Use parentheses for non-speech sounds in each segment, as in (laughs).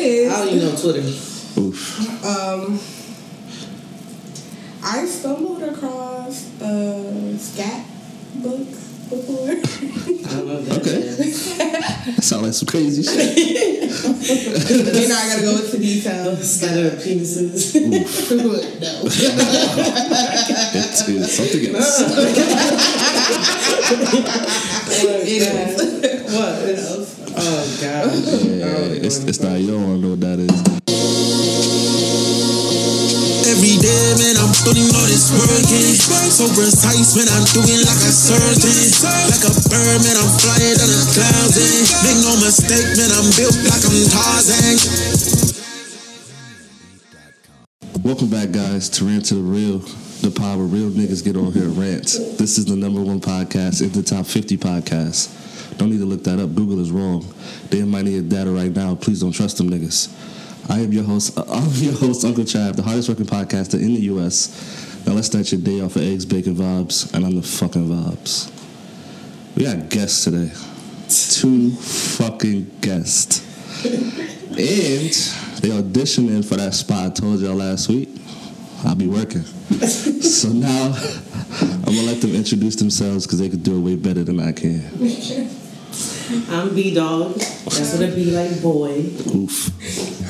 is. I don't even know Twitter. Oof. Um, I stumbled across a scat book before. I don't that. Okay. (laughs) That sounds like some crazy shit. (laughs) you know, I gotta go into details. Scatter penises. (laughs) no. It's, it's something else. It is. what? It's- Oh God. Yeah, it's, it's not. You don't want to know what that is. Every day, man, I'm putting all this work in. So precise, man, I'm doing like a surgeon. Like a bird, man, I'm flying down the clouds. And make no mistake, man, I'm built like I'm Tarzan. Welcome back, guys, to Rant of the Real, the pod where real niggas get on here rant. This is the number one podcast in the top 50 podcasts. Don't need to look that up. Google is wrong. They might need data right now. Please don't trust them niggas. I am your host. Uh, I'm your host, Uncle Trav, the hardest working podcaster in the U.S. Now let's start your day off with eggs, bacon vibes, and I'm the fucking vibes. We got guests today. Two fucking guests. And they auditioning for that spot I told y'all last week. I'll be working. so now (laughs) I'm gonna let them introduce themselves because they could do it way better than I can. I'm B Dog. That's what it be like, boy. Oof.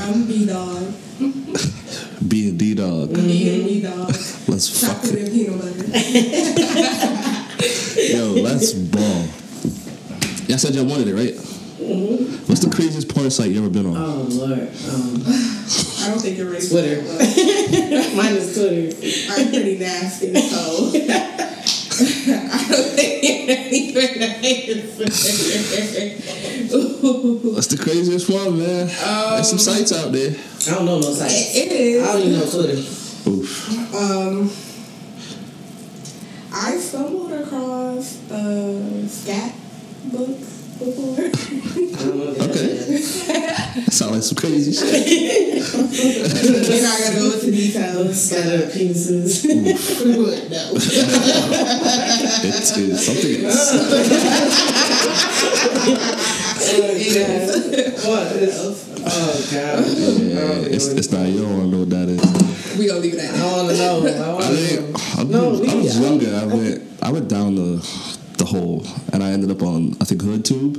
I'm B dog. B and D dog. B and B dog. Let's fuck it. and peanut butter. (laughs) Yo, let's ball. Y'all said y'all wanted it, right? Mhm. What's the craziest porn site you ever been on? Oh Lord. Um, I don't think you're ready. for Twitter. (laughs) mine is Twitter. I'm pretty nasty, so (laughs) I don't think you're ready for that. What's the craziest one, man? There's some sites out there. I don't know no sites. It is. I don't even know Twitter. Oof. Um, I stumbled across a scat book before. I don't know that. Okay. is. (laughs) That sound like some crazy shit. you know, I gotta go into details. Scatter penises. (laughs) no. (laughs) It's, it's something else. It is. what? It's- Oh God. Yeah, it's, it's not. You don't want to know what that is. We gonna leave it at I that. want to know. I I, want to know. I, No, I was younger. I went. I went down the the hole, and I ended up on I think HoodTube,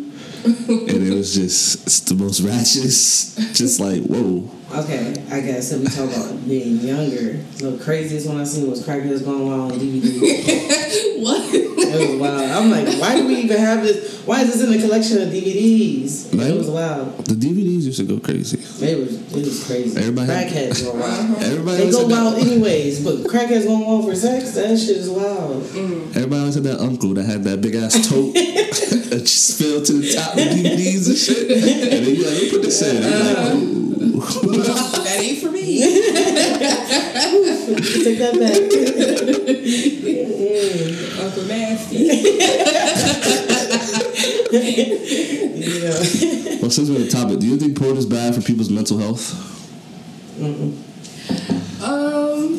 and it was just the most ratchet. Just like whoa. Okay, I guess if we talk about being younger, the craziest one I seen was Crackheads Gone Wild on DVD. (laughs) What? It was wild. I'm like, why do we even have this? Why is this in the collection of DVDs? Man. It was wild. The DVDs used to go crazy. It was it was crazy. Everybody had- Crackheads go wild. (laughs) Everybody They go wild that, anyways, but crackheads going wild for sex. That shit is wild. Mm. everybody always had that uncle that had that big ass tote (laughs) that just filled to the top of DVDs and shit. And then you like, let put this in. I'm like, uh-huh. ooh. That ain't for me. (laughs) Take that back. (laughs) Uncle Nasty. yeah. Well, since we're on the topic, do you think porn is bad for people's mental health? Um,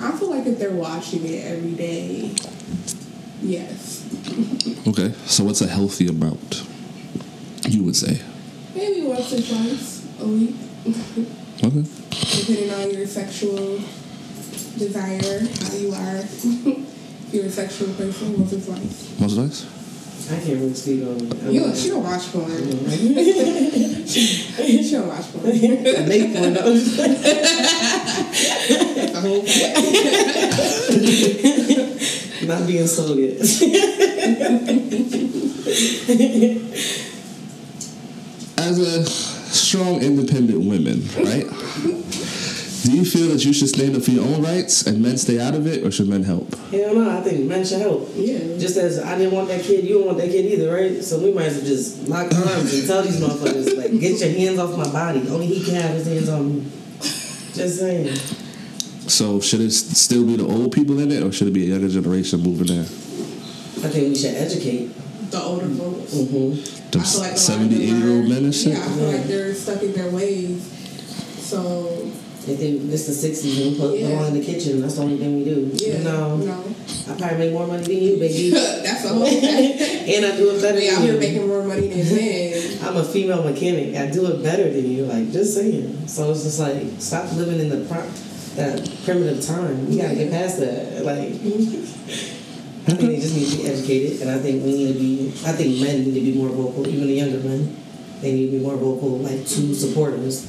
I feel like if they're watching it every day, yes. Okay, so what's a healthy amount? You would say. Maybe once or twice a week, Okay. depending on your sexual desire, how you are. if you're a sexual person, once or twice. Most nice. I can't really speak on it. You, like- she don't watch porn. (laughs) she don't watch porn. (laughs) Make porn. No, The whole Not being sold yet. (laughs) As a strong, independent woman, right? Do you feel that you should stand up for your own rights and men stay out of it, or should men help? Hell no, I think men should help. Yeah. Just as I didn't want that kid, you don't want that kid either, right? So we might as well just lock arms and tell these motherfuckers, like, get your hands off my body. Only he can have his hands on me. Just saying. So should it still be the old people in it, or should it be a younger generation moving in? I think we should educate. The older folks. Mm-hmm. Them I feel like a lot of 70, them 80 year old are- men and shit? Yeah, I feel like they're stuck in their ways. So They think this the '60s and we put Yeah. them all in the kitchen. That's the only thing we do. Yeah. No, No. I probably make more money than you, baby. (laughs) That's a whole thing. (laughs) and I do it better We out than here making more money than men. (laughs) I'm a female mechanic. I do it better than you. Like just saying. So it's just like stop living in the pri- that primitive time. You gotta get past that. Like I think they just need to be educated, and I think we need to be. I think men need to be more vocal, even the younger men. They need to be more vocal, like to supporters.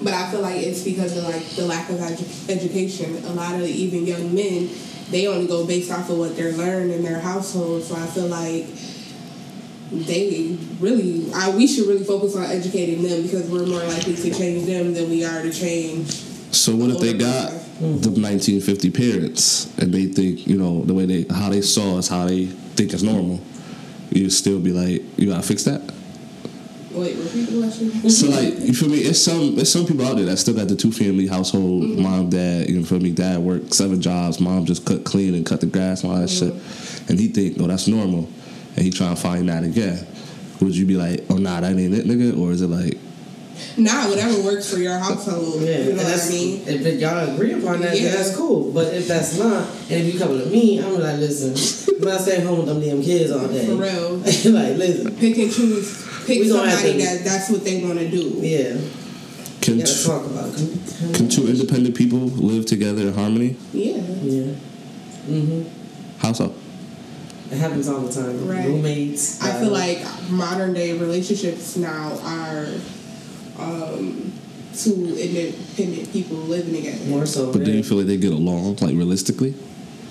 But I feel like it's because of like the lack of edu- education. A lot of even young men, they only go based off of what they're learned in their household. So I feel like they really, I we should really focus on educating them because we're more likely to change them than we are to change. So what if they got the 1950 parents and they think you know the way they how they saw us, how they think is normal? You still be like, you gotta fix that. Wait, repeat the question. So like you feel me? It's some it's some people out there that still got the two family household, mm-hmm. mom, dad. You know, feel me? Dad worked seven jobs, mom just cut clean and cut the grass and all that shit, mm-hmm. and he think, oh, that's normal, and he trying to find that again. Would you be like, oh nah, that ain't it, nigga, or is it like, Nah, whatever works for your household. Yeah, you know what that's, I mean? if y'all agree upon that, Yeah. then that's cool. But if that's not, and if you come to me, I'm like, listen, I'm not staying home with them damn kids all day. For real. (laughs) like, listen, Pick and choose. Pick We gonna somebody to- that that's what they want to do. yeah, can we gotta talk about it. Come- can two independent people live together in harmony? Yeah. Yeah. Mm-hmm. How so? It happens all the time. Right. Roommates. I uh, feel like modern day relationships now are um, two independent people living together. more so. But do you feel like they get along, like realistically?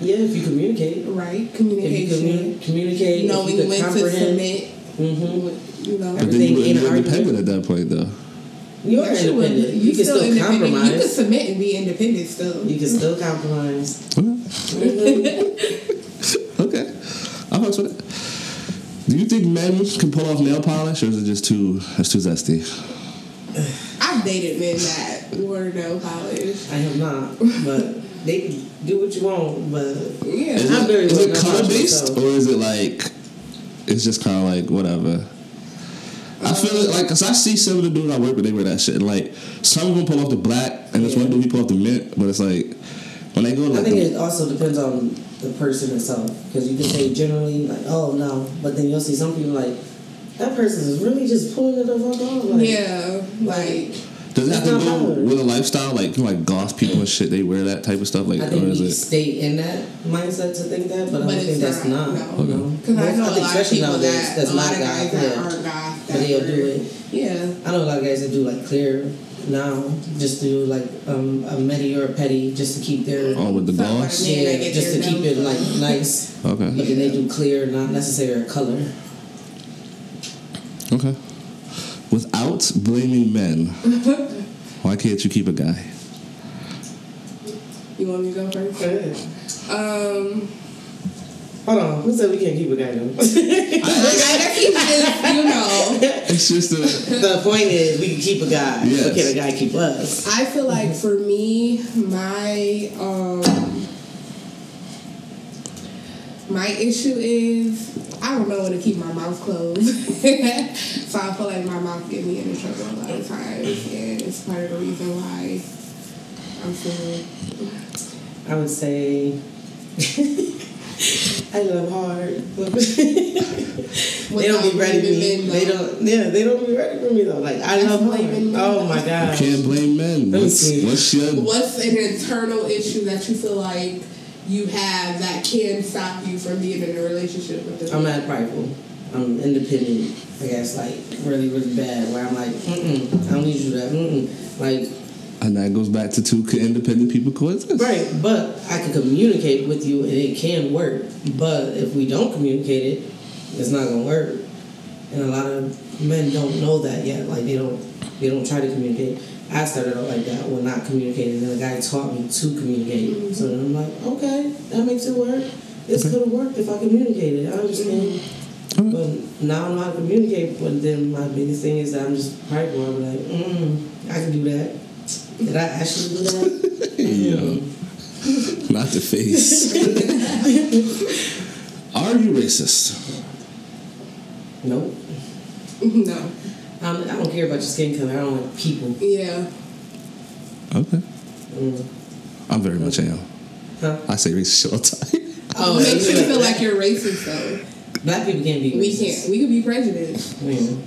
Yeah, if you communicate. Right? Communication. commu- communicate, knowing if you when could to comprehend. submit. Mm-hmm. You know. But then you Everything wouldn't in be an independent at that point, though. You are Yes, you independent. You You, can still still independent. You can compromise. submit and be independent still. You can still compromise. (laughs) Okay. (laughs) okay. I fucks with it. Do you think men can pull off nail polish, or is it just too it's too zesty? I've dated men that wore no polish. I have not, but they do what you want. But Yeah. Is I'm it, very is well it color based, myself. or is it like it's just kind of like whatever? I feel it like, cause I see some of the dudes I work with, they wear that shit. And like, some of them pull off the black, and this one Yeah. dude he pull off the mint. But it's like, when they go I think the, it also depends on the person itself. Because you can say generally like, oh no, but then you'll see some people like that person is really just pulling it the fuck off. Like, Yeah. Like. does it have to go with a lifestyle? Like, like goth people and shit, they wear that type of stuff. Like, I or think is we it? stay in that mindset to think that, but, I don't it's think that's not, not. no. no. Because I know a think lot of people nowadays, that that's a lot not of guys goth, that yeah. aren't goth. But that they'll do it. Yeah. I know a lot of guys that do like clear now, just do like um, a midi or a petty, just to keep their Oh, with the Something gloss. Yeah, yeah, they get just to keep it like done. nice. But Okay. then they do clear, not necessarily a color. Okay. Without blaming men, (laughs) why can't you keep a guy? You want me to go first? Um, Hold on, who said we can't keep a guy though? (laughs) I guess you just, you know, It's just a. the point is, we can keep a guy. Yes. But can a guy keep us? I feel like for me, my um, my issue is I don't know when to keep my mouth closed. (laughs) so I feel like my mouth get me into trouble a lot of times, and it's part of the reason why I'm single. I would say. (laughs) I love hard. (laughs) they don't be ready for me. men, They don't. Yeah, they don't be ready for me though. Like I That's love hard. blaming men. Oh my god. Can't blame men. What's, what's your What's an internal issue that you feel like you have that can stop you from being in a relationship with the I'm not prideful. I'm independent. I guess like really really bad. Where I'm like, mm I don't need you to that. Mm-mm. Like and that goes back to two independent people coexist. Right, but I can communicate with you and it can work. But if we don't communicate it, it's not gonna work. And a lot of men don't know that yet. Like they don't they don't try to communicate. I started out like that, when not communicating, and the guy taught me to communicate. So then I'm like, okay, that makes it work. This could have worked if I communicated. I understand. But now I know how to communicate. But then my biggest thing is that I'm just prideful. I'm like, mm, I can do that. Did I actually do that? (laughs) yeah. Not the face. (laughs) Are you racist? Nope. (laughs) No. Um, I don't care about your skin color. I don't like people. Yeah. Okay. Mm. I'm very much am. Huh? I say racist shit all the time. (laughs) Oh, What makes you feel like you're racist though? black people can't be. We can't. We could be prejudiced. I mean,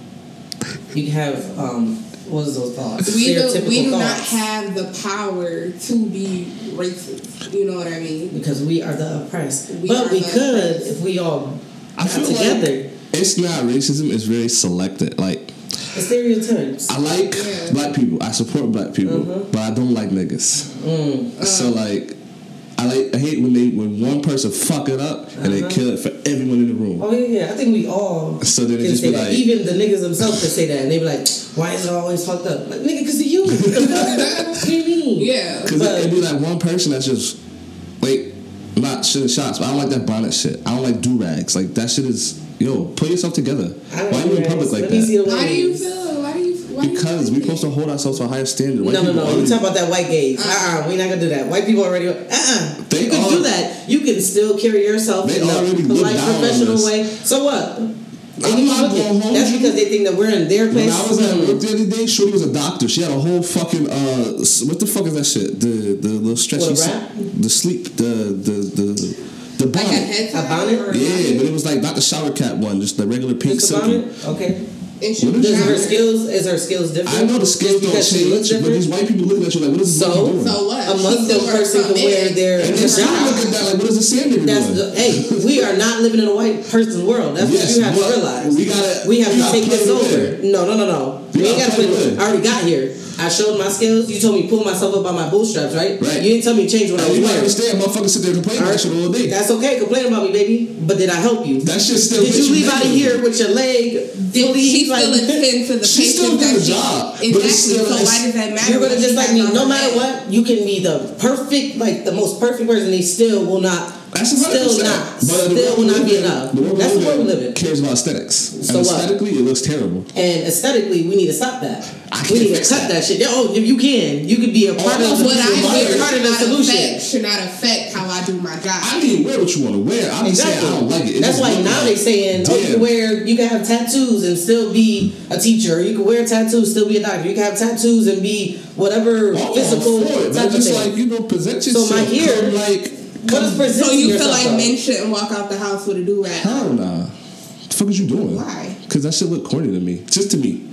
you can have um, what is those thoughts? We do, we do not have the power to be racist. You know what I mean? because we are the oppressed. We but we could oppressed. if we all I got feel together. like it's not racism. It's very selected. Like the stereotypes. I like Yeah. black people. I support black people, Mm-hmm. but I don't like niggas. Mm. So like, I like I hate when they when one person fuck it up and they Uh-huh. kill it for everyone in the room. Oh yeah, yeah. I think we all So then it can just say be that. like- Even the niggas themselves can say that, and they be like, "Why is it always fucked up?" Like, nigga, because of you. (laughs) What the fuck? What do you mean? Yeah. Because But- it'd be like one person that's just like not shooting shots, but I don't like that bonnet shit. I don't like do rags. Like that shit is yo. Put yourself together. Why don't you in public like Let that? the Why do you feel? Why do you? Why Because we're supposed to hold ourselves to a higher standard. White No, no, no. We already- talking about that white gaze. Uh, uh we are not gonna do that. White people already. Uh, uh They You can are- do that. You can still carry yourself They in a polite, professional way. So what? I'm not gonna That's because they think that we're in their When place. I was at work the other day, Shorty was a doctor. She had a whole fucking uh, what the fuck is that shit? The the little stretchy, What, a s- wrap? the sleep, the the the the Like a bonnet. head tie A bonnet? or a Yeah, bonnet? but it was like not the shower cap one, just the regular pink Just silky. Okay. And What was is Does her skills is her skills different? I know the skills don't because she looks change, but these white people looking at you like, what is this So- doing? So what? A She Muslim still wears person can something wear in. their and they still look hijab. at that like, what is the sand nigga That's doing? the hey. (laughs) We are not living in a white person's world. That's Yes, what you have to realize. we gotta- we have we to gotta take this over. in. No, no, no, no. We We ain't gotta got to put. I already got here. I showed my skills. You told me pull myself up by my bootstraps, right? Right. You didn't tell me change what I And was you gotta wearing. understand, motherfuckers sit there and complain All about right. that shit all day. That's okay. Complain about me, baby. But did I help you? That shit still Did you leave out of here with your leg? Did fully, she like- still attend to the She still patients did the she job, but exactly? it's still- so it's- why does that matter? You're gonna just like me. No matter what, you can be the perfect, like the most perfect person. They still will not. That's still 100%. not. But Still world will not live be in- enough. the world That's the world we in live in. Cares about aesthetics. So and what? aesthetically, it looks terrible. And aesthetically, we need to stop that. I We can't need to fix cut that. that, shit. Oh, if you can, you could be a oh, part no, of the, What I You're wear part of the not solution. affect should not affect how I do my job. I mean, wear what you want to wear. I'm just saying, I don't like it. It That's why look now they're saying, oh, you can wear, you can have tattoos and still be a teacher. You can wear tattoos, still be a doctor. You can have tattoos and be whatever oh, I'm all physical for it, type of just thing. like you know, present yourself. So my hair- like, what is presenting so you feel yourself like men shouldn't walk out the house with a do rag? hell nah. The fuck is you doing? Why? Because that shit look corny to me. Just to me.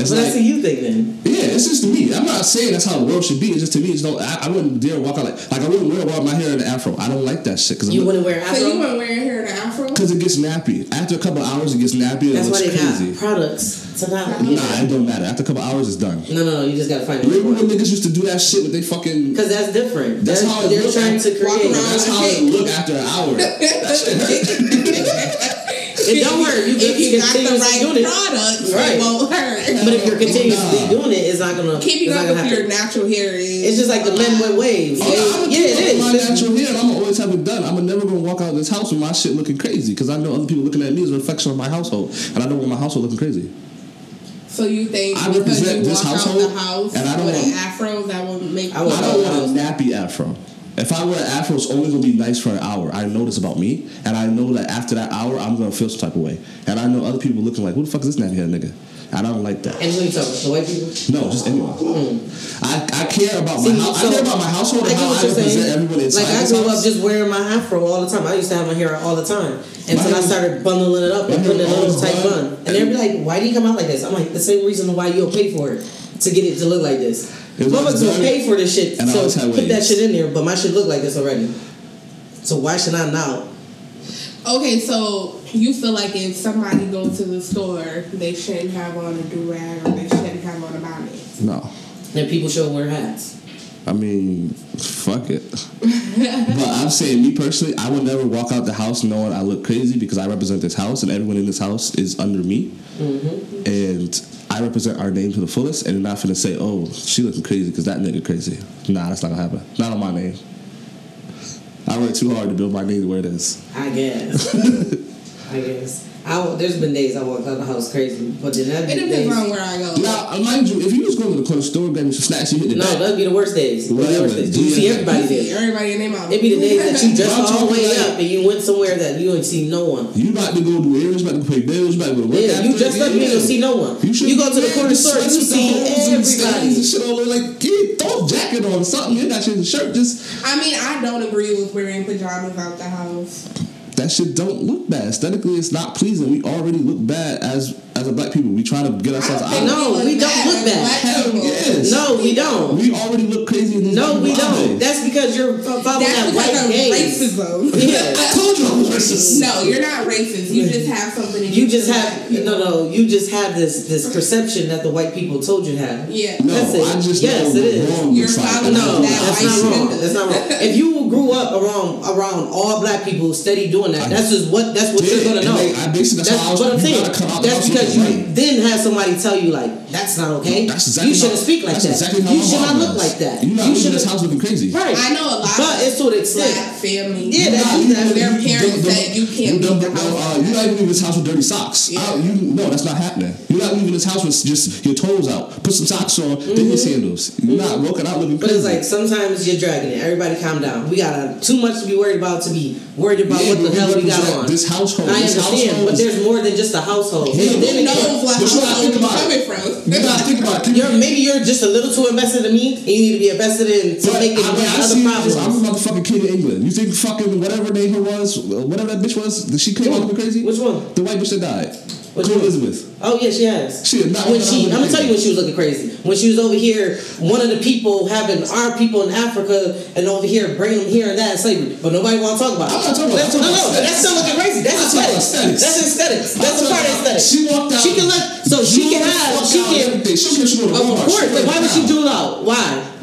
It's But like, that's a you thing then. yeah, it's just to me. I'm not saying that's how the world should be. It's just to me. It's no. I, I wouldn't dare walk out like like I wouldn't wear walk my hair in an afro. I don't like that shit because You wouldn't wear So you afro. weren't wearing hair in an afro? because it gets nappy. After a couple hours, it gets nappy and That's it why looks they crazy. got products to not. Nah, it don't matter. After a couple hours, it's done. No, no, no. You just gotta find Remember when niggas used to do that shit with they fucking. Because that's different. That's they're how it they're look. trying to Walk create. around That's how it look after an hour. (laughs) That shit hurt. It don't hurt. You if you got the right doing it. Right. it won't hurt. But if you're continuously Nah. doing it, it's not gonna. keeping it's up not gonna with your natural hair is It's just like the men with waves. Oh, They- yeah, it My natural hair, I'm gonna always have it done. I'm never gonna walk out of this house with my shit looking crazy because I know other people looking at me as a reflection of my household, and I don't want my household looking crazy. So you think I because represent you this walk household, out the house and I don't with an want- afro that will make I will- I don't want a nappy afro. If I wear an afro, it's only gonna be nice for an hour. I know this about me, and I know that after that hour, I'm gonna feel some type of way. And I know other people looking like, "Who the fuck is this nappy head nigga?" And I don't like that. And who you talking? The white people? No, just anyone. Hmm. I, I care about my See, house. I care about my household I and how I represent saying. everyone inside Like I grew house. up just wearing my afro all the time. I used to have my hair all the time until I started bundling it up and putting it in a tight bun. And they'd be like, "Why do you come out like this?" I'm like, "The same reason why you'll pay for it to get it to look like this." It was Motherfuckers will done, pay for this shit, and so always had put that shit in there. But my shit look like this already. So why should I now? Okay, so you feel like if somebody goes to the store, they shouldn't have on a do rag or they shouldn't have on a bonnet. No. And people should wear hats. I mean, fuck it. but I'm saying, me personally, I would never walk out the house knowing I look crazy because I represent this house and everyone in this house is under me. Mm-hmm. And I represent our name to the fullest and they're not gonna say, oh, she looking crazy because that nigga crazy. Nah, that's not gonna happen. Not on my name. I worked too hard to build my name to where it is. I guess. (laughs) I guess. I, wa- there's been days I walked out of the house crazy, but then that It be depends days. on where I go. Now, mind you, if you just go to the corner store, grab me some snacks, you hit the No, back. that'd be the worst days. That'd the worst days. You Yeah. see everybody there. Everybody in their mouth. It'd be the days that you dressed all the way like- up and you went somewhere that you ain't see no one. You about to go do errands, you about to go pay bills, you about to go to work. Yeah, you after, dressed up, you ain't gonna see no one. You, should You go to the wear corner store, you sweats with the see and stains everybody. and shit all over. Like, kid, throw a jacket or something. You got to change the shirt. Just I mean, I don't agree with wearing pajamas out the house. That shit don't look bad. Aesthetically, it's not pleasing. We already look bad as as a black people. We try to get ourselves I don't out. No, we don't look bad. Hell yes. No, we don't. We already look crazy. In No, we don't. holidays. That's because you're f- following That's that white gaze. racism. (laughs) Yeah. I told you I was racist. No, you're not racist. You just have something. You you just have black no, no. You just have this this perception that the white people told you to have. Yeah. No, That's it. I just Yes, know it is. You're looks like. following No, that that's white not wrong. agenda. That's not wrong. If you grew up around around all black people steady doing that, that's just what that's what did, you're gonna know. they- I basically- that's how I what I'm saying. gotta come out That's because you looking right. then have somebody tell you like that's not okay. That's exactly you shouldn't how- speak like that's that. Exactly how you should not look was. like that. You're not you leaving should this house looking crazy. Right. I know a lot But of it's to an extent. black families. Yeah, that- Nah, you- that- their you- parents don't- said you can't you leave don't- the no, house uh, like You're not leaving this house with dirty socks. Yeah. I- you, no, that's not happening. You're not leaving this house with just your toes out. Put some socks on, then your sandals. You're not walking out looking Mm-hmm. But crazy. it's like sometimes you're dragging it. Everybody calm down. We got too much to be worried about to be worried about Yeah, what the hell we got on. this household. I This understand, household but there's more than just a household. Yeah, And then knows what But you gotta household think you about it. coming from? you gotta think about it. You're maybe you're just a little too invested in me, and you need to be invested in to But, make it I mean, I other problems. I'm a motherfucking kid in England. You think fucking whatever name her was, whatever that bitch was, she came out looking crazy? Which one? The white bitch that died. Which Queen? Elizabeth. Oh yeah, she has. She is not when she. I'm gonna tell you when she was looking crazy. When she was over here, one of the people having our people in Africa and over here bringing them here and that slavery, but nobody want to talk about it. I'm not talking about- That's, no, no, that's still looking crazy. That's I'm talking about aesthetics. aesthetics. That's aesthetics. That's a part of aesthetics. She walked out. She can look. So she can have. She can. She can. Of course, but why would she do it out? Why?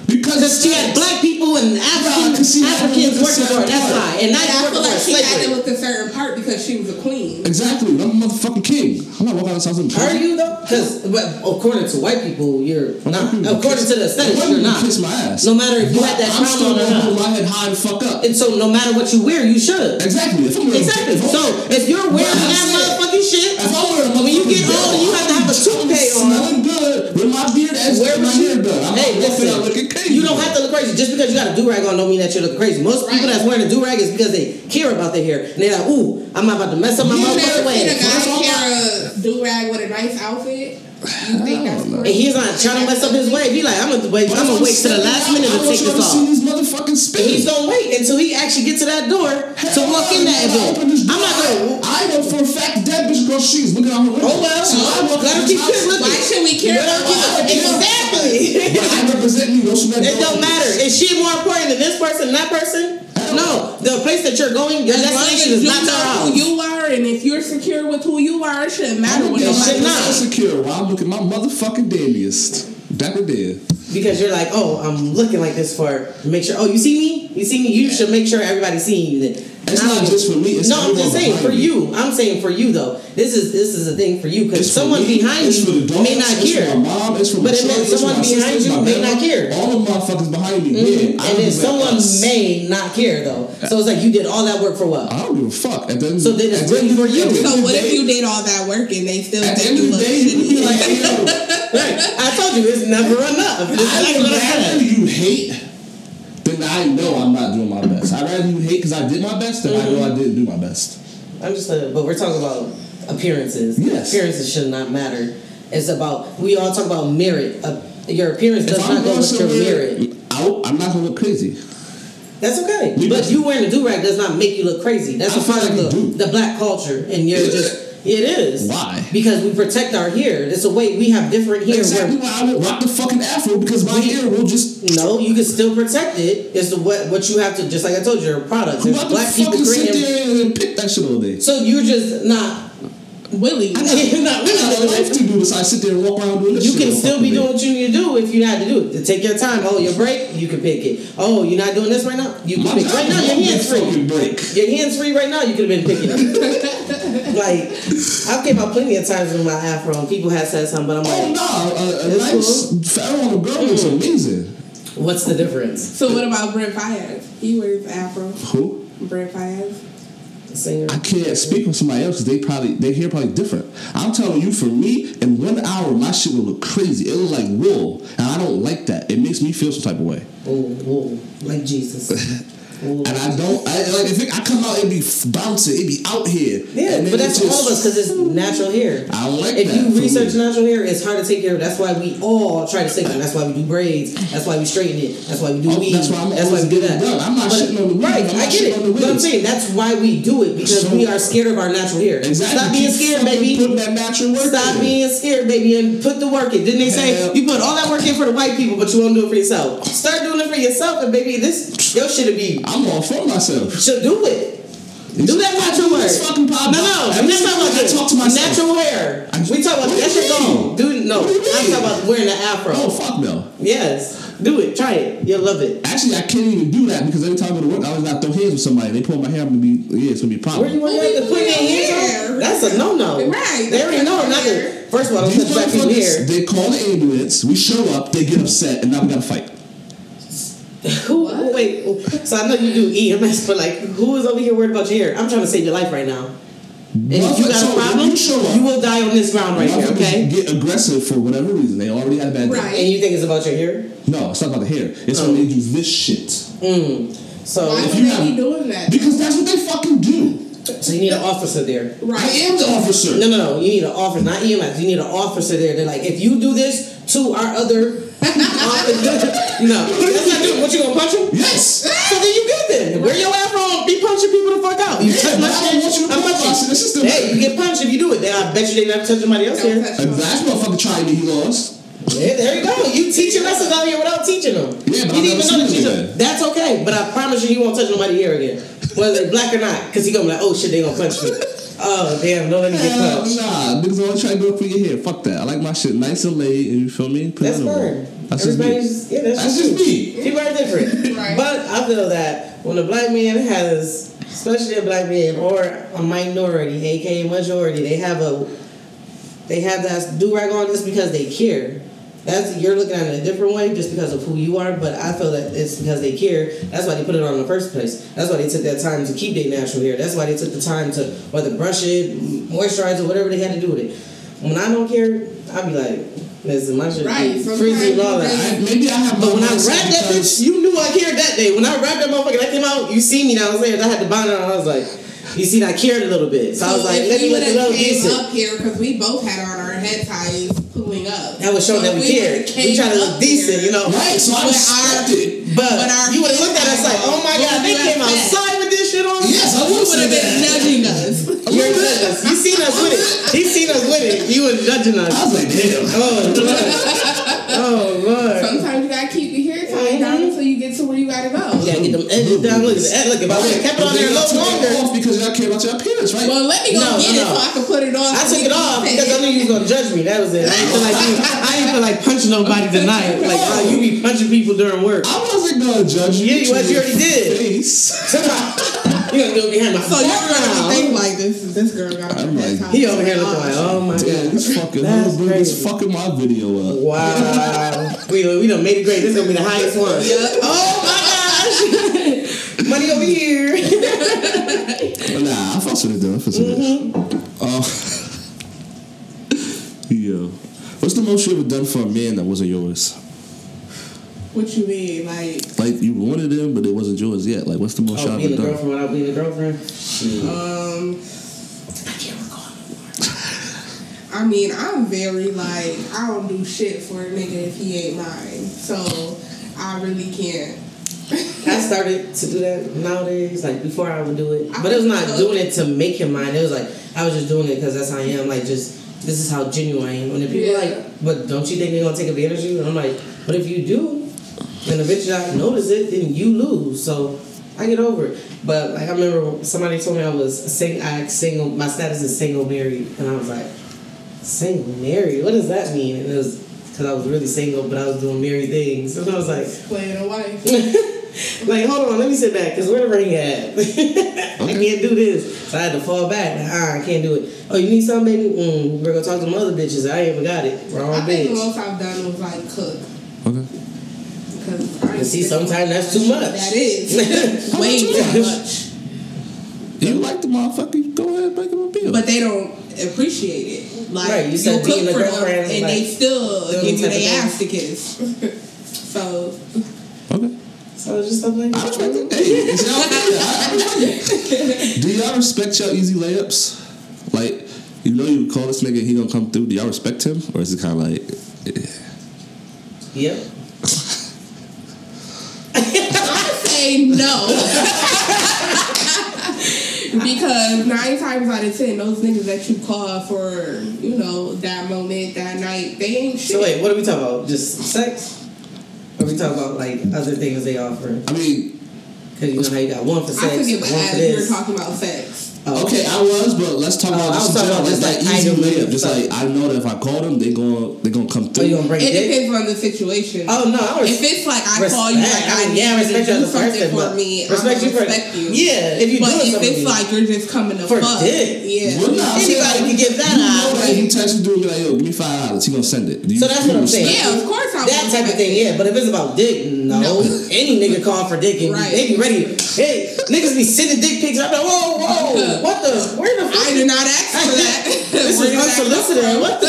Because Because she had black people and African, Yeah, 'cause she Africans to look a working for her. That's why. And not I working feel like she had to slavery. look a certain part because she was a queen. Exactly. I'm a motherfucking king. I'm not walking out the house looking Are crazy. you though? Because according to white people, you're not. People According kiss- to the aesthetics, white you're not. Kiss my ass. No matter if you had that I'm crown still on or gonna not. hold my head high and fuck up. And so, no matter what you wear, you should. Exactly. If Exactly. if So, if you're wearing that saying, motherfucking shit, If I'm wearing a when you get motherfucking older, you have to have a toupee on. Smelling good with my beard and Where my was you? hair done. I'm Hey, not walking out looking crazy. You don't have to look crazy. Just because you got a do rag on, don't mean that you're looking crazy. Most people that's wearing a do rag is because they care about their hair, and they're like, "Ooh, I'm not about to mess up my You motherfucking never seen a way." guy wear a do rag with a nice outfit? You think that's Hell. And he's not trying to mess up his way. He like, I'm gonna wait. But I'm gonna wait to the last minute I to want take y'all this to see off. these motherfucking spin. And he's gonna wait until he actually get to that door to walk in that event. I'm not gonna. I know for a fact that bitch across the street is looking out her window. Oh well, So I walk let in her keep house, looking. Why should we care Let her about keep- other? Exactly. But I represent you. Don't smack It don't matter. Is she more important than this person, that person? No. The place that you're going, your As long as destination you is know not their who house. you are, and if you're secure with who you are, it shouldn't matter I'm what gonna It be should nobody not. says. insecure while I'm looking my motherfucking dandiest. Dapper dead. Because you're like, oh, I'm looking like this for make sure. Oh, you see me? You see me? You should make sure everybody's seeing you. Then It's not just for me, it's no, I'm just saying for me. you. I'm saying for you though. This is this is a thing for you because someone me, behind it's for the you dogs, may not it's care. for my mom, it's for But my it son, meant it's someone my behind you may not care. All the motherfuckers behind me. Mhm. Yeah, I and then someone us. may not care though. So it's like you did all that work for what? I don't give a fuck. At the end, So then it's at the written end- for you. at the end So what if you did all that work and they still At the end you of the look day, you be shitty? like, hey, yo, (laughs) Right. I told you it's never enough. (laughs) I like would what I rather you hate than I know I'm not doing my best. I'd rather you hate because I did my best than I know I didn't do my best. I'm just, uh, but we're talking about appearances. Yes. Appearances should not matter. It's about we all talk about merit. Uh, your appearance does If not go with your merit. out, I'm not gonna look crazy. That's okay. But you wearing a do rag does not make you look crazy. That's I a part of the, the black culture, and you're (laughs) just. It? Is. Why? Because we protect our hair. It's a way we have different hair. Exactly Where, why I would rock the fucking afro because my We- hair will just. no, you can still protect it. It's the what what you have to. Just like I told you, your product. Who There's about black to fucking sit there and pick that shit all day? So you're just not. Willie. not I really got a doing life to do besides sit there and walk around doing this You can all still be doing what you need to do if you had to do it. To take your time. Oh, your break, you can pick it. Oh, you're not doing this right now. You can My pick job right now. Your hands free. break. Your hands free right now. You could have been picking it. (laughs) like I've came out plenty of times with my afro, and people have said something, but I'm like, Oh like, no, a, a It's nice pharaoh on a girl looks mm. amazing. what's the difference? So what about Brent Faiyaz? He wears afro. Who? Brent Faiyaz. Singer. I can't speak for somebody else because they probably they hair probably different. I'm telling you, for me, in one hour, my shit will look crazy. It look like wool, and I don't like that. It makes me feel some type of way. Oh, whoa, like Jesus. (laughs) And I don't I, like if it, I come out, it'd be bouncing, it be out here. Yeah, but that's it all of us because it's natural hair. I don't like if that you for research me. natural hair, it's hard to take care of. That's why we all try to save it. That's why we do braids. That's why we straighten it. That's why we do Oh, weave. that's why I'm why we do that. done. I'm not But- shitting on the weave. Right, I get it. on the But I'm saying that's why we do it because So- we are scared of our natural hair. Exactly. Stop being scared, baby. putting that natural work Stop in. being scared, baby, and put the work in. Didn't they say Hell. you put all that work in for the white people, but you won't do it for yourself? Start doing it for yourself, and baby, this your shit'll be I'm all for myself. So do it. Do that natural hair. This fucking pop- No, no, Every I'm not talking about that. Talk to myself. Natural hair. I- we talk about What that do you shit gone. mean? Dude, no. Do I'm talking about wearing the afro. Oh fuck no. Yes. Do it. Try it. You'll love it. Actually, I can't even do that because every time I go to work, I always got to throw hands with somebody. They pull my hair, I'm gonna be yeah, it's gonna be a Where you want to put your hands hair? on? That's a no no. Right, They already that's know not not to. First of all, don't These touch black people's motherfuckers, hair. they call the ambulance. We show up, they get upset, and now we gotta fight. Who? Wait. So I know you do EMS, but like, who is over here worried about your hair? I'm trying to save your life right now. If you got so a problem, you you will die on this ground right here. Okay. Get aggressive for whatever reason. They already had a bad day. Right. And you think it's about your hair? No, it's not about the hair. It's Oh. when they do this shit. Mm. So, Why If you have- be doing that? Because that's what they fucking do. so you need an officer there. Right. I am the officer. No, no, no. You need an officer, not EMS. You need an officer there. They're like, if you do this to our other no, that's not. What you gonna punch him? Yes. So then you good then. Wear your afro. Be punching people the fuck out. You touch my but I shit. want you to I'm punch punching. my. This is the- Hey, you get punched if you do it. Then I bet you they never touch somebody else here. that's motherfucker trying me, he lost. Yeah, there you go. You teaching lessons out here without teaching them. Yeah, but you didn't even know you it do- then. That's okay, but I promise you, he won't touch nobody here again, whether black or not, because he gonna be like, oh shit, they gonna punch me. (laughs) Oh damn, don't let me get punched. nah, niggas always try to go up for your hair. Fuck that. I like my shit nice and laid, and you feel me? Put That's it fine. That's just me. Everybody's yeah, that's, That's just just you. me. People are different. (laughs) Right. But I feel that when a black man has, especially a black man or a minority, aka majority, they have a, they have that do rag on just because they care. That's you're looking at it a different way just because of who you are, but I feel that it's because they care. That's why they put it on in the first place. That's why they took that time to keep their natural hair. That's why they took the time to whether brush it, moisturize it, whatever they had to do with it. When I don't care, I be like, listen, my shit Right, sometimes and all that. maybe I have But when I wrapped that bitch, you knew I cared that day. When I wrapped that motherfucker, that came out, you see me downstairs. I was like, I had to bind it on. I was like, you see, I cared a little bit. So, I was like, let me we the would little decent. up here because we both had on our head ties pulling up. That was showing So that we if cared. We came try to look decent, here you know. Right, so I with respect it. But But our you would have looked at us like, oh my god, they came said? outside with this shit on. Yes, I would have been that. judging us. You're judging us. You seen us with it. He seen us with it. You was judging us. I was like, damn. Oh lord. (laughs) Oh lord. Sometimes you gotta keep your down until you get to where you gotta go. You gotta get them edges down. Look at the ed- Look, if I would have kept it on there a little longer. off because y'all care about your appearance, right? Well, let me go No, get no, it no. so I can put it on. I took it off because I knew you was gonna judge me. That was it. I didn't feel like you. I didn't feel like punching nobody tonight. Like wow, you be punching people during work. I wasn't gonna judge you. Yeah, you was. You already did. Face. (laughs) you gonna go behind my So you're gonna be background. thinking like this. This girl got I'm like- He over here looking like, oh my Damn, god. this fucking That's little bro is fucking my video up. Wow. (laughs) we we done made it great. This is gonna be the highest one. Yeah. Oh my gosh. (laughs) Money over here. But nah, I fucks with it though. I fucks with Mm-hmm. it. Uh, (laughs) yo, what's the most you ever done for a man that wasn't yours? What you mean, like? Like you wanted him, but it wasn't yours yet. Like, what's the most Oh, y'all being a ever done? girlfriend without being a girlfriend? Shit. Um, I can't recall. I mean, I'm very like I don't do shit for a nigga if he ain't mine. So I really can't. I started to do that nowadays. Like before, I would do it, but it was not doing it to make him mine. It was like I was just doing it because that's how I am. Like just this is how genuine I am. And then people are Yeah. like, but don't you think they're gonna take advantage of you? And I'm like, but if you do, and eventually I notice it, then you lose. So I get over it. But like I remember somebody told me I was sing, I single. My status is single married, and I was like, single married. What does that mean? And it was because I was really single, but I was doing married things. And I was like. Playing a wife. (laughs) like, hold on, let me sit back, because where the ring at? (laughs) I can't do this. So I had to fall back. Ah, I can't do it. Oh, you need something, baby? Mm, we're going to talk to some other bitches. I ain't even got it. Wrong I think the bitch. most I've done was like cook. Okay. Because I see, sometimes that's too much. That is (laughs) way too much. You like the motherfucker? Go ahead, make him a bill. But they don't appreciate it. Like Right, you said cook being a for them, girlfriend, and like, they still give you type of their ass to kiss. (laughs) so okay. So I was just something. I respect it. Hey, it's y'all opinion. I- I respect. Do y'all respect your easy layups? Like, you know, you call this nigga, he gonna come through. Do y'all respect him, or is it kind of like, eh? Yep. (laughs) (laughs) I say no. Because nine times out of ten, those niggas that you call for, you know, that moment, that night, they ain't shit. So wait, what are we talking about? Just sex? Or are we talking about like other things they offer? I mean, Because you know how you got one for sex, I forget what one for ad you were talking about sex. Oh, okay, I was, but let's talk Oh, about I just was talking about like just that like easy item layup. Just like I know that if I call them, they gon' they gonna come you through. gonna break It dick? depends on the situation. Oh no, I was if it's like I call you like I, mean, need yeah, you to do something for me, respect I'm you gonna for respect you. Yeah, if you but doing if it's like you're just coming to For fuck, dick. yeah. Well, nah, I'm Anybody like, can get that You know out. that he text you and be like, yo, give me five dollars. He gonna send it. You- So that's what I'm saying. Yeah, of course I That type of thing, yeah. But if it's about dick, no. No. Any nigga call for dick and they be ready. Hey, niggas be sending dick pics. I'm like, whoa, whoa, what the? Where the fuck? I did not ask for (laughs) that. This is did that unsolicited. What the?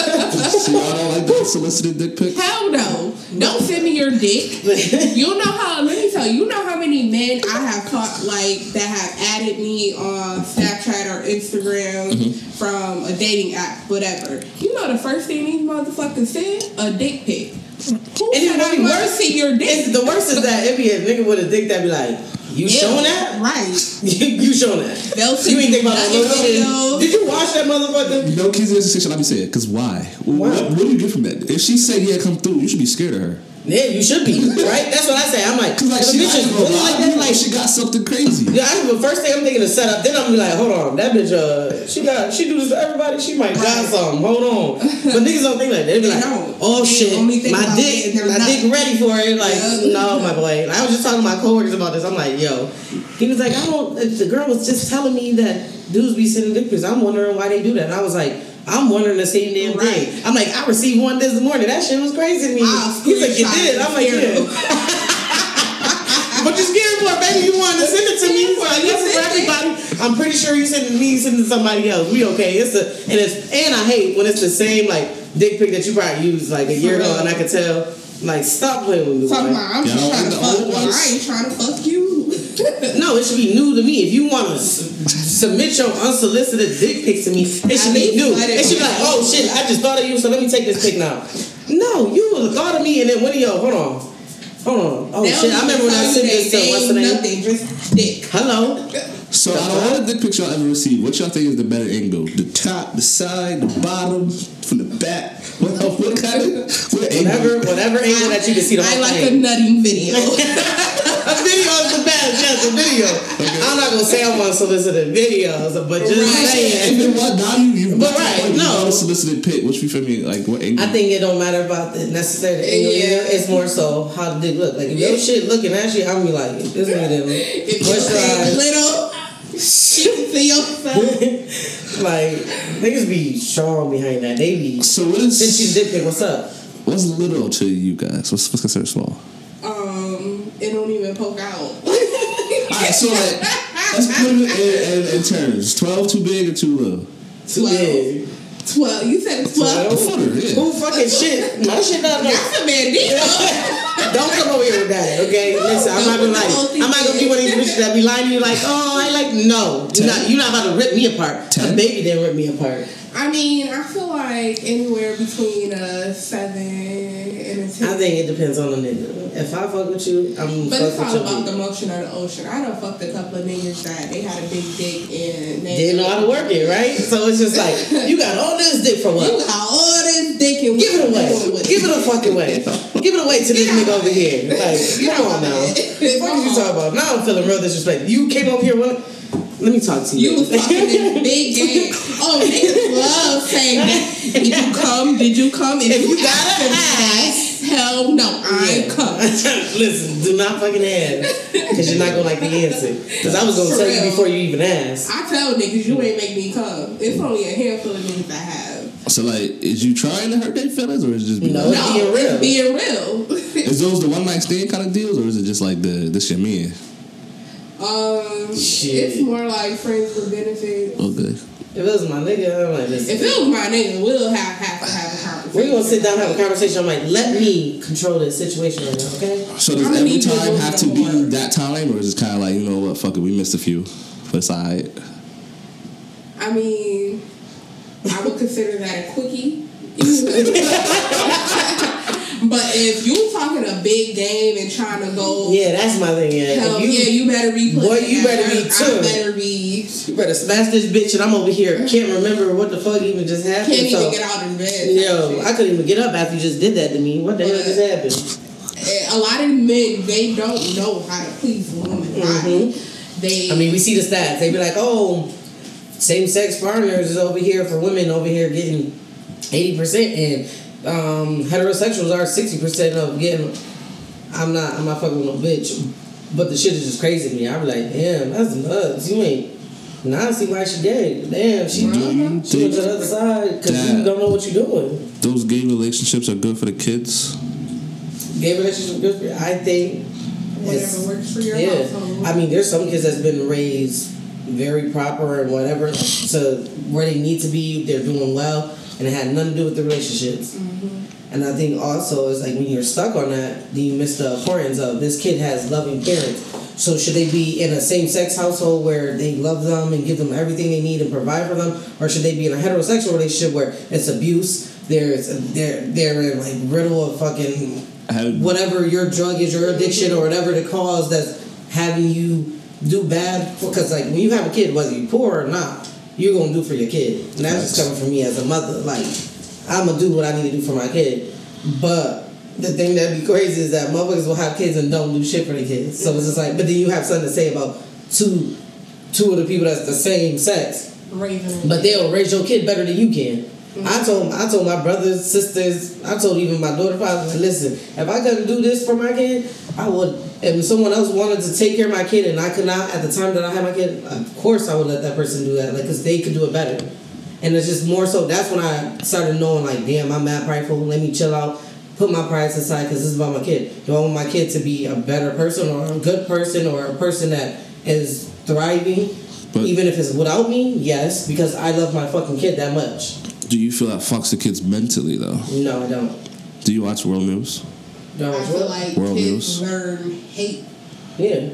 So y'all don't like the solicited dick pics? Hell no. Don't send me your dick. (laughs) You know how, let me tell you, you know how many men I have caught, like, that have added me on Snapchat or Instagram Mm-hmm. from a dating app, whatever. You know the first thing these motherfuckers send? A dick pic. Who And said it I really worse. see your dick? It's, the worst is that it be a nigga with a dick that be like, you Ew. showing that? Right. (laughs) You, you showing that? They'll You ain't think about nugget that videos. Did you watch that motherfucker? No keys in this situation. Let me say it. Cause why? What, what do you get from that? If she say yeah, come through, you should be scared of her. Yeah, you should be, right? That's what I say. I'm like, Cause like she bitch is like, that, like, she got something crazy. Yeah, I, the first thing I'm thinking is set up. Then I'm gonna be like, hold on, that bitch, uh, she got, she do this to everybody. She might got something. Hold on, but niggas don't think like that. They be like, oh shit, my dick, my dick ready for it. Like, Yeah. no, my boy. I was just talking to my coworkers about this. I'm like, yo, he was like, I don't. The girl was just telling me that dudes be sending dick pics. I'm wondering why they do that. And I was like. I'm wondering the same damn Right. thing. I'm like, I received one this morning. That shit was crazy to me. I'll He's like, you did. I'm like, yeah. (laughs) But you're scared for baby. You wanted to send it to me. So I You guess for everybody. I'm pretty sure you sending me, sending somebody else. We okay. It's a and it's and I hate when it's the same like dick pic that you probably used like a year ago, and I could tell. Like, stop playing with me. Talking boy. about, I'm just trying to fuck. old Well. I ain't trying to fuck you. No, it should be new to me. If you want to s- (laughs) submit your unsolicited dick pics to me, it should be I mean, new. let it It should be be. like, oh shit, I just thought of you, so let me take this pic now. No, you thought of me, and then one when yo, hold on, hold on. Oh They shit, I remember when I tell sent this to what's they the name? Nothing, just dick. Hello. (laughs) So out of all the dick pics y'all ever received, what y'all think is the better angle? The top, the side, the bottom, from the back? What, uh, what kind of what Whatever, angle? whatever angle that you can see the I whole like a thing. nutting video. A (laughs) video is the best. Yes, a video. I'm not gonna say I'm unsolicited videos, but just Right. saying. If it was now you you But right, no. unsolicited pic, which you feel me like what angle? I think it don't matter about the necessary angle. Yeah. It's more so how the dick look. Like if your shit looking at you, I'm be like, this nigga didn't If you moisturize. little, shoot to yourself. (laughs) like niggas be strong behind that. They be so what is since you is dick what's up? what's little to you guys? What's what's considered small? Um, it don't even poke out. (laughs) Alright, so like let's put it in, in, in terms. Twelve too big or too little? Too Twelve. big. Twelve. You said A twelve. footer, yeah. Who fucking (laughs) shit? My shit not no. That's a bandito. Don't come over here with that, okay? Listen, I'm not gonna lie. I'm not gonna be one of these bitches that be lying to you like, oh, I like no. You're not, you're not about to rip me apart. Ten? A baby didn't rip me apart. I mean, I feel like anywhere between a seven and a ten. I think it depends on the nigga. If I fuck with you, I'm But fuck it's with all you. about the motion of the ocean. I done fucked a couple of niggas that they had a big dick and they Didn't know how to work it, right? So it's just like (laughs) you got all this dick for what? You what? got all this dick and Give it away. Give it a fucking way. Give it away to this nigga over here. Like, Get come out on of now. it. What are you talking about? Now I'm feeling real disrespect. You came up here. What? Let me talk to you. You this (laughs) big game. Oh, niggas love saying that. Did you come? Did you come? If you got ask an them ass, that, hell no, I Yeah. come. (laughs) Listen, do not fucking ask. Because you're not going to like the answer. Because I was going to For tell you before you even asked. I tell niggas you ain't make me come. It's only a handful of niggas I have. So like, is you trying to hurt their feelings or is it just be No. like, no, being real. being real. (laughs) is those the one night stand kind of deals or is it just like the this your man? um, Shit. it's more like friends with benefits. Okay. If it was my nigga, I'm like, listen. If it was my nigga, we'll have, have to have a conversation. We're gonna sit down and have a conversation. I'm like, let me control this situation right now, okay? So does every need you to time have to be more. that time, or is it kind of like you know what? Fuck it, we missed a few, but it's alright. I mean, I would consider that a quickie. (laughs) but if you talking a big game and trying to go, Yeah, that's my thing. Yeah, hell you, yeah, you better be. Boy, you better be too. I better be. you better smash this bitch, and I'm over here mm-hmm. can't remember what the fuck even just happened. Can't so, even get out of bed. Yo, I couldn't even get up after you just did that to me. What the hell just happened? Eh, a lot of men they don't know how to please a woman body. They, I mean, we see the stats. They be like, oh, same sex partners is over here for women over here getting 80%, and um, heterosexuals are 60% of getting. I'm not, I'm not fucking with no bitch. But the shit is just crazy to me. I'm like, damn, that's nuts. You ain't. Now I don't see why she gay. Damn, she, Do you she went to the other side because you don't know what you're doing. Those gay relationships are good for the kids. Gay relationships are good for. I think. whatever it's- works for your Yeah, household. I mean, there's some kids that's been raised very proper and whatever to where they need to be. They're doing well, and it had nothing to do with the relationships. Mm-hmm. And I think also is like when you're stuck on that, then you miss the importance of this kid has loving parents. So should they be in a same-sex household where they love them and give them everything they need and provide for them, or should they be in a heterosexual relationship where it's abuse? There's they're they're in like riddle of fucking whatever your drug is, your addiction, or whatever the cause that's having you do bad. Because like when you have a kid, whether you're poor or not, you're gonna do for your kid, and that's just coming from me as a mother. Like I'm gonna do what I need to do for my kid, but. The thing that'd be crazy is that motherfuckers will have kids and don't do shit for the kids. So it's just like, but then you have something to say about two, two of the people that's the same sex. Raven. But they'll raise your kid better than you can. Mm-hmm. I told I told my brothers, sisters, I told even my daughter father, listen, if I couldn't do this for my kid, I would. If someone else wanted to take care of my kid and I could not at the time that I had my kid, of course I would let that person do that, like, cause they could do it better. And it's just more so. That's when I started knowing, like, damn, I'm mad prideful. Let me chill out, put my pride aside, cause this is about my kid. Do I want my kid to be a better person or a good person or a person that is thriving? But- even if it's without me, yes, because I love my fucking kid that much. do you feel that fucks the kids mentally though? No, I don't. Do you watch world news? No, I feel like World kids news. learn hate. yeah,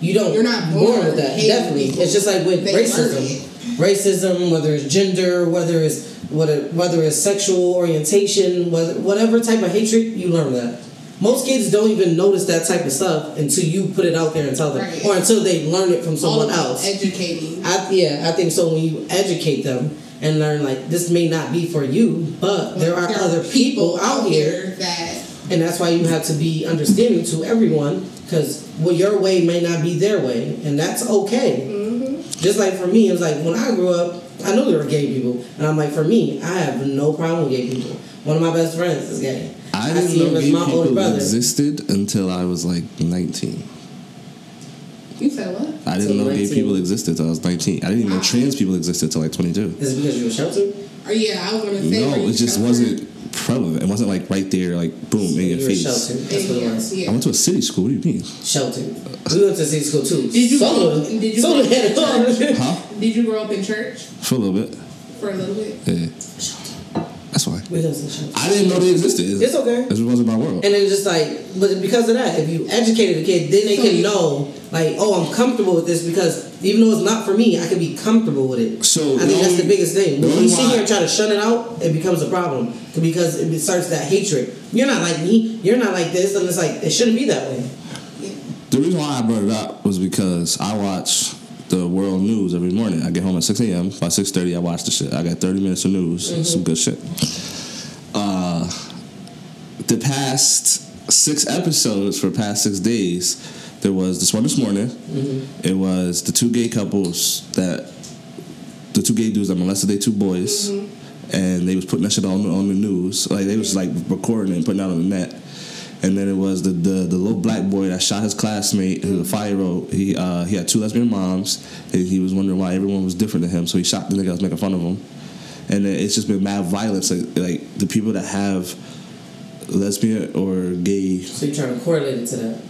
you don't. You're not born with that. Definitely, people. it's just like with They racism. Racism, whether it's gender, whether it's whether whether it's sexual orientation, whether whatever type of hatred, you learn that. Most kids don't even notice that type of stuff until you put it out there and tell them, Right. or until they learn it from someone about else. educating. I, yeah, I think so. When you educate them and learn, like this may not be for you, but there are other people out here that And that's why you have to be understanding to everyone because well, your way may not be their way, and that's okay. Mm-hmm. Just like for me, it was like when I grew up, I knew there were gay people, and I'm like, for me, I have no problem with gay people. One of my best friends is gay. I didn't see him know as gay my older people brother. existed until I was like 19. you said what? I didn't Till know gay people existed until I was 19. I didn't even know trans people existed until like 22. Is it because you were sheltered? Or yeah, I was gonna say. No, it just sheltered? wasn't prevalent. It wasn't like right there, like boom in your you face. sheltered. That's what it was. yeah. I went to a city school. What do you mean? Sheltered. We went to a city school too. Did you Soda, go- did you Soda go had it to on. church? Huh? Did you grow up in church For a little bit. for a little bit? Yeah. That's why. We done some sheltered. I didn't know they existed. It's okay. It wasn't my world. And then just like, but because of that, if you educated a kid, then they So can you- know, like, oh, I'm comfortable with this because even though it's not for me, I can be comfortable with it. So I think the that's the biggest thing. the When only you sit here and try to shut it out, it becomes a problem because it starts that hatred. You're not like me. You're not like this, and it's like it shouldn't be that way. The reason why I brought it up was because I watch the world news every morning. I get home at 6 a.m. By 6.30, I watch the shit. I got 30 minutes of news, some good shit. Uh, the past six episodes for past six days, there was this one this morning. It was the two gay couples that, the two gay dudes that molested their two boys. And they was putting that shit on, on the news. Like, they was like recording it and putting it out on the net. And then it was the, the the little black boy that shot his classmate, who was a old. He uh, he had two lesbian moms, and he was wondering why everyone was different than him. So he shot the nigga that was making fun of him. And it's just been mad violence. Like, like the people that have lesbian or gay, So you're trying to correlate it to that.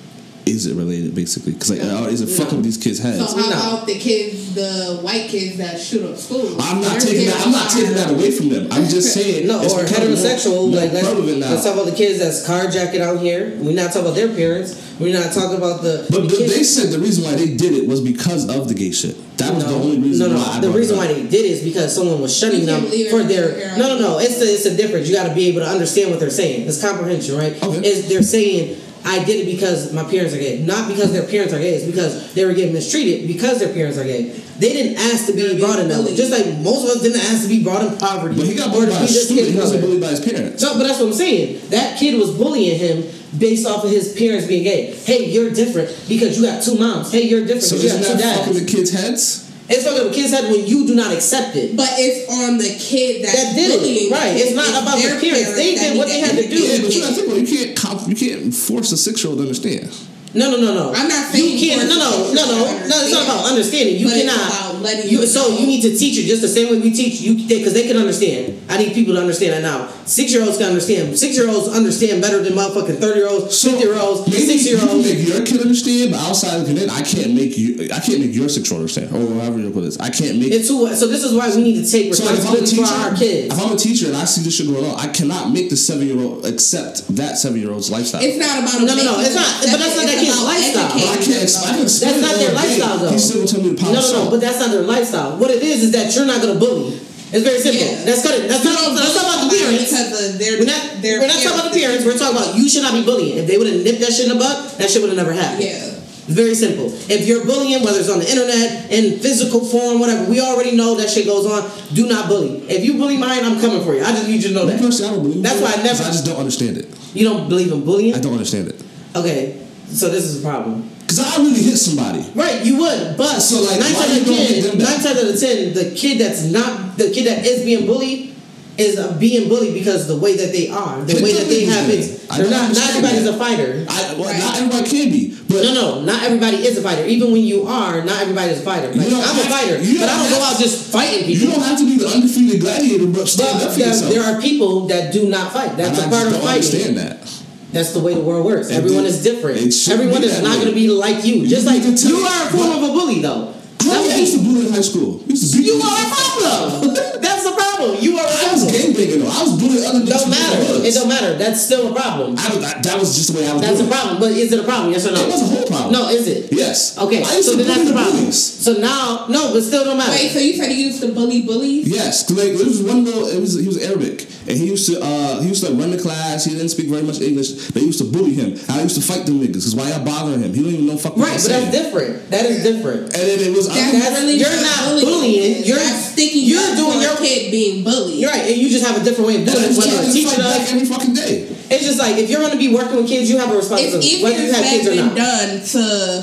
Is it related basically? Because like, uh, is it fucking with these kids' heads? So how No. about the kids, the white kids that shoot up schools? I'm not Their taking that. I'm not taking that away from them. I'm just saying. No, it's or heterosexual. More, more like let's, now. let's talk about the kids that's carjacking out here. We're not talking about their parents. We're not talking about the. but the but they said the reason why they did it was because of the gay shit. That was the only reason no, no. why. I the brought it reason why they did it is because someone was shunning them for their. No, no, no. It's a, it's a difference. You got to be able to understand what they're saying. It's comprehension, right? Okay. Is they're saying I did it because my parents are gay, not because their parents are gay. It's because they were getting mistreated because their parents are gay. They didn't ask to be They're brought in being that Just like most of us didn't ask to be brought in poverty. But he got bullied by be a student. He wasn't bullied by his parents. No, but that's what I'm saying. That kid was bullying him based off of his parents being gay. Hey, you're different because you got two moms. Hey, you're different So because you isn't got two that dads. fucking the kids' heads? It's what the kids had when you do not accept it. But it's on the kid that's That did it, right. It's kid. not about the their parents. They did what they had to do. Yeah, but you education. gotta think about. You can't you can't force a six year old to understand. No, no, no, no. I'm not you saying can't. No, no, no, no, no. It's not about understanding. You But it's cannot. About letting you, so you need to teach it just the same way we teach you because they can understand. I need people to understand that now. Six year olds can understand. Six year olds understand better than motherfucking thirty year olds, fifty year olds, maybe six year olds. you can olds. make your kid understand, but outside of it, I can't make you. I can't make your six year old understand, or however you put this. I can't make. It's who. So this is why we need to take So like, if I'm a responsibility teacher, for our kids. if I'm a teacher and I see this shit going on, I cannot make the seven year old accept that seven year old's lifestyle. It's not about No, no, no, it's not- them but that's not that kid's It's lifestyle. I can't. I can explain That's not their lifestyle, though. He's still gonna tell me to pound No, no, no, but that's not their lifestyle. What it is is that you're not gonna bully. It's very simple. Yeah. That's good. That's not. don't That's not about the parents. because of their We're not. we're not talking about the parents. We're talking about you should not be bullying. If they would have nipped that shit in the butt, that shit would have never happened. Yeah. Very simple. If you're bullying, whether it's on the internet, in physical form, whatever, we already know that shit goes on. Do not bully. If you bully mine, I'm coming for you. I just need you to know that. personally, I don't believe. That's why I never- I just don't understand it. You don't believe in bullying? I don't understand it. Okay, so this is a problem. Cause I really hit somebody. Right, you would, but So, like, nine times out of ten, hit them back? nine times out of ten, the kid that's not the kid that is being bullied is being bullied because the way that they are, the Hit way that they have it. They're not. Not everybody's that. a fighter. I, well, Right. not everybody can be, but No, no, not everybody is a fighter. Even when you are, not everybody is a fighter. Like, I'm a fighter, but I don't don't go out just fighting people. you don't have to be the undefeated gladiator, but stand But up for there, yourself. there are people that do not fight. That's I a part of don't fighting. understand that. That's the way the world works. It Everyone is different. Everyone is not going to be like you. Just You like tell- you are a form of a bully, though. How That I used to bully in high school. I used to beat You are a problem. (laughs) That's the problem. You are a I was problem. gang banging though. I was bullying other niggas It Don't matter. It don't matter. That's still a problem. I was, that, that was just the way I was That's a doing it. problem. But is it a problem? Yes or no? It was a whole problem. No, is it? Yes. Okay. I used so to then that's bully the the problem. bullies. So now, no, but still don't matter. Wait, so you said you used to bully bullies? Yes, 'cause, like there was one little. It was he was Arabic, and he used to uh he used to run the class. He didn't speak very much English. They used to bully him. I used to fight them niggas because why y'all bothering him? He don't even know fuck right, but saying. that's different. That is different. And then it was That's That's- really you're not bullying, you're- that's sticking you're doing your- a kid being bullied. You're right, and you just have a different way of And doing it. Whether trying a to teacher does, every fucking day. it's just like if you're going to be working with kids, you have a responsibility, easier whether you have kids or not. done to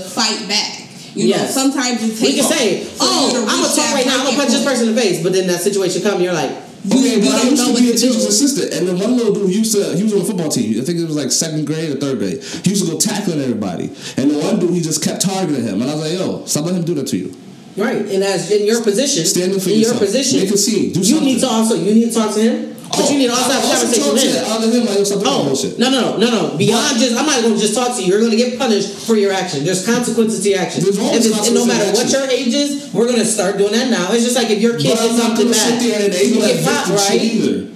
fight back. You know, Yes. sometimes it We takes. can say, "Oh, I'm gonna talk right now. I'm gonna breaking punch this person in the face," but then that situation comes, you're like, Okay, you but I used to be a teacher's assistant, and then one little dude used to he was on the football team. I think it was like second grade or third grade. He used to go tackling everybody, and the one dude he just kept targeting him, and I was like, "Yo, stop letting him do that to you." Right, and as in your position, for in yourself. your position, Make a scene. Do you need to also you need to talk to him, but oh, you need to also have a conversation with him. other him like, "Yo, stop doing that Oh bullshit." no no no no no! Beyond just, I'm not going to just talk to you. You're going to get punished for your action. There's consequences to your action. There's always and no matter what your age is, we're going to start doing that now. It's just like if your kid But I'm did not something bad, and you get popped, right? either.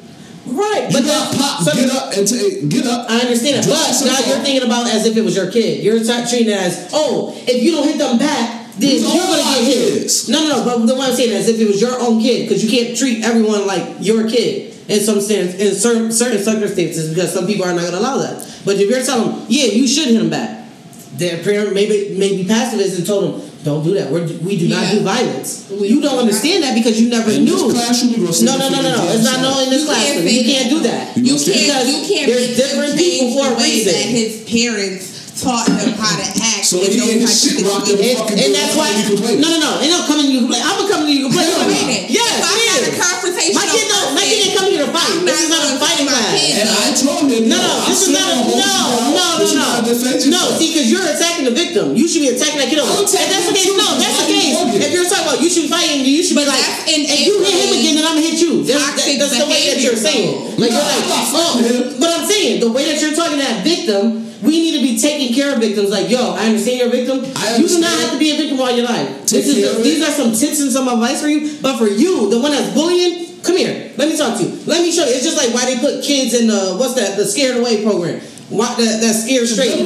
Right, You but got then pop, so- get up and take, get up. I understand it, but now you're thinking about as if it was your kid. You're treating it as, oh, if you don't hit them back, then you're gonna get hit. No, no, no. But the one I'm saying is if it was your own kid, because you can't treat everyone like your kid in some sense, in certain certain circumstances, because some people are not gonna allow that. But if you're telling them, yeah, you should hit them back, their parent maybe maybe pacifist and told them. Don't do that. We're, we do not do violence. We you do don't understand that because you never In knew. classroom, no, no, no, no, no. It's not no in this You can't classroom. You can't do that. You You can't. You can't. there's different people for a reason. That his parents taught him how to act. So in he those ain't shit rocked situations. every And, and that's Why why. you complaining? No, no, no. Ain't no coming to you complain. I'm gonna come to you complain. Wait a minute. Yes, If I it had is. a confrontation My kid don't. My kid didn't come here to fight. I'm This is not not a fighting fight class. And I told him, No, no, this is not a- gonna hold no, no, no, no. No, yourself. see, because you're attacking the victim. You should be attacking that kid. Over. I'm If that's the attacking case, no, that's the Why case. If you're talking about you should be fighting, you should be like, that's if you hit him again, then I'm gonna hit you. That's, that's the way that you're saying. Like you're like, oh, but I'm saying the way that you're talking to that victim. We need to be taking care of victims. Like, yo, I understand you're a victim. You do not have to be a victim all your life. This is these are some tips and some advice for you. But for you, the one that's bullying, come here. Let me talk to you. Let me show you. It's just like why they put kids in the what's that? The scared away program. Why that, that scared straight.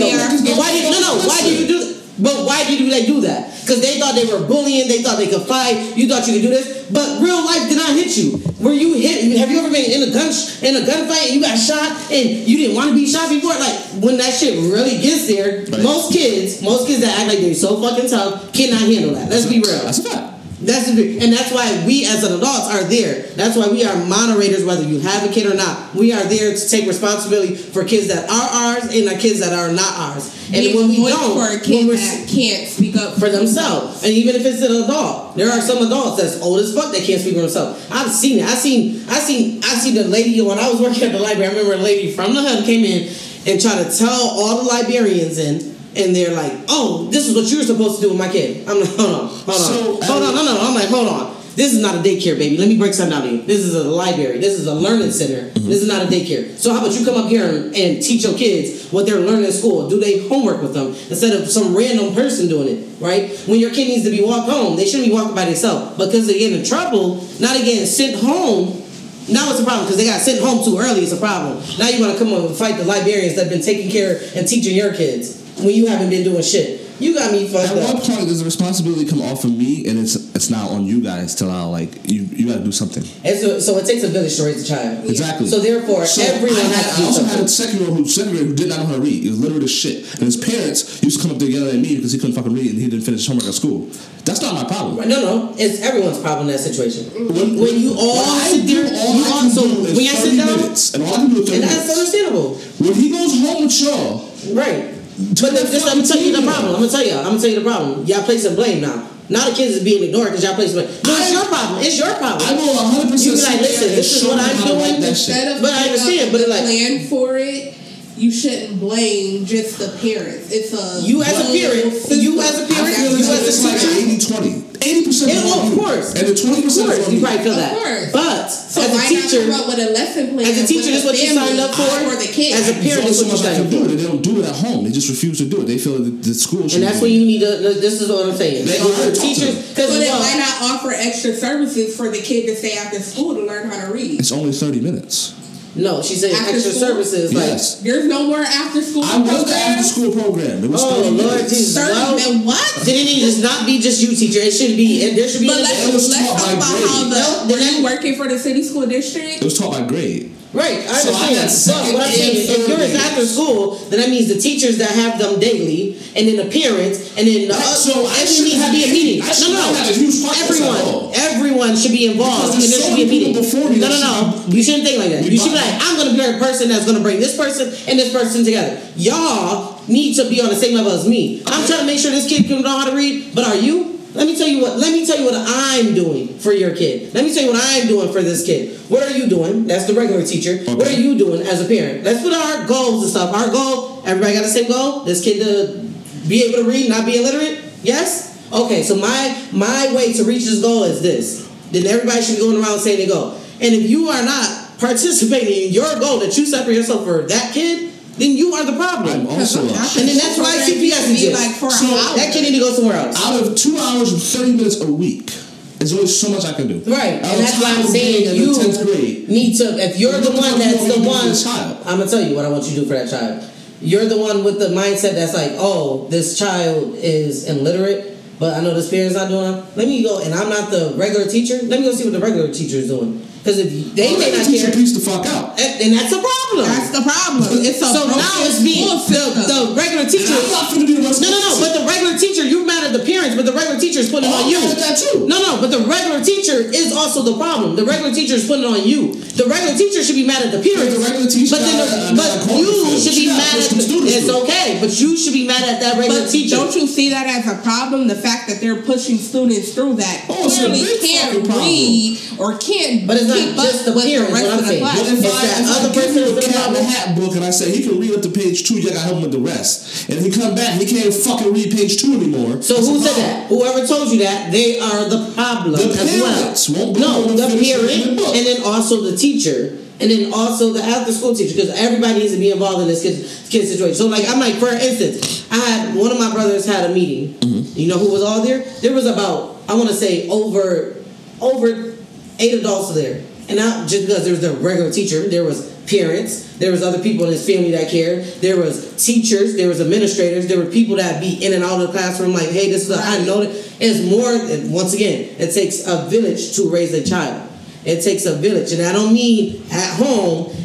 Why did no no? Why did you do? But why did they do that? Because they thought they were bullying. They thought they could fight. You thought you could do this, but real life did not hit you. Were you hit? Have you ever been in a gun in a gunfight and you got shot and you didn't want to be shot before? Like when that shit really gets there, Right. most kids, most kids that act like they're so fucking tough cannot handle that. Let's be real. That's a fact. That's and that's why we as adults are there. That's why we are moderators, whether you have a kid or not. We are there to take responsibility for kids that are ours and the kids that are not ours. And when we don't, for a when kid that can't speak up for themselves, and even if it's an adult, there are some adults that's old as fuck that can't speak for themselves. I've seen it. I seen, I seen, I seen the lady when I was working at the library. I remember a lady from the hood came in and tried to tell all the librarians in. And they're like, "Oh, this is what you're supposed to do with my kid." I'm like, "Hold on, hold on, So, hold on, no, no." I'm like, "Hold on, this is not a daycare, baby. Let me break something down to you. This is a library. This is a learning center. Mm-hmm. This is not a daycare. So how about you come up here and, and teach your kids what they're learning in school? Do they homework with them instead of some random person doing it, right? When your kid needs to be walked home, they shouldn't be walking by themselves because they're getting in trouble. Not again sent home. Now it's a problem because they got sent home too early. It's a problem. Now you want to come on and fight the librarians that have been taking care and teaching your kids when you haven't been doing shit. You got me fucked At up. one point, does the responsibility come off of me, and it's it's now on you guys to now like you you got to do something. And so, so it takes a village to raise a child. Exactly. So therefore, So everyone I, had, has to I do also had a second year who second grade who did not know how to read. He was literate as shit, and his parents used to come up there yelling at me because he couldn't fucking read and he didn't finish homework at school. That's not my problem. No, no, it's everyone's problem in that situation. When, When you all when I sit there, do, all you I all, can so do is when I sit 30 down, minutes, and all I can do is 30 and that's minutes. understandable, When he goes home with y'all, right? But just, I'm gonna tell you the problem. I'm gonna tell you. I'm gonna tell you the problem. Y'all placing blame now. Now the kids is being ignored because y'all placing blame. No, it's your problem. It's your problem. I will 100 You percent be like, listen, this is what I'm doing. Instead of But I understand, but like- plan for it, you shouldn't blame just the parents. It's a You as a parent, you as a parent, you it's, as a it's like teacher. 80 20. 80% Yeah, well, of course. And the 20% Of course, you probably feel Of that. course. But So as a teacher, not with a lesson plan? as a teacher, with this is what you signed up for. for the kids. As a parent, only this so is what much you I signed can up do for. it. They don't do it at home. They just refuse to do it. They feel that the school should And that's do when you need to. This is what I'm saying. They So don't for talk to teachers, because So then well, why not offer extra services for the kid to stay after school to learn how to read? It's only 30 minutes. No, she's saying After extra school? services Yes. There's no more after school I was the after school program. It was Oh, 30 Lord. Jesus. Thirty, Well, then what? like then it needs to not be just you, teacher. It should be. and There should be. But an- let's, It let's talk about grade. how No, the then were you working for the city school district? It was taught by grade. Right, I So understand. but what I'm saying is, if yours after school, then that means the teachers that have them daily, and then the parents, and then the Right, so I shouldn't needs to have be a meeting. No, no, have a huge part in this at all. everyone, everyone should be involved, and there should be a meeting. before me No, no, no. You shouldn't think like that. You should be like, I'm gonna be a person that's gonna bring this person and this person together. Y'all need to be on the same level as me. I'm trying to make sure this kid can know how to read, but are you? Let me tell you what. Let me tell you what I'm doing for your kid. Let me tell you what I'm doing for this kid. What are you doing? That's the regular teacher. What are you doing as a parent? Let's put our goals and stuff. Our goal. Everybody got the same goal. This kid to be able to read, not be illiterate. Yes. Okay. So my my way to reach this goal is this. Then everybody should be going around saying they goal. And if you are not participating in your goal that you set for yourself for that kid, then you are the problem. I'm also a, And then that's why CPS be exists. like for So, that kid need to go somewhere else. out of two hours and 30 minutes a week, there's only so much I can do. Right, I and that's why I'm tired of being saying in you grade. need to. If you're the one that's the want me to do one, child? I'm gonna tell you what I want you to do for that child. You're the one with the mindset that's like, oh, this child is illiterate, but I know this parent's not doing. it. Let me go, and I'm not the regular teacher. Let me go see what the regular teacher is doing. Because if they Well, may not the teacher care, piece the fuck out. and, and that's a problem. That's the problem. It's a so now it's being the, the regular teacher. I'm not finna be the rest No, no, no. the But the regular teacher, you mad at the parents, but the regular teacher is putting it on you. I'm mad at that too. No, no, but the regular teacher is also the problem. The regular teacher is putting it on you. The regular teacher should be mad at the parents. the regular teacher but then the, gotta- but gotta you the should be mad at the, students It's okay, but you should be mad at that regular But teacher. don't you see that as a problem? The fact that they're pushing students through that Oh, clearly can't read or can't But it's not just the with parents, the rest what I'm saying. class. But if It's I, that other person is the problem. the hat book and I say he can read up to page two, you gotta help him with the rest. And if he come back, he can't fucking read page two anymore. So who said that? Whoever told you that, they are the problem The as parents well. won't no, the parent, the and then also the teacher, and then also the after school teacher, because everybody needs to be involved in this kid, kid situation. So, like, I'm like, for instance, I had one of my brothers had a meeting. Mm-hmm. You know who was all there? There was about I want to say over over eight adults there, and not just because there was the regular teacher, there was parents, there was other people in his family that cared, there was teachers, there was administrators, there were people that be in and out of the classroom like, hey, this is a, I know that it's more. Once again, it takes a village to raise a child. It takes a village, and I don't mean at home.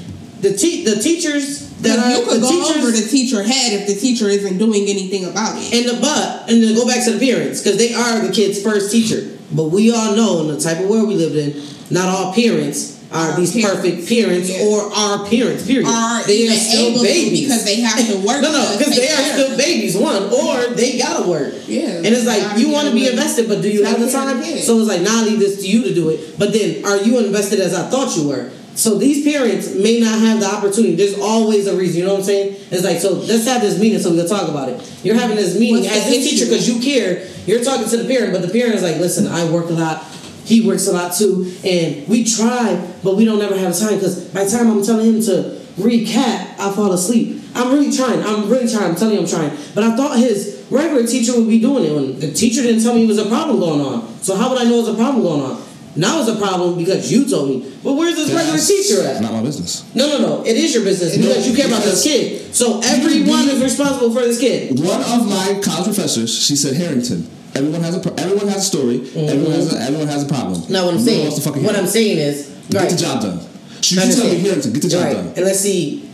The te- the teachers that are you could the go teachers over the teacher head if the teacher isn't doing anything about it. and the but and then go back to the parents because they are the kid's first teacher. But we all know in the type of world we lived in, not all parents are Are these parents, perfect parents yeah. or our parents. Period. Are they are still babies because they have to work (laughs) no, no, because they are still babies. One or they gotta work. Yeah, and it's like you want to be invested, but do you have the time? So it's like, now I leave this to you to do it. But then, are you invested as I thought you were? So these parents may not have the opportunity. There's always a reason. You know what I'm saying? It's like, so let's have this meeting so we can talk about it. You're having this meeting What's as a teacher because you care. You're talking to the parent, but the parent is like, listen, I work a lot. He works a lot too, and we try, but we don't ever have time because by the time I'm telling him to recap, I fall asleep. I'm really trying. I'm really trying. I'm telling you, I'm trying. But I thought his regular teacher would be doing it. When the teacher didn't tell me it was a problem going on, so how would I know it was a problem going on? Now it's a problem because you told me. But where's this regular teacher at? Not my business. No, no, no. It is your business No, because you care about this kid. So everyone is responsible for this kid. One of my college professors, she said Harrington. Everyone has a pro- everyone has a story. Mm-hmm. Everyone has a, everyone has a problem. Now what I'm saying, wants to fucking what I'm saying is, get the job done. She I keeps telling me. Harrington, get the job right. done. And let's see.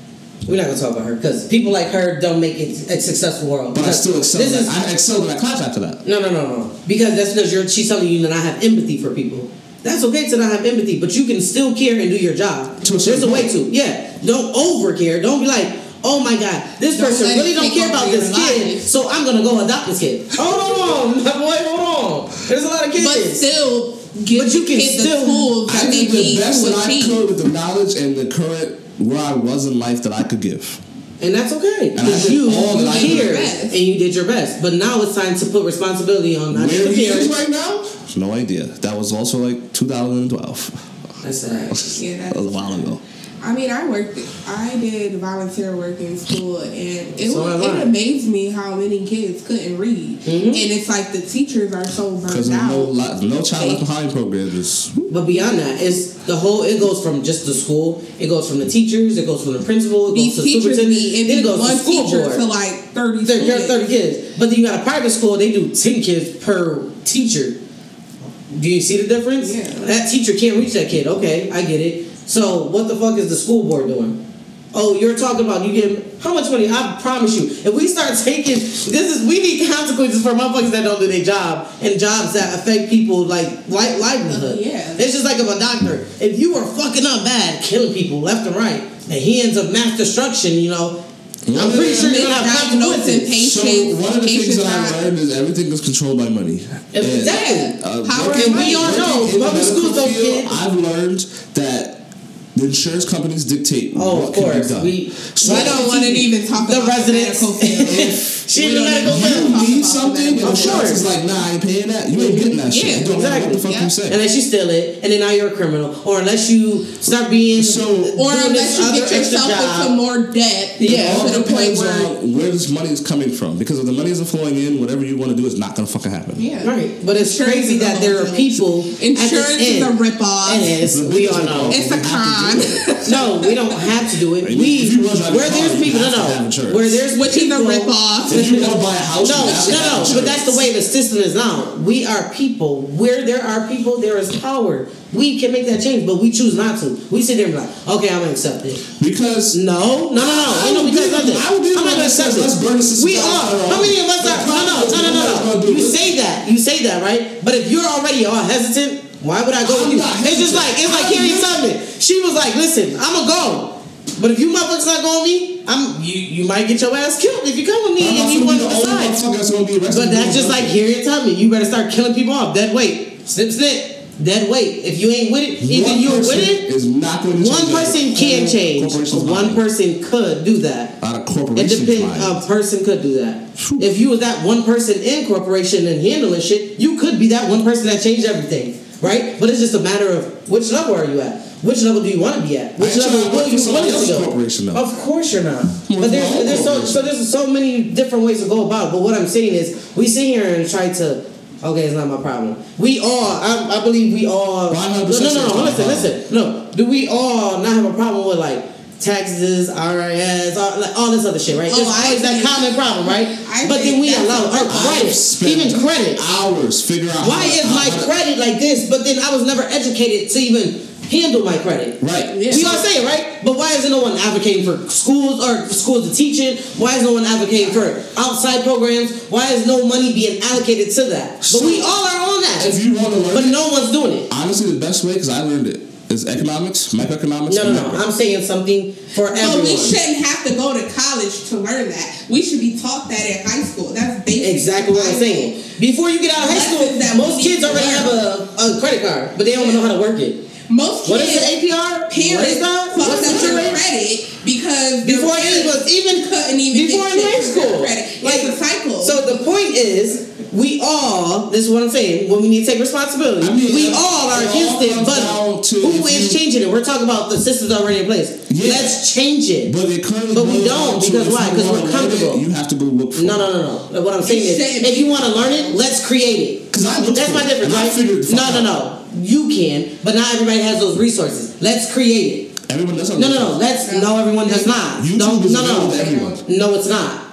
We're not gonna talk about her because people like her don't make it a successful world. But I still excel. This is. I excelled in that class after that. no, no, no, no. Because that's because you're. She's telling you that I have empathy for people. That's okay to not have empathy, but you can still care and do your job. To There's a way to. Yeah. Don't over care. Don't be like, oh my god, this Don't person really don't care about this kid, so I'm gonna go adopt this kid. (laughs) Hold on, my (laughs) boy. Hold on. There's a lot of kids. But still, give But you can kid still- the tools that I did the best that I could with the knowledge and the current where I was in life that I could give. And that's okay because you all that I cared Best. and you did your best. But now it's time to put responsibility on not just Where the he is parents. right now, no idea. That was also like 2012. That's all right. (laughs) Yeah, that was a while ago. I mean, I worked. I did volunteer work in school, and it So was, it amazed me how many kids couldn't read. Mhm. And it's like the teachers are so Because burnt no, out. li- no child left behind program is But beyond that, it's the whole. It goes from just the school. It goes from the teachers. It goes from the principal. It These goes to the teachers superintendent. be it then it goes one to school teacher board. to like thirty. There- there are students. 30 kids. But then you got a private school, they do 10 kids per teacher. Do you see the difference? Yeah. That teacher can't reach that kid. Okay, I get it. So what the fuck is the school board doing? Oh, you're talking about you give how much money? I promise you, if we start taking this is we need consequences for motherfuckers that don't do their job and jobs that affect people like li- livelihood. Yeah. it's just like if a doctor, if you are fucking up bad, killing people left and right, and he ends up mass destruction, you know, I'm pretty sure you're gonna have patients. So one of the things that I learned is everything is controlled by money. And, Exactly. uh, Power working- and money. We all know, the public schools don't I've learned that the insurance companies dictate Oh, what of can course. be done. We, So We don't want to even talk the about residents. the medical field. (laughs) She We the don't medical even you need something, and medical insurance is like, nah, I ain't paying that. You ain't getting that shit. Yeah, You don't know what the exactly. fuck Yeah. you say. Unless you steal it, and then now you're a criminal, or unless you start being So- Or unless you get yourself job. into more debt. Yeah. It all to the point depends where. on where this money is coming from. Because if the money isn't flowing in, whatever you want to do is not going to fucking happen. Yeah. Right, but it's Insurance crazy that there are whole people. Insurance at this is a ripoff. It is. We all know. It's a You have to do con. It. (laughs) No, we don't have to do it. If We you run out of where there's people. No, have no. Where there's Which is a people- ripoff. If you want to buy a house, No, you no, to have no, but that's the way the system is now. We are people. Where there are people, there is power. We can make that change, but we choose not to. We sit there and be like, okay, I'm gonna accept it. Because No, no, no, no. I Ain't no would because be- nothing. I would be I'm the not gonna that accept says, it. let's burn the system We are. How many of us are? No, no, no, no, not no, gonna no. do You say that, that. You say that, right? But if you're already all hesitant, why would I go with you? It's just like it's like I'm Tubman. She was like, "Listen, I'm gonna go." But if you motherfuckers not going with me, I'm you. You might get your ass killed if you come with me I'm and you want to decide. motherfucker that's gonna be arrested. But that's just like Harriet Tubman. You better start killing people off. Dead weight. Snip snip. Dead weight. If you ain't with it, either One you're with it. is not going to One person it. can change. One person could do that. Out of It corporations. depends. A person could do that. If you was that one person in corporation and handling shit, you could be that one person that changed everything, right? But it's just a matter of which level are you at? Which level do you want to be at? Which level trying to what work are you for somebody willing to go? Of course you're not. But there's, there's so so there's so many different ways to go about. it. But what I'm saying is, we sit here and try to. Okay, it's not my problem. We all, I, I believe we all. No, no, no, no. Listen, listen. No, do we all not have a problem with like taxes, IRS, all, like, all this other shit, right? Oh, There's I always that think- common problem, right? I but then we allow our problem. credit, even credit. hours figure out. Why how, is how- my how- credit like this? But then I was never educated to even handle my credit. Right. Yeah. We all say it, right? But why isn't no one advocating for schools or for schools to teach it? Why is no one advocating for outside programs? Why is no money being allocated to that? But So, we all are on that. If you want to learn, But it, no one's doing it. honestly, the best way because I learned it is economics, microeconomics. No, no, no. I'm saying something for But everyone. we shouldn't have to go to college to learn that. We should be taught that in high school. That's basic. Exactly what I'm saying. Before you get out of high school, Lessons that most kids already have a, a credit card, but they don't even know how to work it. Most What is kids, the APR? What is parents that? fucked up the credit because Before it was even couldn't even before in high shit for their school. Credit. Like it's a cycle. So the point is, we all. This is what I'm saying. When we need to take responsibility, I mean, we it- all are against it. But down to who you- changing it? We're talking about the systems already in place. Yeah. Let's change it. But it currently But we don't, because why? Because we're comfortable. It, you have to go look for. No, no, no, no. What I'm saying is, if you want to learn it, let's create it. That's my difference, right? No, no, no. You can, but not everybody has those resources. Let's create it. Everyone does. No, no, no. Let's. No, everyone does not. YouTube Don't, is no, no. to everyone. No, it's not.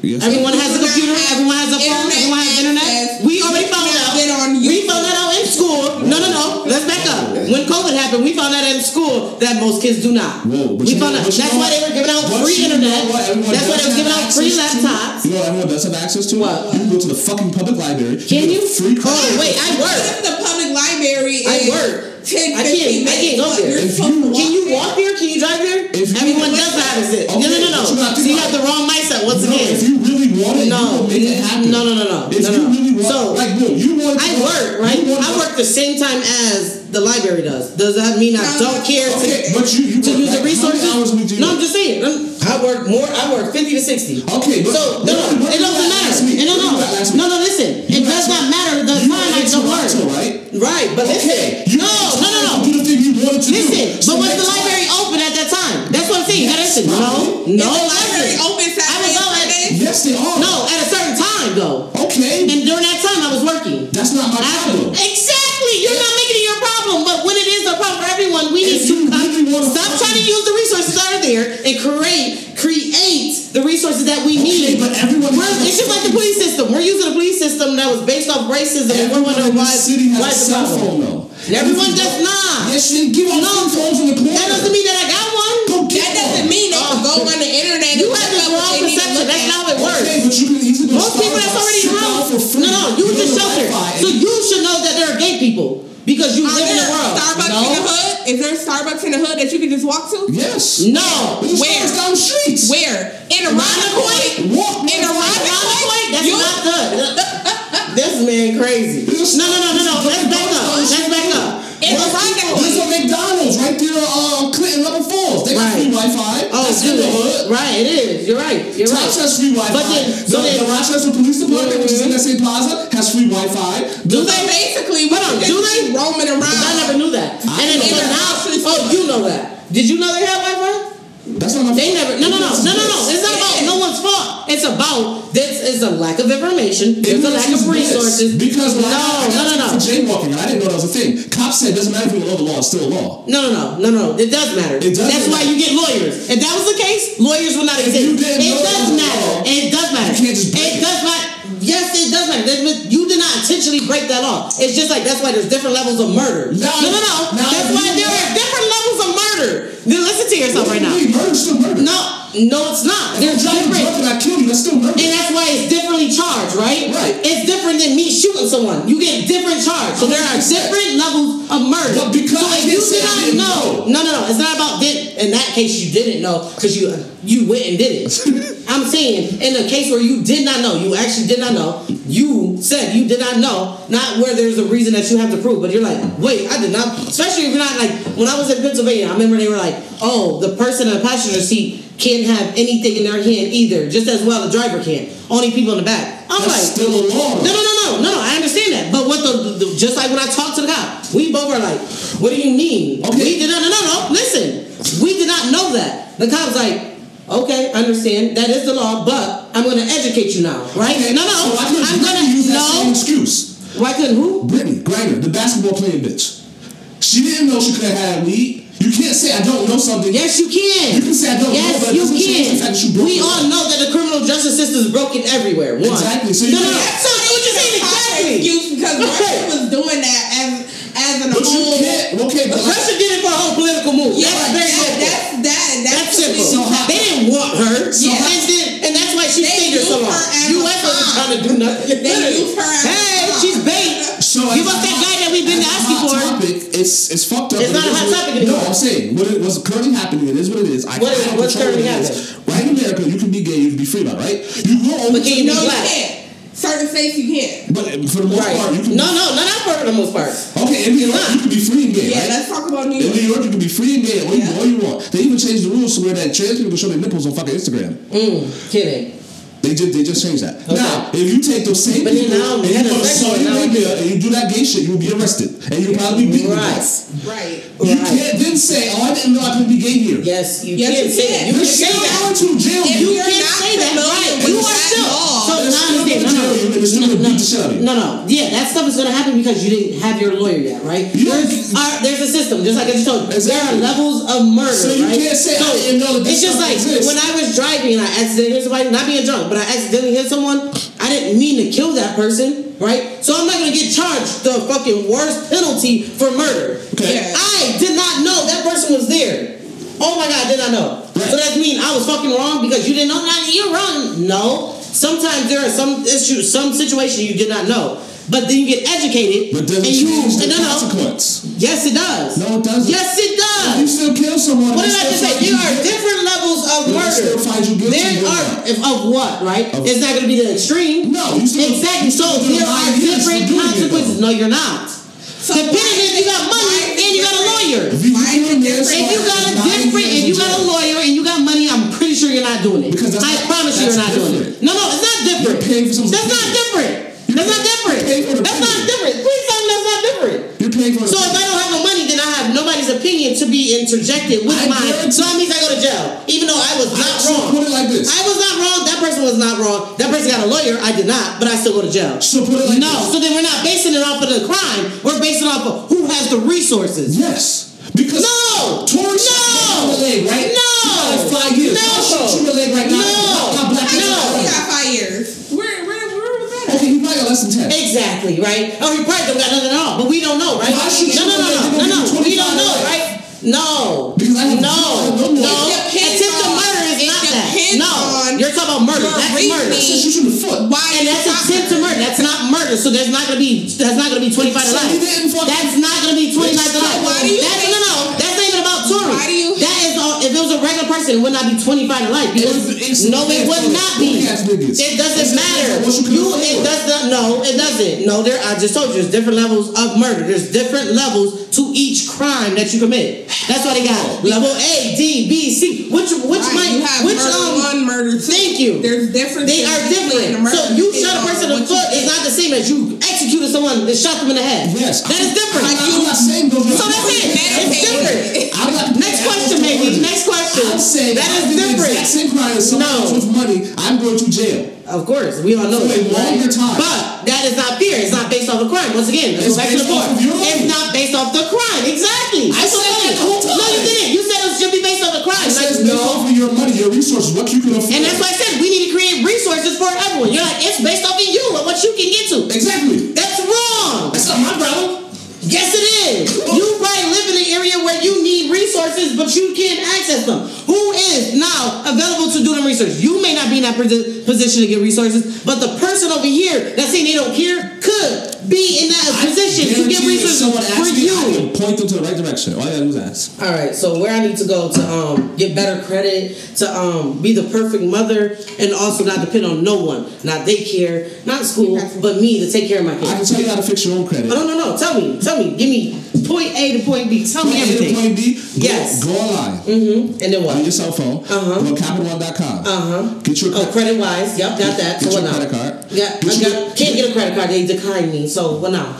Yes, Everyone has a computer. Everyone has a phone. internet Everyone has internet. We already found cannot out. We found that out in school. No, no, no. Let's back up. When COVID happened, we found out in school that most kids do not. Whoa, we found know- out. That's why what? they were giving out But free internet. That's why they were giving out free access to? laptops. You know what everyone does have access to? What? You can go to the fucking public library. Can you? Free Oh wait, I What work. if the public library I work. 10, I 15 can't- I can't go there. You're If supposed you- to walk Can you walk there? Can you drive there? If Everyone does have it. Okay, no, no, no, no. you're So you thinking have the wrong mindset once No, again. if you really want it, No, you will make it happen. no, no, no, no, If no, you no. really want, So, like, no, you want. I work, right? I work the same time as the library does. Does that mean I don't care to, Okay, but you, you to work, use the resources? How many hours do you No, work? I'm just saying. I'm- I work more. I work 50 to 60. Okay, but So, no, no, what- what it doesn't matter. last? And no, no, no, no, listen. You It does not matter the time were I in don't work. right? Right, but listen. Okay, you No, no, no, no. Do the thing you wanted to Listen, but So was the library open at that time? That's what I'm saying. You gotta Yes, listen. No, no, Is the library listen. open I Saturday was and out at Yes, they are. no at a certain time though, Okay. and during that time I was working. That's not my After- problem. Exactly, you're not making it your problem. But when it is a problem for everyone, we need If to you come- really wanna stop fucking- trying to use the resources that are there and create create the resources that we Okay, need. but everyone We're, it's just like the police system. We're using a police system that was based off racism, and we're Everyone wondering in why. city has a a cell phone though. Everyone does not. Yes, they give out No, phones in the corner. That doesn't mean that I got one. Go That doesn't mean they can go on the internet You and have up wrong they need to perception. That's not how it works. Okay, but you can easily Most people that's already sit down around. for free. No, no, you were just sheltered. So you should know that there are because you Are live in the world. Starbucks no. in the hood? Is there a Starbucks in the hood that you can just walk to? Yes. No. There's Where? Down the streets. Where? In a Point. Walk. In a Round point? That's You- not good. (laughs) this man crazy. No, no, no, no, no. Let's back up. Let's back up. In a Most There's a McDonald's right there on Clinton Level Falls. They got Right. free Wi-Fi. Oh, That's in the hood. Right, it is. You're right. You're right. Tops has free Wi-Fi. But then, the, so then, the Rochester Police Department, which is in Mhm. that same plaza, has free Wi-Fi. Do The- they? Basically, Hold on, do they? roaming around. I never knew that. I And then even now, oh, you know that. Did you know they have Wi-Fi? That's not my They fault. never. No, no, no, no, no, no. It's not about no one's fault. It's about this is a lack of information. There's a lack of resources. Because I no, no, no, for jaywalking, I didn't know that was a thing. Cops said it doesn't matter if you know the law; it's still a law. No, no, no, no, no. It does matter. It does That's why you get lawyers. If that was the case, lawyers would not exist. you didn't it know does matter. It does matter. you can't just break it it. does matter. Yes, it does matter. You did not intentionally break that law. It's just like that's why there's different levels of murder. No, no, no. now that's why there are different levels of murder. Then listen to yourself right now. Murder's still murder. No, no, it's not. They're driving different. and I kill you, that's still murder. And that's why it's differently charged, right? Right. It's different than me shooting someone, you get different charge. So there are different levels of murder. But because so if you did not didn't know, no, no, no, it's not about did. In that case, you didn't know because you you went and did it. (laughs) I'm saying in a case where you did not know, you actually did not know. You said you did not know, not where there's a reason that you have to prove, but you're like, wait, I did not. Especially if you're not like when I was in Pennsylvania, I remember they were like, oh, the person in the passenger seat can't have anything in their hand either, just as well the driver can. Only people in the back. I'm That's like, still a law. No, no, no, no, no, no. I understand that, but what the, the just like when I talked to the cop, we both were like, what do you mean? Okay. We did not. No, no, no. Listen, we did not know that. The cop's like. Okay, I understand. That is the law, but I'm going to educate you now, right? Okay, no, no. So I'm going Brittney use to that same excuse. Why couldn't who? Brittney Griner, the basketball playing bitch. She didn't know she could have had weed. You can't say I don't know something. Yes, you can. You can say I don't know, but it you doesn't change can. the fact that you broke we the law. all know that the criminal justice system is broken everywhere. One. Exactly, so you no, no, no. can't- So what you saying exactly? excuse because Okay. (laughs) Russia was doing that as as an. But you can't. Okay, but like, Russia did it for a whole political move. Yeah, that's very that, simple. that's that. That's, That's simple. So how- they didn't want her. Yeah. And, then, and that's why she They stayed here so long. her as U.S. wasn't trying to do nothing. They used her Hey, she's bait. So Give as us a that hot- guy that we've been asking hot for. Topic, it's it's fucked up. It's but not a it is hot what- topic No. I'm saying what it, what's currently happening. It is what it is. I What is- can't what's control currently what it is. happening? Right in America, you can be gay, you can be free about, right? You go over But can you to- be No, you black? can't. Certain states you can't. But for the most Right. part, you can. No, no, no, not for the most part. Okay, in New York, you can be free and gay, Yeah, right? let's talk about New York. In York. New York, you can be free and gay all, you, all you want. They even changed the rules to where that trans people can show their nipples on fucking Instagram. Mm, kidding. They just they just changed that. Okay. Now, if you take those same But people now and you had go a to Saudi. Arabia and you do that gay shit, you'll be arrested and you'll probably be beaten Right. death. Right. You Right. can't then say, "Oh, I didn't know I couldn't be gay here." Yes, you Yes, can you say can. that. You Then can shit, say I'm that. going to jail. If You you're can't say that, familiar right? You are still. So now still understand. No, jail you they're still no, gonna no, beat the shit out of you. no, no. Yeah, that stuff is gonna happen because you didn't have your lawyer yet, right? You There's, uh, there's a system, just like I just told you. Exactly. There are levels of murder, So you right? can't say, "I didn't know that this It's just like exists." when I was driving and I accidentally hit somebody, not being drunk, but I accidentally hit someone. I didn't mean to kill that person, right? So I'm not gonna get charged the fucking worst penalty for murder. Okay. Yeah. I did not know that person was there. Oh my god, I did not know. Right. So that mean I was fucking wrong because you didn't know? You're wrong. No. Sometimes there are some issues, some situation you did not know. But then you get educated But doesn't and you change the no, no. consequence. Yes it does. No, it doesn't. Yes it does. If you still kill someone, What did I just say? There you are different levels of They murder. still find you guilty, There are if, of what, right? Of- it's not gonna be the extreme. No, you still- exactly. So still do there are different for it, consequences. No, you're not. So Depending if you got money and you got a lawyer. If you, Why is it doing this, different? If you got a different, if you got a lawyer and you got money, I'm pretty sure you're not doing it. Because I not- promise you, you're that's not doing it. No, no, it's not different. You're paying for someone's That's not different. You're That's not different. paying for That's not different. Please tell me that's not different. You're paying for So if I don't have no money, then I have nobody's opinion to be interjected with I mine. guarantee- So that means I go to jail, even though I was not so wrong. put it like this. I was not wrong. That person was not wrong. That person got a lawyer. I did not, but I still go to jail. So put it like no. this. So then we're not basing it off of the crime. We're basing it off of who has the resources. Yes. Because No! Tory shot No! you in the leg, right? No! She got like five years. No! I'll shoot you in the leg right now. No! How black I is know No. he that? got five years. Where, where, where was that? Okay, he probably got less than ten. Exactly, right? Oh, he probably don't got nothing at all, but we don't know, right? Why should no, you no, no, no, no, no. We don't know, life? right? No. Because I have no, no no. more. It Attempted murder is not that. No, you're talking about murder. That's reasoning. murder. I said shoot the foot. Why And that's attempt to murder. That's not murder. So there's not gonna be that's not gonna be 25 to life. he didn't fucking- That's not gonna be 25 to life. why do you That's think- no no. That's not even about Tory. Why do you- That is all, if it was a regular person, it would not be 25 to life because It's- it's- no, it would not be. It doesn't matter. you it does not. No, it doesn't. No, there. I just told you. There's different levels of murder. There's different levels to each crime that you commit. That's why they got level A, D, B, C. Which which Right, might you have which murder um one, murder two. Thank you. There's different. They are different. So you shot a person in the foot is not the same as you executed someone and shot them in the head. Yes. That is different. I'm not- I'm not saying So that's it. It's different. I'm not, Next question, maybe. Next question. I'm saying that I is the different. exact same crime as someone No. with money, I'm going to jail. Of course, we all know For a longer time. But that is not fair. It's not based off a crime. Once again, It's go back to the based off point. of your It's not based off the crime. Exactly. I That's said that the whole time. No, you didn't. You said it should be based off the crime. It says Like, based no. off of your money, your resources, what you can afford. And that's why I said we need to create resources for everyone. You're like, it's based off of you and what you can get to. Exactly. That's wrong. That's not my problem. Yes, it is. You probably live in an area where you need resources, but you can't access them. Who is now available to do them research? You may not be in that position to get resources, but the person over here that's saying they don't care could. Be in that position to get Guarantee if resources someone for asks me, I you. can point them to the right direction. All you gotta do is ask. All right, so where I need to go to um, get better credit, to um, be the perfect mother, and also not depend on no one, not daycare, not school, but me to take care of my kids. I can tell you how to fix your own credit. Oh, no, no, no. Tell me, tell me. Give me point A to point B. Tell me Point A to everything. Point B. Go, Yes. Go online. Mm-hmm. And then what? On your cell phone. Uh-huh. Go to CapitalOne.com. Uh huh. Get your Credit. Oh, CreditWise. Yep, got that. Get So your what now? credit card. Yeah, I got, can't get a credit card. They declined me. So what now?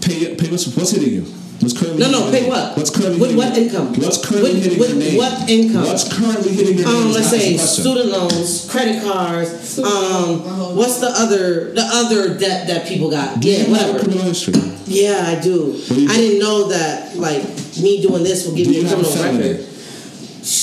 Pay, pay what's, what's hitting you? What's currently No, hitting no, pay what? What's currently With what income? What's currently With- hitting with your name? what income? What's currently hitting your name? Um, let's say student loans, credit cards. Um, what's the other the other debt that people got? Do Yeah, you have a whatever. criminal history? Yeah, I do. Do I didn't know that like me doing this will give Do me you a have a criminal record.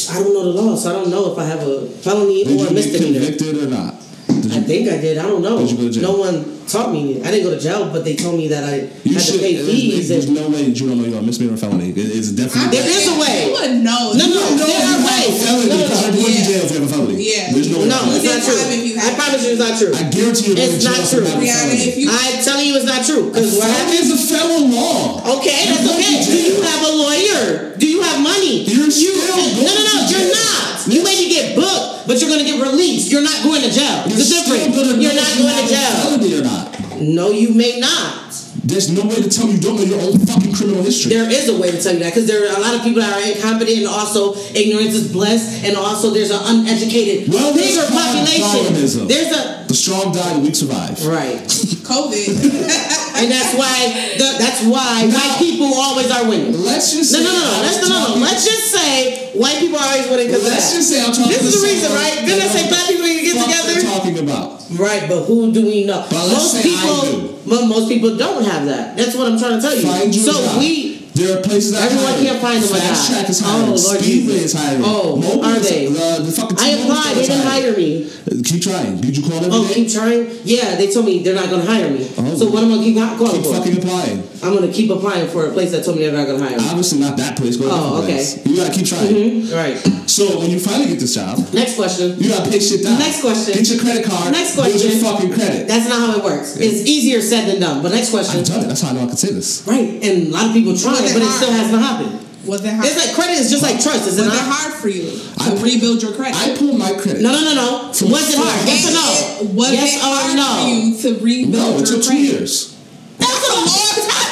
I don't know the law, so I don't know if I have a felony Did or a you get misdemeanor. convicted or not? Did I you, think I did. I don't know. Did you go to jail? No one taught me. I didn't go to jail, but they told me that I you had to should. pay There's, fees. there's And, no way that you don't know you're a misdemeanor or felony. It- It's definitely. There is a way. You would know. no, no, You would there know are ways. felony No, no, no. you're going to jail if you have a felony. Yeah. There's no way. No, it's not true. time if you I promise you, it's not true. I guarantee you're It's not true. have a Yeah, I mean, felony. if you I'm telling you, it's not true. Because what Felony happens? is a federal law. Okay, that's okay. Do you have a lawyer? Do you have money? You're you, still no, no, no, you're not. You maybe get booked, but you're going to get released. You're not going to jail. You're It's still different. gonna You're not going to jail. Or not? No, you may not. There's no way to tell me you don't know your own fucking criminal history. There is a way to tell you that because there are a lot of people that are incompetent and also ignorance is blessed and also there's an uneducated Well, bigger population. There's a the strong die, the weak survive. right, (laughs) COVID. (laughs) and that's why the, that's why Now- white people always are winning. Let's just No, say no, no, no. Let's no, no, no. Let's just say white people are always winning because of Let's that. just say I'm talking This is the reason, right? Didn't I say black people need to get together? they're talking about. Right, but who do we know? But let's most say I people, do. but most people don't have that. That's what I'm trying to tell you. Find you so job. we. There are places that Everyone hire. can't find them Fast. Track is Oh, hiring. Lord Speedway is hiring. Oh, Mobil are is- they? The, the fucking I applied. They didn't hiring. hire me. Uh, Keep trying. Did you call them? Oh, keep trying. Yeah, they told me they're not going to hire me. Oh. So what am I going to keep calling Keep for? fucking applying. I'm going to keep applying for a place that told me they're not going to hire me. Obviously not that place. Go Oh, okay. place. You gotta keep trying. Mhm. Right. So when you finally get this job, Next question. you gotta pay shit down. Next question. Get your credit card. Next question. your fucking credit. That's not how it works. It's easier said than done. But next question. I'm telling you, that's how I know I can say this. Right. And a lot of people try, it but it still hasn't happened. Was it hard? It's like credit is just like trust, is it was it not? hard for you I to put- rebuild your credit? I pulled my credit. No, no, no, no. From Was it hard? Yes or no? it- Was yes it or no? for you to rebuild No, it took two years. That's a long time.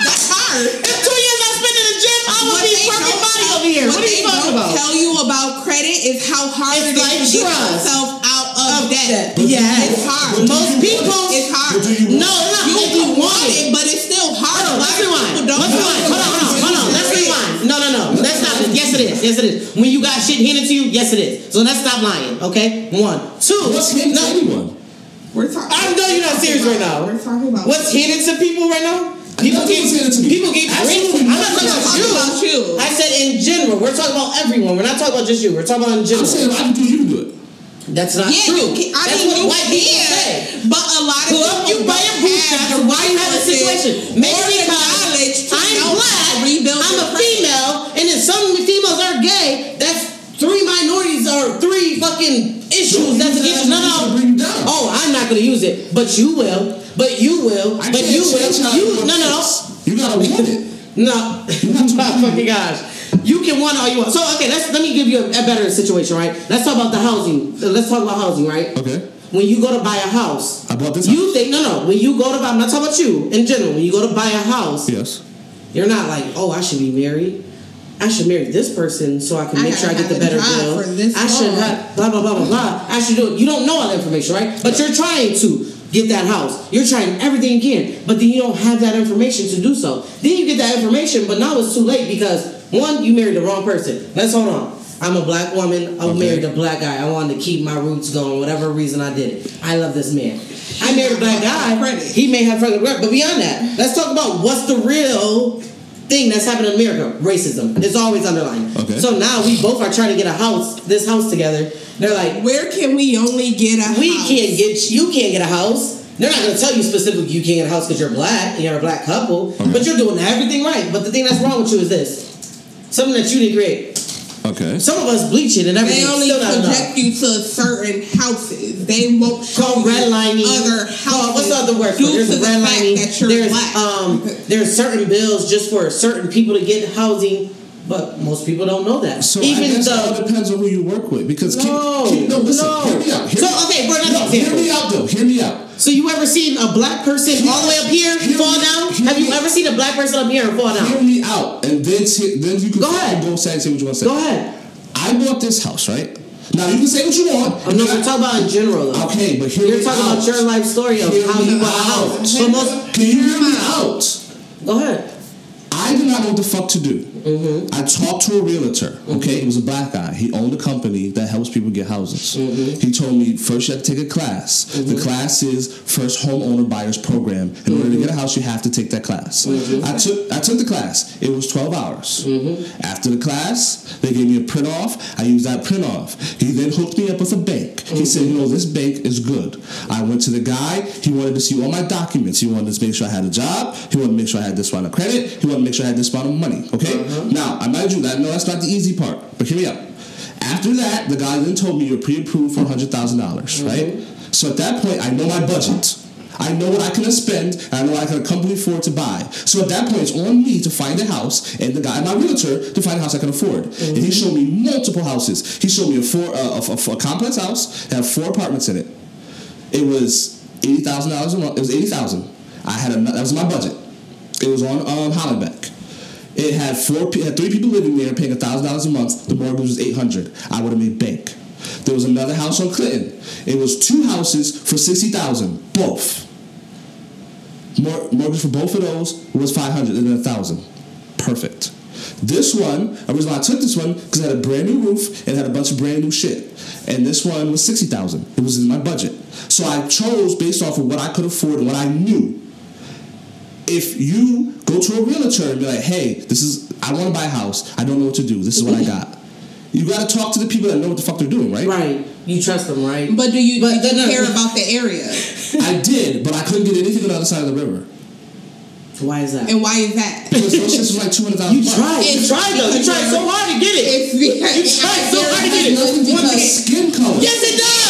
That's hard. If two years I spent in the gym, I would What be they fucking don't body over here. What, what are you talking about? tell you about credit is how hard It's it is like to get yourself out of, Of debt. debt. Yes. It's hard. Most people. It's hard. But do you No, it's not you you want want it. it, but it's still hard. Hold on, let's rewind. Let's rewind. Hold on, hold on, hold on. Let's rewind. No, no, no. Let's stop. Yes, it is. Yes, it is. When you got shit handed to you, yes, it is. So let's stop lying, okay? One. Two. What's hidden no, to anyone? We're talking. I know you're not serious right now. We're talking about. What's handed to people right now? People Nothing get was handed to me. people Absolutely rich. I'm not talking about you. to you. I said in general. We're talking about everyone. We're not talking about just you. We're talking about in I'm general. saying if I can do, you do it. That's not Yeah, true. you I That's mean, what white people say. but a lot of people you by your don't have the Why you have a situation? Maybe because I'm black, I'm a female, and then some females are gay. That's three minorities or three fucking issues. That's against no, as a reason to no. bring you down. Oh, I'm not gonna use it, but you will. But you will. I but you will. change You want no, no, no. this. You gotta want it. No, oh (laughs) fucking gosh. You can want all you want. So okay, let's let me give you a, a better situation, right? Let's talk about the housing. Let's talk about housing, right? Okay. When you go to buy a house, I bought this you house. think no, no. When you go to buy, I'm not talking about you in general. When you go to buy a house, Yes. you're not like, oh, I should be married. I should marry this person so I can I make sure I gotta get the better job deal. for this I should have blah blah blah blah blah. I should do it. You don't know all the information, right? But you're trying to get that house. You're trying everything you can, but then you don't have that information to do so. Then you get that information, but now it's too late because one, you married the wrong person. Let's hold on. I'm a black woman. I Okay. married a black guy. I wanted to keep my roots going, whatever reason I did it. I love this man. I married a black guy. He may have further regret, but beyond that, let's talk about what's the real thing that's happening in America. Racism. It's always underlying. Okay. So now we both are trying to get a house, this house together. They're like, Where can we only get a we house? can't get, you can't get a house. They're not going to tell you specifically you can't get a house because you're black and you're a black couple, Okay. but you're doing everything right. But the thing that's wrong with you is this something that you didn't create. Okay. Some of us bleach it and everything. They only Still project you to certain houses. They won't show Called you redlining. other Called- houses. what's the other word for due it? There's to a the fact redlining. that you're There's black. um there's certain bills just for certain people to get housing, but most people don't know that. So I Even guess it depends on who you work with. Because No, keep, no, listen, no. hear me out. Hear So, me- okay, for another no, hear me out though. Hear me out. So you ever seen a black person all the way up here Hear fall me- down? Have you me- ever seen a black person up here and fall down? Hear me out, and then see, then you can Go ahead. go say say what you want to say. Go ahead. I bought this house, right? Now you can say what you want. Oh, I'm not we're talking about in general though. Okay, but hear You're talking out. about your life story of Hear how you bought a out. house. Can you hear me out? go ahead. I did not know what the fuck to do. Mm-hmm. I talked to a realtor. Okay, it was a black guy. He owned a company that helps people get houses. Mm-hmm. He told me first you have to take a class. The class is first homeowner buyers program. In order to get a house, you have to take that class. Mm-hmm. I took I took the class. It was twelve hours. After the class, they gave me a print off. I used that print off. He then hooked me up with a bank. He said, you know, this bank is good. I went to the guy. He wanted to see all my documents. He wanted to make sure I had a job. He wanted to make sure I had this amount of credit. He wanted to make sure I had this amount of money. Okay. Uh-huh. Now, I'm mind you that no, that's not the easy part. But hear me out. After that, the guy then told me you're pre-approved for hundred thousand dollars, mm-hmm. right? So at that point, I know my budget. I know what I can spend, and I know what I can company afford to buy. So at that point, it's on me to find a house, and the guy, my realtor, to find a house I can afford. And he mm-hmm. showed me multiple houses. He showed me a four, uh, a, a, a complex house that had four apartments in it. It was eighty thousand dollars a month. It was eighty thousand. I had a, that was my budget. It was on um, Hollenbeck. It had four, pe- had three people living there, paying thousand dollars a month. The mortgage was eight hundred. I would have made bank. There was another house on Clinton. It was two houses for sixty thousand, both. Mor- mortgage for both of those was five hundred and a thousand. Perfect. This one, the reason I took this one because it had a brand new roof and had a bunch of brand new shit. And this one was sixty thousand. It was in my budget, so I chose based off of what I could afford and what I knew if you go to a realtor and be like, hey, this is I want to buy a house, I don't know what to do, this is what I got. You got to talk to the people that know what the fuck they're doing, right? Right. You trust them, right? But do you, But do you no, no. care about the area? I did, but I couldn't get anything on the other side of the river. So why is that? And why is that? Because those shits was like two hundred thousand. You tried. You It's tried though. You because tried so hard to get it. It's because You tried so hard to get it. Nothing to the skin color. Yes, it does.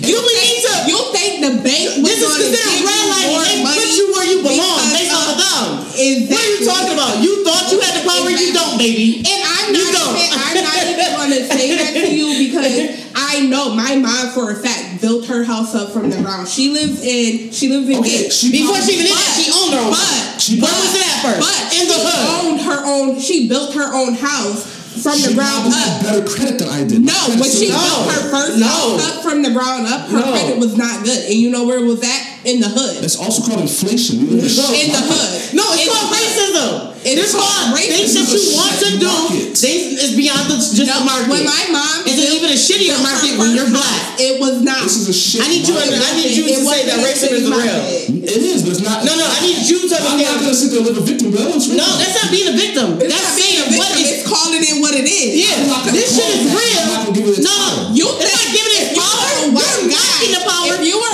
You need to. you think the bank was This is gonna considered you redlining. They put you where you belong based off of- them. Exactly. What are you talking about? You thought you had the power, you don't, baby. And I'm You not, don't. even, I'm not even (laughs) going to say that to you because I know my mom for a fact built her house up from the ground. She lives in she lives in Okay, she Before she even did But- that, she owned her own. but- house. She Where was it at first? But in the she hood. owned her own. She built her own house from She the ground up. better credit than I did. No, when she No. built her first No. up from the ground up, her No. credit was not good. And you know where it was at? In the hood. It's also called inflation. You live In the hood. No, it's In called racism. It's It's called called things that racism. you want to do. Market. Things is beyond the, just No, the market. when my mom it's built- even a shittier built market when you're black. It was not. This is a shit. I need you. market. I need you to say that racism is real. It is, but it's not. No, no, I need you to I'm not gonna sit there and live a victim, bro. No, that's not being a victim. It's that's being saying a what victim, is. It's calling it what it is. Yeah, I'm not gonna this shit is real. I'm not gonna give it its no. You it's think not giving it power. were a white You're guy, lacking the power. if you were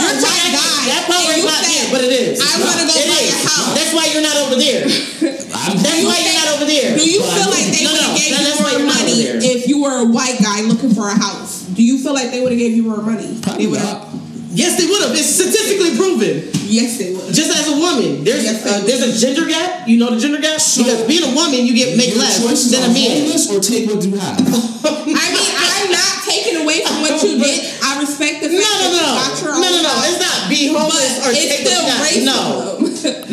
I It buy is. a house. That's why you're not over there. That's why you're not over there. Do you But feel like they No, would no, have gave that- you more money if you were a white guy looking for a house? Do you feel like they would have gave you more money? Probably They would've- not. Yes, they would have. It's statistically proven. Yes, they would. Just as a woman, there's Yes, uh, there's a gender gap. You know the gender gap because being a woman, you get make less than a man. or take what you have. (laughs) I mean, I'm not taking away from what you did. I respect the No, fact no, no, no, own no, no. house, It's not be homeless or it's take still racism. No,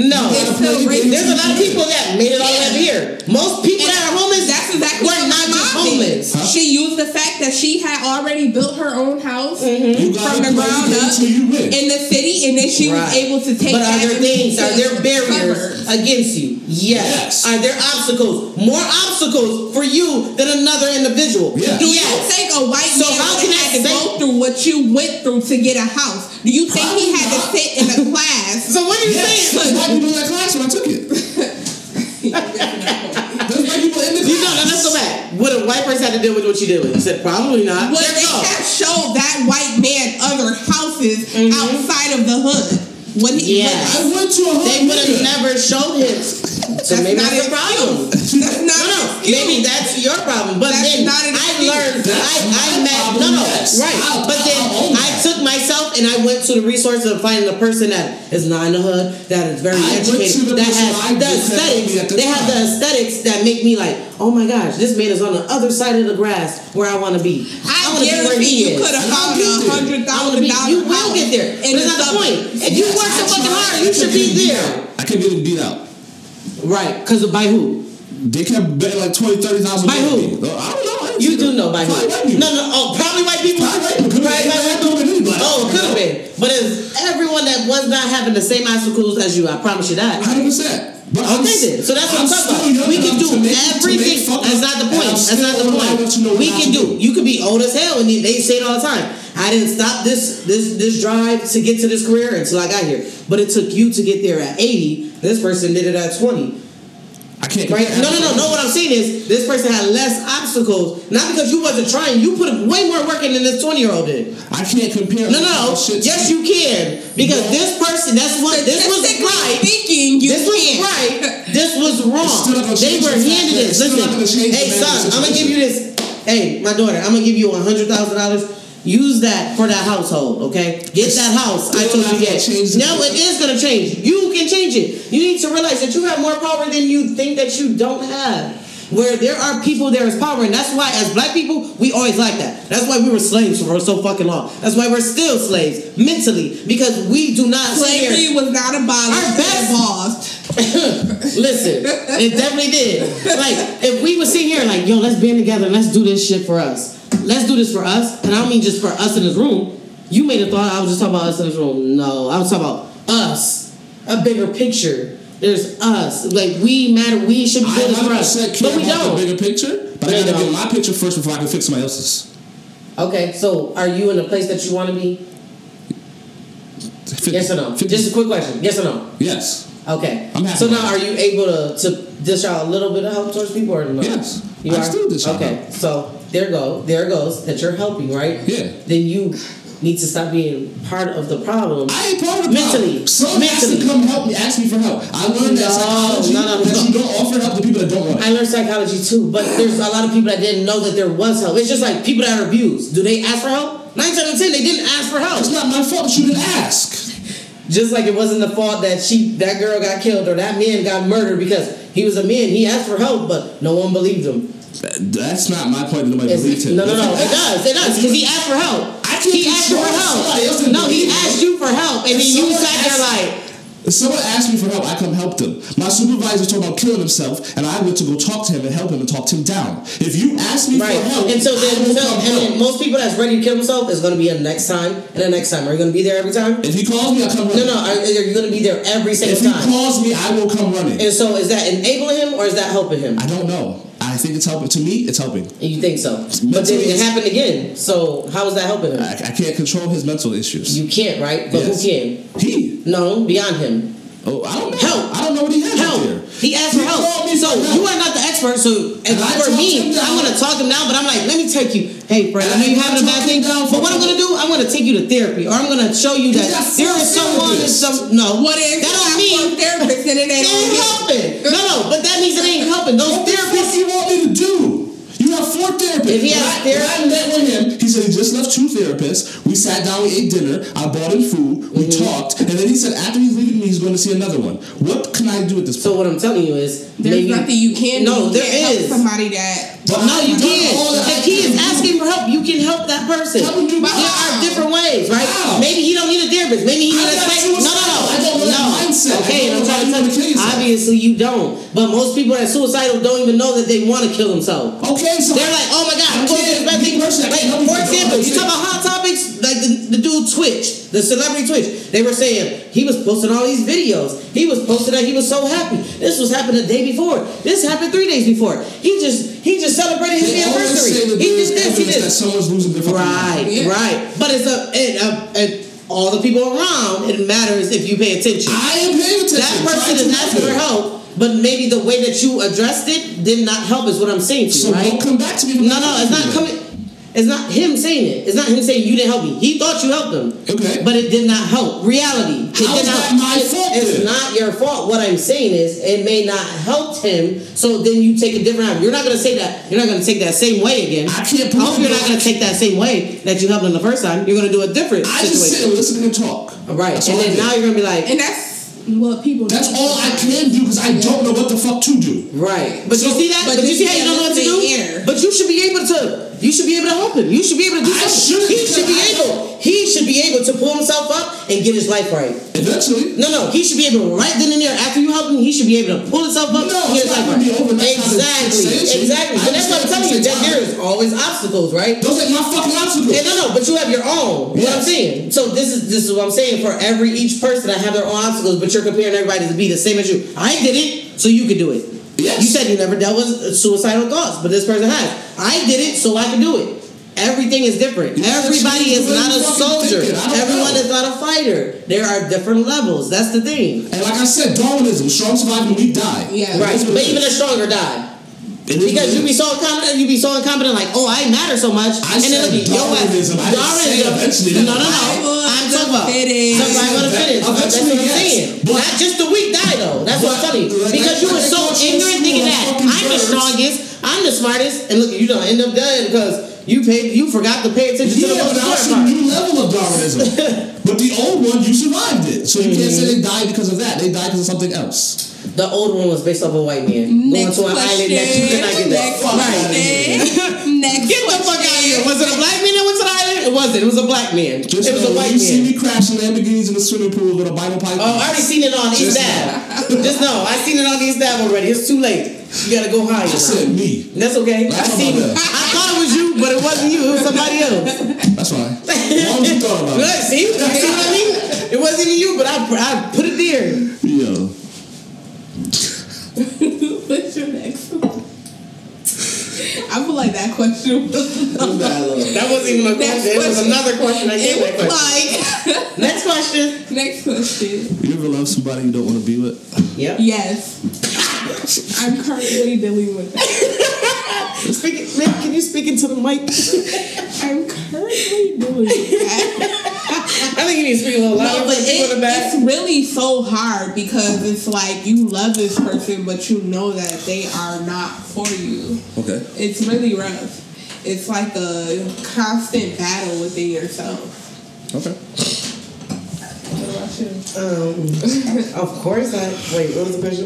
no. It's still racism. There's a lot of people that made it all up here. Most people that are homeless, That's exactly were what not my just mom homeless. did. She used the fact that she had already built her own house mm-hmm. You gotta from the ground up till you win. in the city, and then she was able to take But are there things? Are there barriers suburbs. against you? Yes. Yes. Are there obstacles? More obstacles for you than another individual? Yeah. Do you Yes. think a white So man how would can have I to go through what you went through to get a house? Do you think he had not. to sit in a class? So what are you Yes, saying? there's white people in that class when I took it. (laughs) (laughs) let's go back. Would a white person have to deal with what you did with? You said probably not. Would they have showed that white man other houses Mm-hmm. outside of the hood? Would he? Yes. I went to a They would have never showed him. So That's maybe not that's the problem. (laughs) That's not no, no, maybe that's your problem. But That's then I learned, I, I met, no, no, right. I'll- but then I'll I took myself and I went to the resources of finding a person that is not in the hood, that is very I educated, that has the aesthetics. the They have the aesthetics that make me like, oh my gosh, this man is on the other side of the grass where I want to be. I wanna be where he you is. could have I'll found a hundred thousand hundred I wanna thousand be, dollars. you will get there. But in it's not the point. If you work so I fucking hard, you should be there. out. I kept getting beat out. Right, because by who? They kept betting like 20, 30,000 By who? I don't know. I You do know by who? Probably white people. No, no, oh, probably white people. Probably white people. Probably white oh, people. Could've been anybody. Oh, could have been. But it's was not having the same obstacles as you. I promise you that. 100%. But I'm. So that's what I'm, talking about. We can do everything. make That's not the point. That's not the still alive enough know point. We can do. You could be old as hell, and they say it all the time. I didn't stop this this this drive to get to this career until I got here. But it took you to get there at 80. This person did it at 20. I can't Right? No, no, no, no. What I'm saying is, this person had less obstacles, not because you wasn't trying. You put way more work in than this 20 year old did. I can't compare. No, no, no. shit to- Yes, you can because No. this person. That's what this was right. Speaking, you this was can't. right. (laughs) This was wrong. They were the handed that- this. it's Listen, not gonna change the hey son, I'm gonna give you this. Hey, my daughter, I'm gonna give you a hundred thousand dollars. Use that for that household, okay? Get that house. I told you get. No, it is gonna change. You can change it. You need to realize that you have more power than you think that you don't have. Where there are people, there is power, and that's why, as black people, we always like that. That's why we were slaves for so fucking long. That's why we're still slaves mentally because we do not Slavery was not abolished. Our best- evolved. (laughs) Listen, it definitely did. Like, if we would sit here like, yo, let's band together let's do this shit for us. Let's do this for us. And I don't mean just for us in this room. You made a thought I was just talking about us in this room. No, I was talking about us. A bigger picture. There's us. Like, we matter. We should be doing this for us. 100% But we don't. bigger picture, but I gotta get my picture first before I can fix somebody else's. Okay, so are you in the place that you want to be? Yes or no? 50 Just a quick question. Yes or no? Yes. Okay. I'm happy So now, are you able to to dish out a little bit of help towards people or no? Yes. You I are. still dish out Okay. So there go. There goes that you're helping, right? Yeah. Then you need to stop being part of the problem. I ain't part of the Mentally. problem. Someone has Mentally. to come help me, ask me for help. I learned that No, psychology no, no, that no. you don't offer help to people that don't want it. I learned psychology too, but there's a lot of people that didn't know that there was help. It's just like people that are abused. Do they ask for help? Nine times out of ten, they didn't ask for help. It's not my fault that you didn't ask. Just like it wasn't the fault that she that girl got killed or that man got murdered because he was a man. He asked for help, but no one believed him. That- That's not my point that nobody It's- believed him. no, no, no. It does. It does. Because he asked for help. I can't He asked you for control somebody else help. No, he asked you for help, and then you sat there like, If someone asked me for help, I come help them. My supervisor talking about killing himself, and I went to go talk to him and help him and talk him down. If you ask me right. for help, And so then, so, and then most people that's ready to kill themselves is going to be a next time and the next time. Are you going to be there every time? If he calls me, I come No, running. no. Are, are you going to be there every single time. If he calls me, I will come running. And so is that enabling him or is that helping him? I don't know. I think it's helping. To me, it's helping. You think so? But then it happened again. So how is that helping him? I, I can't control his mental issues. You can't, right? But Yes. who can? He. No, beyond him. Oh, I don't know. Help. I don't know what he has help. there. He asked for help. me So help. you are not the expert. So and And I for me. I'm gonna talk him down. But I'm like, let me take you. Hey, friend, I know you I having a bad thing. down But what I'm gonna do, I'm gonna take you to therapy, or I'm gonna show you that there is someone. Some no. What if that you don't mean therapist and it it ain't ain't helping. No, no. But that means it ain't helping. Those What therapists. do you want me to do? You have four therapists. If he When has I, when therapy- I met with him, he said he just left two therapists. We sat down, we ate dinner. I bought him food. We Mm-hmm. talked, and then he said after he's leaving me, he's going to see another one. What can I do at this point? So what I'm telling you is, There's maybe, nothing you can No, do. You there can't help is. somebody that. But No, you I've done all can't. If he is asking for help, you can help that person. Help him do there are different ways, right? How? Maybe he don't need a therapist. Maybe he I'm needs a not. No, no, no. I don't know no. mindset. Okay, and I'm trying to tell you. yourself. Obviously, you don't. But most people that are suicidal don't even know that they want to kill themselves. Okay, so They're like, oh my god, I I'm going to can't this bad be thing. person Like, can help you for example, you talk about hot topics, like the, the dude Twitch, the celebrity Twitch. They were saying he was posting all these videos. He was posting that he was so happy. This was happened the day before. This happened three days before. He just he just celebrated his They anniversary. He there's did this. He did that someone's losing their Right, mind. Right. But it's a it, uh, it, all the people around. It matters if you pay attention. I am paying attention. That person is asking for help, but maybe the way that you addressed it did not help. Is what I'm saying to you, So right? don't come back to me. No, no, it's not coming. It's not him saying it. It's not him saying you didn't help me. He thought you helped him. Okay. But it did not help. Reality. It How did is not, that my it- fault It's then? not your fault. What I'm saying is it may not help him. So then you take a different route. You're not gonna say that. You're not gonna take that same way again. I can't I hope you're not gonna take that same way that you helped him the first time. You're gonna do a different I just sit situation. and listen and talk. Right. That's and all then do. now you're gonna be like, And that's what people. That's do. all I can do because I don't know what the fuck to do. Right. But So- you see that? but But, you see how you you don't know what to do? to say But you should be able to you should be able to help him. You should be able to do I something. He should be able he should be able to pull himself up and get his life right. Eventually. No, no, he should be able right then and there after you help him, he should be able to pull himself up No, and get it's his life right. Exactly. Exactly. I But that's what I'm telling you. That there is always obstacles, right? Those ain't my fucking obstacles. Yeah, no, no, but you have your own. What I'm saying. So this is this is what I'm saying. For every each person that have their own obstacles, but you're comparing everybody to be the same as you. I did it, so you could do it. Yes. You said you never dealt with suicidal thoughts, but this person has. I did it, so I can do it. Everything is different. You Everybody is not a soldier. thinking. I don't Everyone know. is not a fighter. There are different levels. That's the thing. And like I said, Darwinism, strong survive and weak die. Yeah. Right. But even a stronger die. Because you be so incompetent, you be so incompetent, like, oh, I matter so much. I and then look at your ass. Darwinism. I didn't say eventually No, no, no. I'm talking about survival of the fittest. That's what I'm saying. Not just the weak die though. That's what I'm telling you. Because you were so taught you in ignorant thinking that I'm the strongest, I'm the smartest, and look, you don't end up dead because you paid, you forgot to pay attention to the Yeah, most but that's a new level of Darwinism. (laughs) but the old one, you survived it. So you can't say they died because of that. They died because of something else. The old one was based off a white man Next going to an island that you could not get that. Next Fuck Right. question. (laughs) Next Get the fuck out of here. Was it a black man that went to the island? It wasn't. It was a black man. Just it was know, a white you see me crashing Lamborghinis in the swimming pool with a Bible pipe. Oh, I already seen it on East Just Ave. (laughs) Just know, I seen it on East Ave already. It's too late. You gotta go higher. I said me. That's okay. I That's seen about it. that. I thought it was you, but it wasn't you. It was somebody else. That's fine. As long as you thought about Good. it. (laughs) See? You see what I mean? It wasn't even you, but I, I put it there. Yo. (laughs) What's your next one? I feel like that question was. That wasn't even a Next question. It was another question. I gave It that was question. like. (laughs) Next question. Next question. You ever love somebody you don't want to be with? Yep. Yes. I'm currently dealing with that. (laughs) Speaking, man, can you speak into the mic? I'm currently dealing with that. I think you need to speak a little louder No, but for people in it, the back. it's really so hard because it's like you love this person, but you know that they are not for you. Okay. It's really rough. It's like a constant battle within yourself. Okay. What? Um, of course I. Wait, what was the question?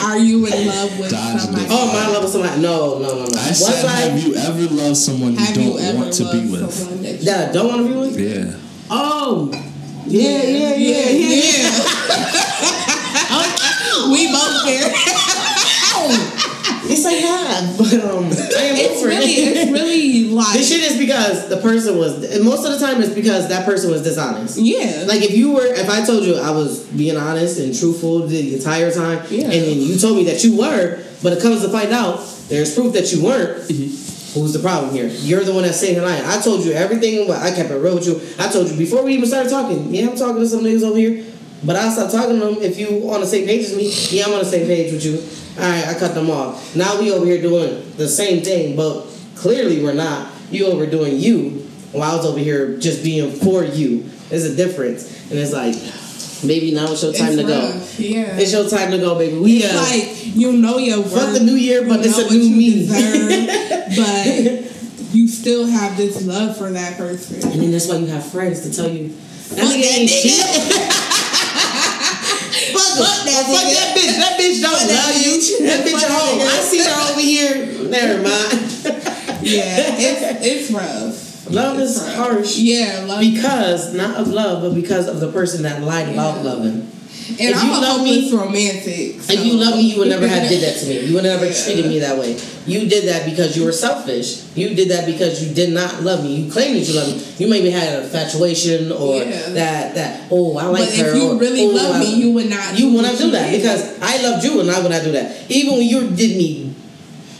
(laughs) Are you in love with Dodge somebody? oh, my love with somebody. No, no, no, no. I Once said, I have you ever loved someone you don't you want to be with? someone that you don't want to be with. Yeah. Oh, yeah, yeah, yeah, yeah. (laughs) we both there. (laughs) Yes, I have, (laughs) but um, I am It's over really, it. it's really (laughs) like This shit is because the person was. and Most of the time, it's because that person was dishonest. yeah. Like if you were, if I told you I was being honest and truthful the entire time, Yeah. and then you told me that you were, but it comes to find out there's proof that you weren't. Who's the problem here? You're the one that's saying lying. I told you everything. but I kept it real with you. I told you before we even started talking. Yeah, I'm talking to some niggas over here, but I'll stop talking to them if you on the same page as me. Yeah, I'm on the same page with you. All right, I cut them off. Now we over here doing the same thing, but clearly we're not. You over doing you, while I was over here just being for you. There's a difference, and it's like maybe now it's your time It's to go. Yeah. It's your time to go, baby. We It's uh, like you know your worth. Fuck the new year, but it's a what new you me. deserve, (laughs) but you still have this love for that person. And then that's why you have friends to tell you. That nigga ain't shit. (laughs) Fuck, that fuck nigga. that bitch. That bitch don't Fuck love you. That bitch at home. I see her over here. Never mind. (laughs) Yeah, it's it's rough. Love It's is rough. harsh Yeah, love. because not of love, but because of the person that lied about Yeah. loving. And if I'm you love me- romantic. So. If you love me, you would never (laughs) have did that to me. You would never Yeah. treated me that way. You did that because you were selfish. You did that because you did not love me. You claimed that you love me. You maybe had an infatuation or Yeah. that that oh I like But her. if you or, really "Oh, love me, you would not. you would not do that because I loved you and I would not do that. Even when you did me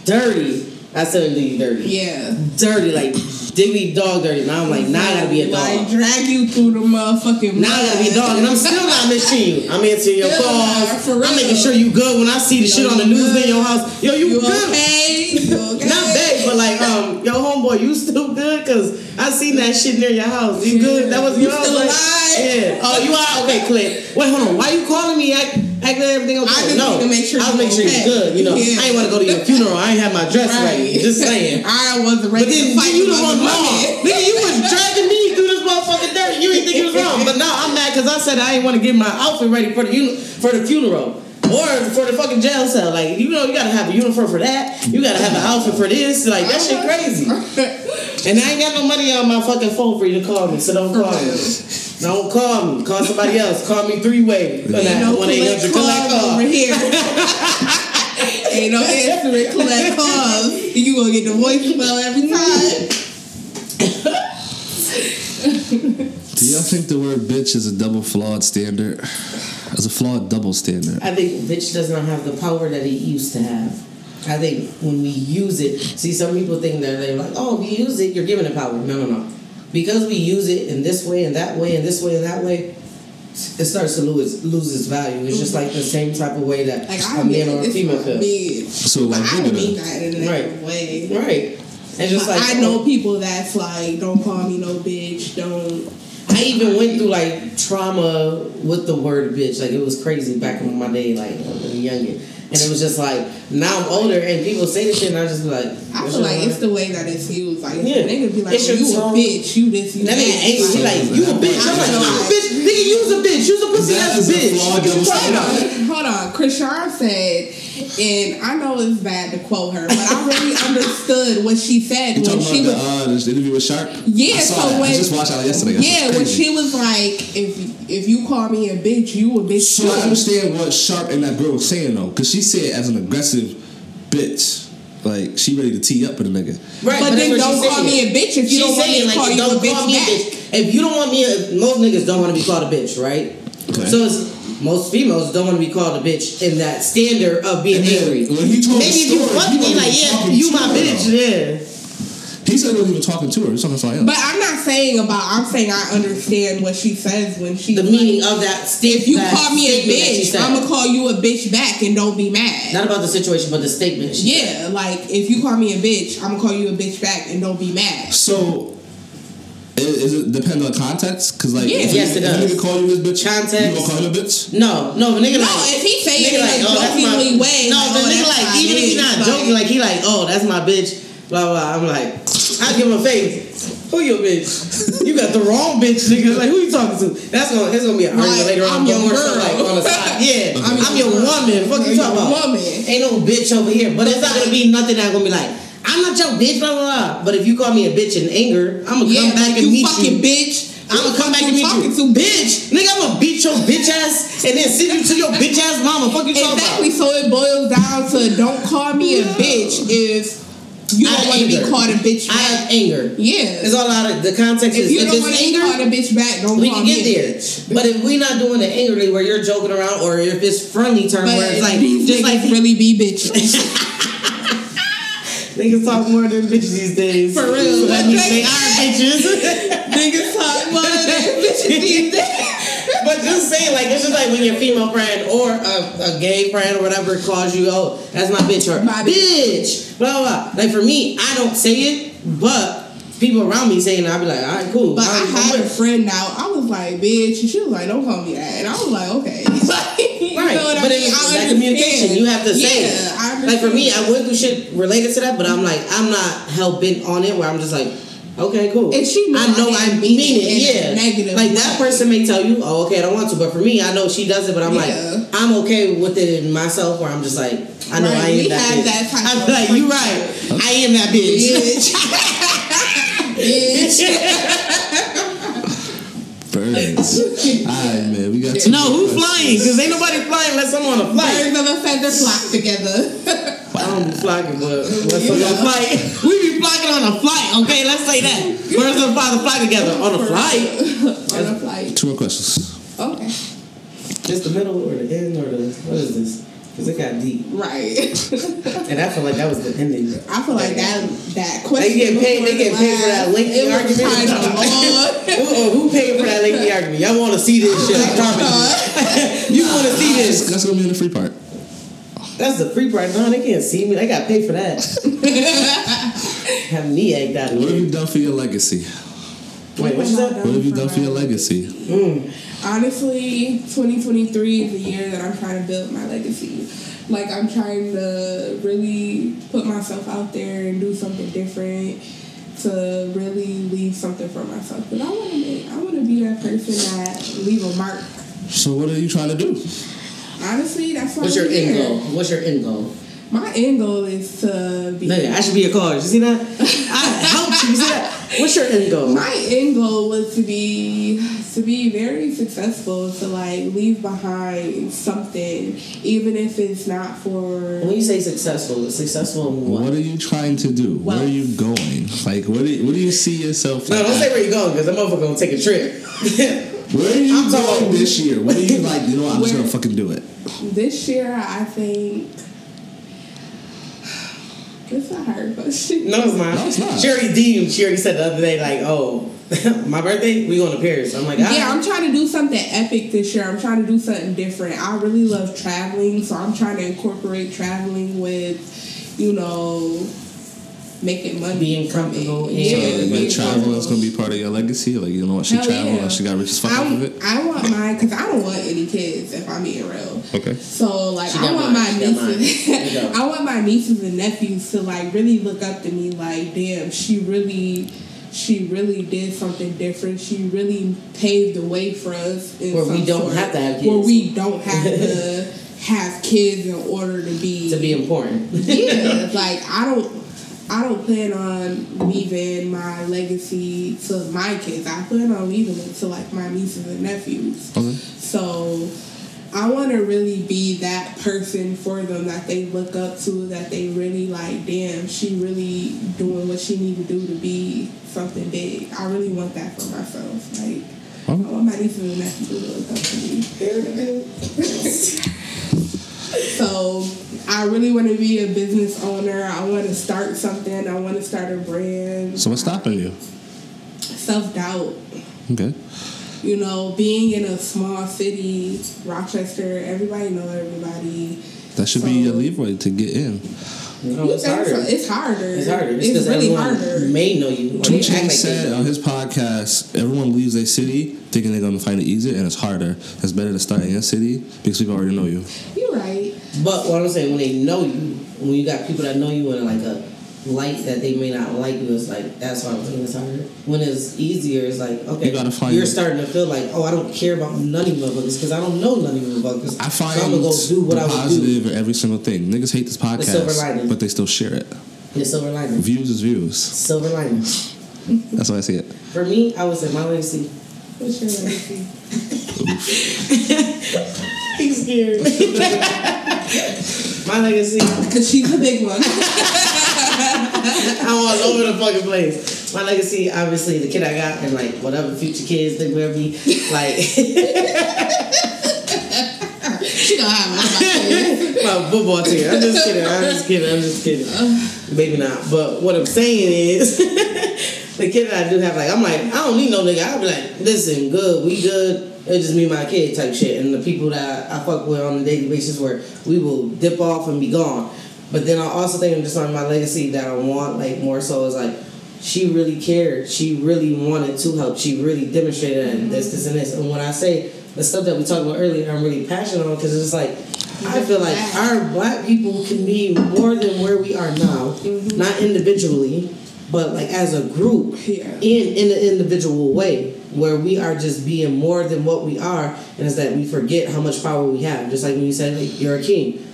dirty, I did you dirty. yeah. Dirty, like diggity dog dirty. Now I'm like, now I gotta be a Like dog. drag you through the motherfucking. Now I gotta be a dog, and I'm still not missing you. I'm answering your calls. I'm making sure you good when I see the Yo, shit on the news good? in your house. Yo, you, You good? okay? You okay? Not bad, but like, um, yo, homeboy, you still good? Cause I seen that shit near your house. You good? That was You your house. still like- alive? Yeah. Oh, you are okay, Clint. Wait, hold on. Why you calling me? Act, acting everything okay? I just no, need to make sure I was making sure okay. you good. You know, Yeah. I ain't want to go to your funeral. I ain't have my dress ready. Just saying. (laughs) I wasn't But ready then to you the one wrong. Nigga, you was dragging me through this motherfucking dirt. You didn't think you was wrong. But now I'm mad because I said I ain't want to get my outfit ready for the for the funeral. Or for the fucking jail cell. Like, you know, you gotta have a uniform for that. You gotta have an outfit for this. Like, that shit crazy. (laughs) And I ain't got no money on my fucking phone for you to call me, so don't call me. Don't call me. Call somebody else. Call me three way. Ain't no collect calls over here. (laughs) Ain't no answering collect calls. You gonna get the voicemail every time. Do y'all think the word bitch is a double flawed standard? As a flawed double standard. I think bitch does not have the power that it used to have. I think when we use it, see, some people think that they're like, oh, we use it, you're giving it power. No, no, no. Because we use it in this way and that way and this way and that way, it starts to lose lose its value. It's just like the same type of way that Like a I man mean, or a female not feels. me. So like I look don't mean that in a Right. negative way. Right. And just like I oh. know people that's like, don't call me no bitch. Don't. I even went through like trauma with the word bitch. Like it was crazy back in my day, like younger. And it was just like now I'm older and people say this shit and I just be like, I what's feel like it's the way that it's used. Like, Yeah. yeah. niggas be like, It's well, your you tone. a bitch, you this, you That that. nigga angry. He like, you a bitch. I'm like, you a bitch. Nigga, you's a bitch. You's a pussy That ass is a bitch. flawed What you double talking standard. about? Hold on, Krishan said, and I know it's bad to quote her, but I really (laughs) understood what she said You when talking she about was. the, uh, the interview with Sharp? Yeah, I saw so that. when I just watched that yesterday. Yeah, when she was like, if if you call me a bitch, you a bitch So too. I understand what Sharp and that girl was saying though, because she said as an aggressive bitch, like she ready to tee up with a nigga. Right, But then that's don't she's call me a bitch if you She's don't want me saying, to call you a don't bitch call me a bitch. If you don't want me, most niggas don't want to be called a bitch, right? Okay. So it's, most females don't want to be called a bitch in that standard of being angry. when he told Maybe if you fuck me, like, yeah, you my bitch, yeah. He said he wasn't even talking to her. He was talking to somebody else. But I'm not saying about. I'm saying I understand what she says when she The meaning of that statement. If you call me a bitch, I'm gonna gonna call you a bitch back and don't be mad. Not about the situation, but the statement. she said. yeah, like if you call me a bitch, I'm gonna call you a bitch back and don't be mad. So, is, is it depend on context? Because like, Yeah. if, Yes, if it a does. nigga call you this bitch, Context. you gonna call him a bitch? No, no, but nigga No, like. if he say it nigga in a oh, that's my- jokingly way, No, like, but oh, nigga like, even if he's not joking, like he like, oh, that's my bitch. Blah blah. I'm like, I give him a face. Who your bitch? You got the wrong bitch, nigga. Like who you talking to? That's gonna it's gonna be an argument later on. I'm your girl. like on the side. (laughs) Yeah, I'm I'm, your your woman. Fuck you talking about? woman. Ain't no bitch over here. But it's not gonna be nothing that's gonna be like. I'm not your bitch, blah blah blah. But if you call me a bitch in anger, I'm gonna Yeah, come back and you meet fucking you. bitch. I'm gonna come back and meet you. talking to bitch, nigga, I'm gonna beat your bitch ass and then send you to your bitch ass mama. Fuck you talking Exactly. about? So it boils down to don't call me a bitch if you don't want to be called a bitch I have anger. Yeah. It's all out of the context. If is you if don't want to be called a bitch back, don't we can get there. bitch. But if we're not doing it angrily, where you're joking around, or if it's friendly term, But where it's like just like really be bitches. (laughs) niggas talk more than bitches these days. For real. Means they are bitches. (laughs) niggas talk more than (laughs) bitches these days. Just saying, like, it's just like when your female friend or a, a gay friend or whatever calls you, oh, that's my bitch or My bitch, blah, blah, blah. Like, for me, I don't say it, but people around me saying I'll be like, all right, cool. But I I'm- I'm had a friend now. I was like, bitch. And she was like, don't call me that. And I was like, okay. (laughs) you Right, know what but I mean? it's I that communication. You have to say yeah, it. Like for me. I went through shit related to that, but I'm like, I'm not hell bent on it. Where I'm just like, okay, cool. And she I know I I didn't mean mean it it. Yeah, negative Like that person may tell you, oh, okay, I don't want to, but for me, I know she does it. But I'm Yeah. like, I'm okay with it myself. Where I'm just like, I know Right, I am we that have bitch. that I'm like, you're right. I am that bitch. bitch. bitch. (laughs) Birds. Alright, man. We got two no, more who's flying? Because ain't nobody flying unless I'm on a flight. Birds of a feather flock together. (laughs) I don't be flocking, but let's on a flight. We be flocking on a flight, okay? Let's say that. We're gonna fly the flight together on a flight. On a flight. Two more questions. Okay. Just the middle or the end or the what is this? Because it got deep, Right. (laughs) and I feel like that was the ending. I feel like that that question. They get paid. They get paid for that last, lengthy it argument. kind of (laughs) long. who, oh, who paid for that lengthy argument? Y'all want to see this shit? I promise (laughs) you. You want to see this? that's gonna be in the free part. That's the free part. No, they can't see me. They got paid for that. (laughs) have me egged out of What have you done for your legacy? Wait, what you said? What have you done for your legacy? Mm. Honestly, 2023 is the year that I'm trying to build my legacy. Like I'm trying to really put myself out there and do something different to really leave something for myself. But I want to I want to be that person that leave a mark. So what are you trying to do? Honestly, that's why What's I'm your end goal? What's your end goal? My end goal is to be. Nigga, I should be a card. You see that? I (laughs) helped you. You see that? What's your end goal? My end goal was to be to be very successful, to like leave behind something, even if it's not for. When you say successful, successful in what? What are you trying to do? Where are you going? Like, what do you, what do you see yourself? No, like, don't say where you're going because that motherfucker gonna take a trip. Where are (laughs) you I'm talking- going this year? What are you like? You know, what, I'm just gonna fucking do it. This year, I think. It's a hard question. no, it's not. No, it's not. She already deemed. She already said the other day, like, oh, (laughs) my birthday, we going to Paris. I'm like, Yeah. I'm trying to do something epic this year. I'm trying to do something different. I really love traveling, so I'm trying to incorporate traveling with, you know, making money. Being from comfortable it. in- Yeah, So, being like, traveling is gonna be part of your legacy. Like, you know what? She Hell traveled. yeah. She got rich as fuck I, off of it. I want mine because I don't want any kids. If I'm being real. Okay. So like She I want mine. my She got mine. nieces There you go. I want my nieces and nephews to like really look up to me like damn she really she really did something different. She really paved the way for us in Where we don't sort. have to have kids. Where we don't have to (laughs) have kids in order to be to be important. yeah, like I don't, I don't plan on leaving my legacy to my kids. I plan on leaving it to like my nieces and nephews. Okay. So I want to really be that person for them that they look up to. That they really like. Damn, she really doing what she need to do to be something big. I really want that for myself. Like. I want my nieces and nephews to look up to me. (laughs) So I really want to be a business owner. I want to start something. I want to start a brand. So what's stopping you? Self doubt. Okay. You know, being in a small city, Rochester, everybody know everybody. That should be your leeway to get in. Oh, no, it's harder. so? It's harder. It's harder. It's, It's, because really everyone harder. may know you. 2 Chainz said on his podcast, everyone leaves their city thinking they're gonna find it easier, and it's harder. It's better to start in your city because people already know you. You're right. But what I'm saying, when they know you, when you got people that know you in like a light that they may not like you, it's like that's why I'm thinking it's harder. When it's easier, it's like okay, You gotta find you're your- starting to feel like oh, I don't care about none of you motherfuckers because I don't know none of you motherfuckers. I find so I'm gonna go do what the I would do. positive in every single thing. Niggas hate this silver podcast, lining. but they still share it. The silver lining. Views is views. Silver lining. That's why I see it. For me, I would say my legacy. What's your legacy? He's scared. (laughs) my legacy. (laughs) Because she's the big one. (laughs) (laughs) I'm all over the fucking place. My legacy, obviously, the kid I got, and like whatever future kids they will be, like she gonna have my (laughs) my football team. I'm just kidding. I'm just kidding. I'm just kidding. Maybe not. But what I'm saying is, (laughs) the kid that I do have, like, I'm like, I don't need no nigga. I'll be like, listen, good, we good. It's just me and my kid type shit. And the people that I fuck with on a daily basis where we will dip off and be gone. But then I also think I'm just on my legacy that I want, like, more so is like, she really cared. She really wanted to help. She really demonstrated that this, this, and this. And when I say the stuff that we talked about earlier, I'm really passionate on because it's like, I feel like our black people can be more than where we are now, mm-hmm. not individually, but like as a group, Yeah. in in an individual way, where we are just being more than what we are, and it's that we forget how much power we have. Just like when you said like, you're a king,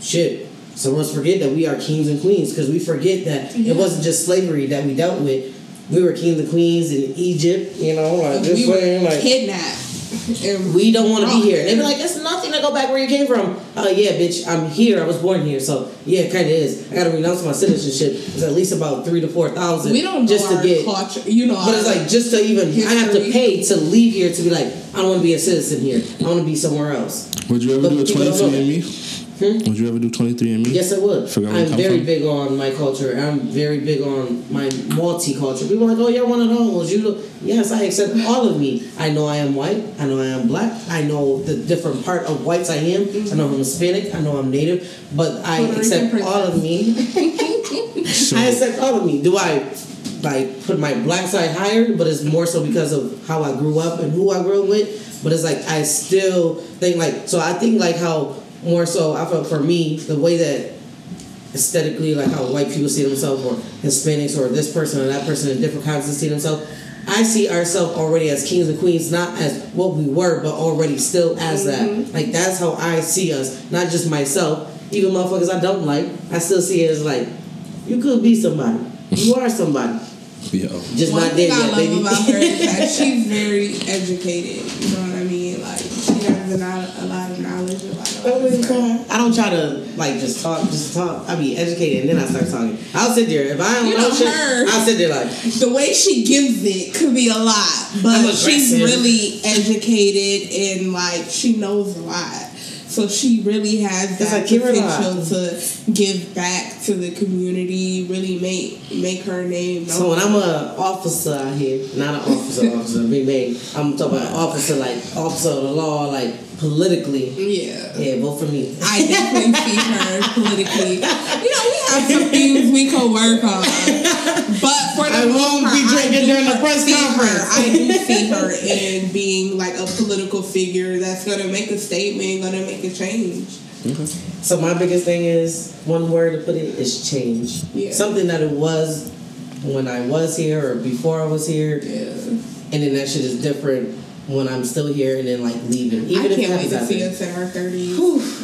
shit. Some of us forget that we are kings and queens because we forget that Yeah. it wasn't just slavery that we dealt with. We were kings and queens in Egypt, you know, like this we were way, like kidnapped. And we don't want to be here. They be like, it's nothing to go back where you came from. Oh yeah, bitch, I'm here. I was born here, so yeah, it kind of is. I gotta renounce my citizenship. It's at least about three to four thousand. we don't just our to get. culture. You know, But it's like just to even, I have to pay to leave here to be like, I don't want to be a citizen here. I want to be somewhere else. Would you ever But do a people 23andMe? Hmm? Would you ever do 23 and me? Yes, I would. Figure out where you I'm very from? big on my culture. I'm very big on my multicultural. People are like, oh, you're one of those. You, do-" yes, I accept all of me. I know I am white. I know I am black. I know the different part of whites I am. I know I'm Hispanic. I know I'm Native. But I Puerto accept all of me. (laughs) So I accept all of me. Do I like put my black side higher? But it's more so because of how I grew up and who I grew up with. But it's like I still think like so. I think like how more so I felt for me the way that aesthetically like how white people see themselves or Hispanics or this person or that person in different continents see themselves. I see ourselves already as kings and queens, not as what we were, but already still as that. Mm-hmm. Like that's how I see us, not just myself. Even motherfuckers I don't like, I still see it as like you could be somebody. You (laughs) are somebody. yo, Just One not there dead I yet, love baby. about her is that (laughs) she's very educated. You know what I mean? Like she has a lot, a lot of knowledge about a lot of stuff. I don't try to like just talk, just talk. I be educated and then I start talking. I'll sit there. If I don't You know know shit. I'll sit there like The way she gives it could be a lot, but she's really educated and like she knows a lot. So she really has that like, give her a potential to give back to the community, really make make her name known. So when I'm a officer out here, not an officer, officer, (laughs) big name. I'm talking about officer, like officer of the law, like politically. yeah. Yeah, vote for me. I definitely see her politically. You know, we have some (laughs) things we could work on. But for the I won't part, be drinking during the press conference. Her, I do see her in being like a political figure that's gonna make a statement, gonna make a change. So my biggest thing is one word to put it is change. Yeah. Something that it was when I was here or before I was here, Yeah. and then that shit is different when I'm still here and then like leaving. Even I if it can't wait happens to see us in our thirties.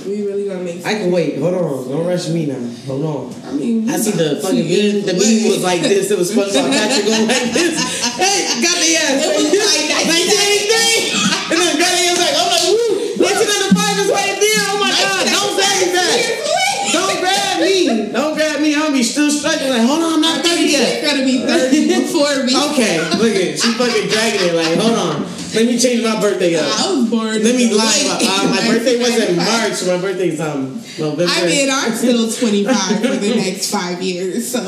We really gonna make I can wait. Hold on. Don't rush me now. Hold on. I mean I see the fucking meme. The meme was like this. It was SpongeBob Patrick going like this. Hey, got the ass. It was like 1983. And then got the ass like, I'm like, woo. 1995 is right there. Oh my God. Don't grab me back. Don't grab me. Don't grab me. I'm gonna be still struggling. Like, hold on, I'm not 30 She's yet. gonna be thirty (laughs) before me. Okay, look at she fucking dragging it. Like, hold on. Let me change my birthday up. I was born. Let me lie. Uh, my birthday wasn't March. My birthday's um November. I mean, I'm still (laughs) 25 for the next five years, so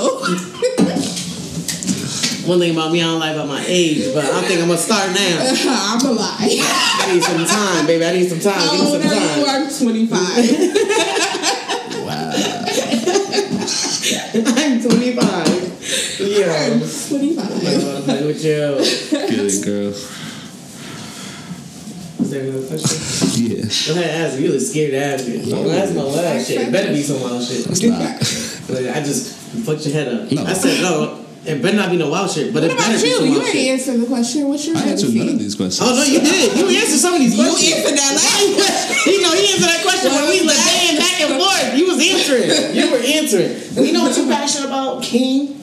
One thing about me, I don't lie about my age, but I think I'm gonna start now. (laughs) I'm a lie. I need some time, baby. I need some time. Give How me some you? time. I'm 25. I'm 25. I'm Yeah. 25. Play you. Get girl. Is there another question? Yeah. Go ahead, ask. You really scared to ask it. Don't ask no wild shit. It better be some wild shit. It's not. (laughs) Like, I just fucked your head up. No. I said no. It better not be no wild shit, but What it better about be you? some You wild ain't shit. answered the question. What's your I answered none of these questions. Oh no, you did. You answered some of these You answered that last (laughs) question. you know, he answered that question when we was laying back and forth. You was answering. You were answering. You know what you're passionate about, King?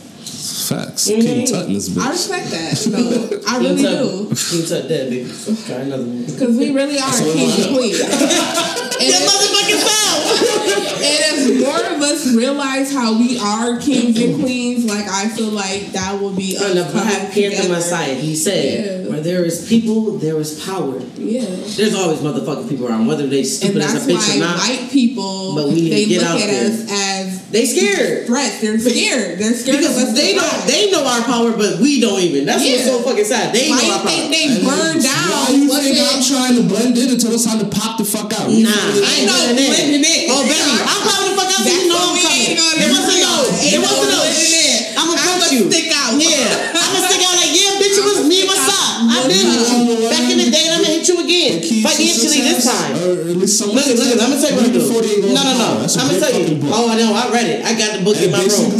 Facts. Mhm. King Tut in this I respect that. No, I really Tut. do. King Tut dead, baby. Try another one. Because we really are king and queen. (laughs) and, That as, motherfucking sound. and as more of us realize how we are kings and queens, like I feel like that will be us On the coming Black Panther together. Messiah, he said, Yeah. "Where there is people, there is power." Yeah. There's always motherfucking people around, whether they And stupid as that's a bitch or not. white people But we need to they get look out at there. us as They scared. threats. They're scared. They're scared of us. Because they don't. fight. they know our power, but we don't even. That's what's so fucking sad. They Why know you our power. think they burn down? Why you what's think I'm trying to blend in until it's time to pop the fuck out? Nah, I ain't no blending in. Oh, baby, I'm coming the fuck out. You know I'm coming. ain't gonna It wasn't agree no. It wasn't no no. blending in. I'm gonna I'ma you. stick out. Yeah, I'm gonna stick out like yeah, bitch. It was me. What's up? I did with you back in the day, I'm gonna hit you again to financially this time. Or at least some Look, look, I'm gonna tell you what to do. No, no, no. I'm gonna tell you. Oh, I know. I read it. I got the book in my room.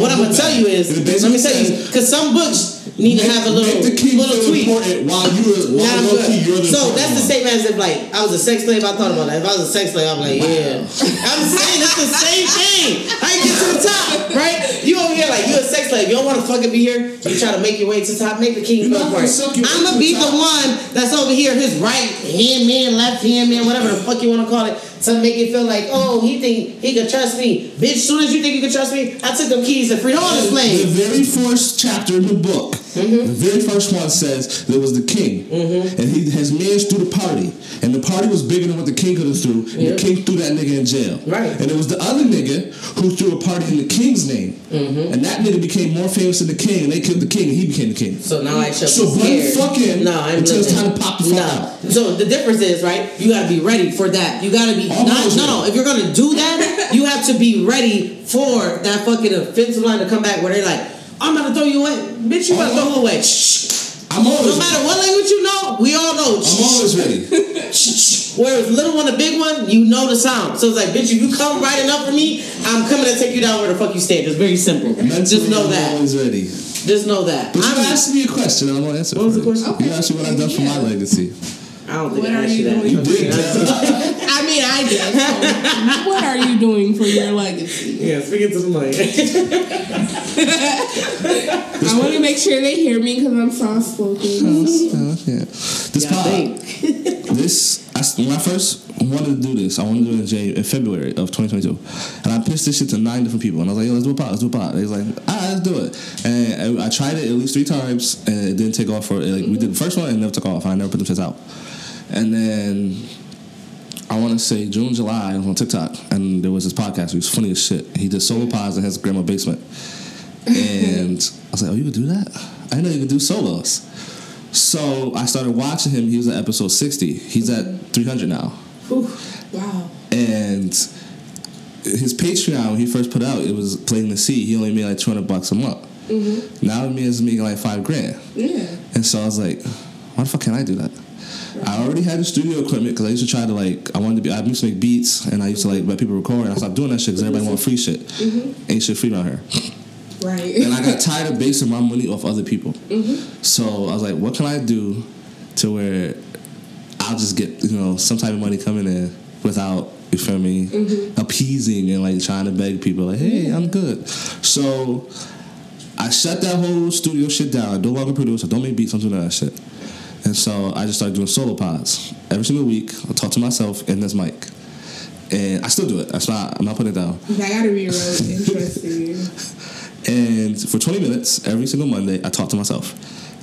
What I'm gonna tell you is, let me tell you, because some books need to have a little, the king little important while you Nah, while low key you're the so that's the same as if like I was a sex slave. I thought about that. If I was a sex slave, I'm like, yeah. I'm saying it's the same thing. I get to the top, right? You over here like you a sex slave. You don't want to fucking be here. You try to make your way to the top. Make the king You're go for it. suck your way I'm to gonna be the one that's over here, his right hand man, left hand man, whatever the fuck you want to call it, to make it feel like, oh, he think he could trust me, bitch. Soon as you think you can trust me, I took the keys and freed all the The very first chapter in the book, Mm-hmm. the very first one says there was the king, and he his men threw the party, and the party was bigger than what the king could have threw, Yeah. the king threw that nigga in jail. Right. And it was the other nigga who threw a party in the king's name, Mm-hmm. and that nigga became more famous than the king, and they killed the king, and he became the king. So now I should So be fucking no, I'm until it's time to pop the fuck no. out. So the difference is right. You got to be ready for that. You got to be not, no, no. If you're gonna do that, you have to be ready for that fucking offensive line to come back where they're like, "I'm about to throw you away, bitch. You about to throw him away." Shh. I'm always No matter what language you know, we all know. I'm always ready. (laughs) Shh. Whereas little one, the big one, you know the sound. So it's like, bitch, if you come right enough for me, I'm coming to take you down where the fuck you stand. It's very simple. Mentally, Just know I'm that. always ready. Just know that. But you I'm- asked me a question, and I'm gonna answer. What was for the you. question? You asked me what I've done for my legacy. I don't think What I are asked you you that. doing? You did. (laughs) (laughs) I mean, I did. So what are you doing for your legacy? Yeah, speaking to the mic. (laughs) I want to make sure they hear me because I'm soft spoken. Yeah. This Yeah, pod, this I, when I first wanted to do this, I wanted to do it in, Jan- in February of 2022, and I pitched this shit to nine different people, and I was like, "Yo, let's do a pod, let's do a pod." They was like, "Ah, let's do it," and I, I tried it at least three times, and it didn't take off for like we did the first one and it never took off, and I never put them shits out, and then. I want to say June, July, I was on TikTok, and there was this podcast. He was funny as shit. He did solo pods in his grandma basement, and I was like, "Oh, you could do that? I didn't know you could do solos." So I started watching him. He was at episode sixty. He's at three hundred now, Wow. and his Patreon when he first put out, it was playing the sea. He only made like two hundred bucks a month. Mm-hmm. Now it means making like five grand. Yeah. And so I was like, why the fuck can I do that? I already had the studio equipment because I used to try to like I wanted to be I used to make beats and I used to like let people record and I stopped doing that shit because everybody want free shit. Mm-hmm. Ain't shit free around here. Right. And I got tired of basing my money off other people. Mm-hmm. So I was like, what can I do to where I'll just get you know some type of money coming in without you feel me mm-hmm. appeasing and like trying to beg people like, hey, I'm good. So I shut that whole studio shit down. I no longer produce. I don't make beats. I'm doing that shit. And so I just started doing solo pods every single week. I talk to myself in this mic, and I still do it. That's not. I'm not putting it down. That gotta be real interesting. (laughs) And for 20 minutes every single Monday, I talk to myself.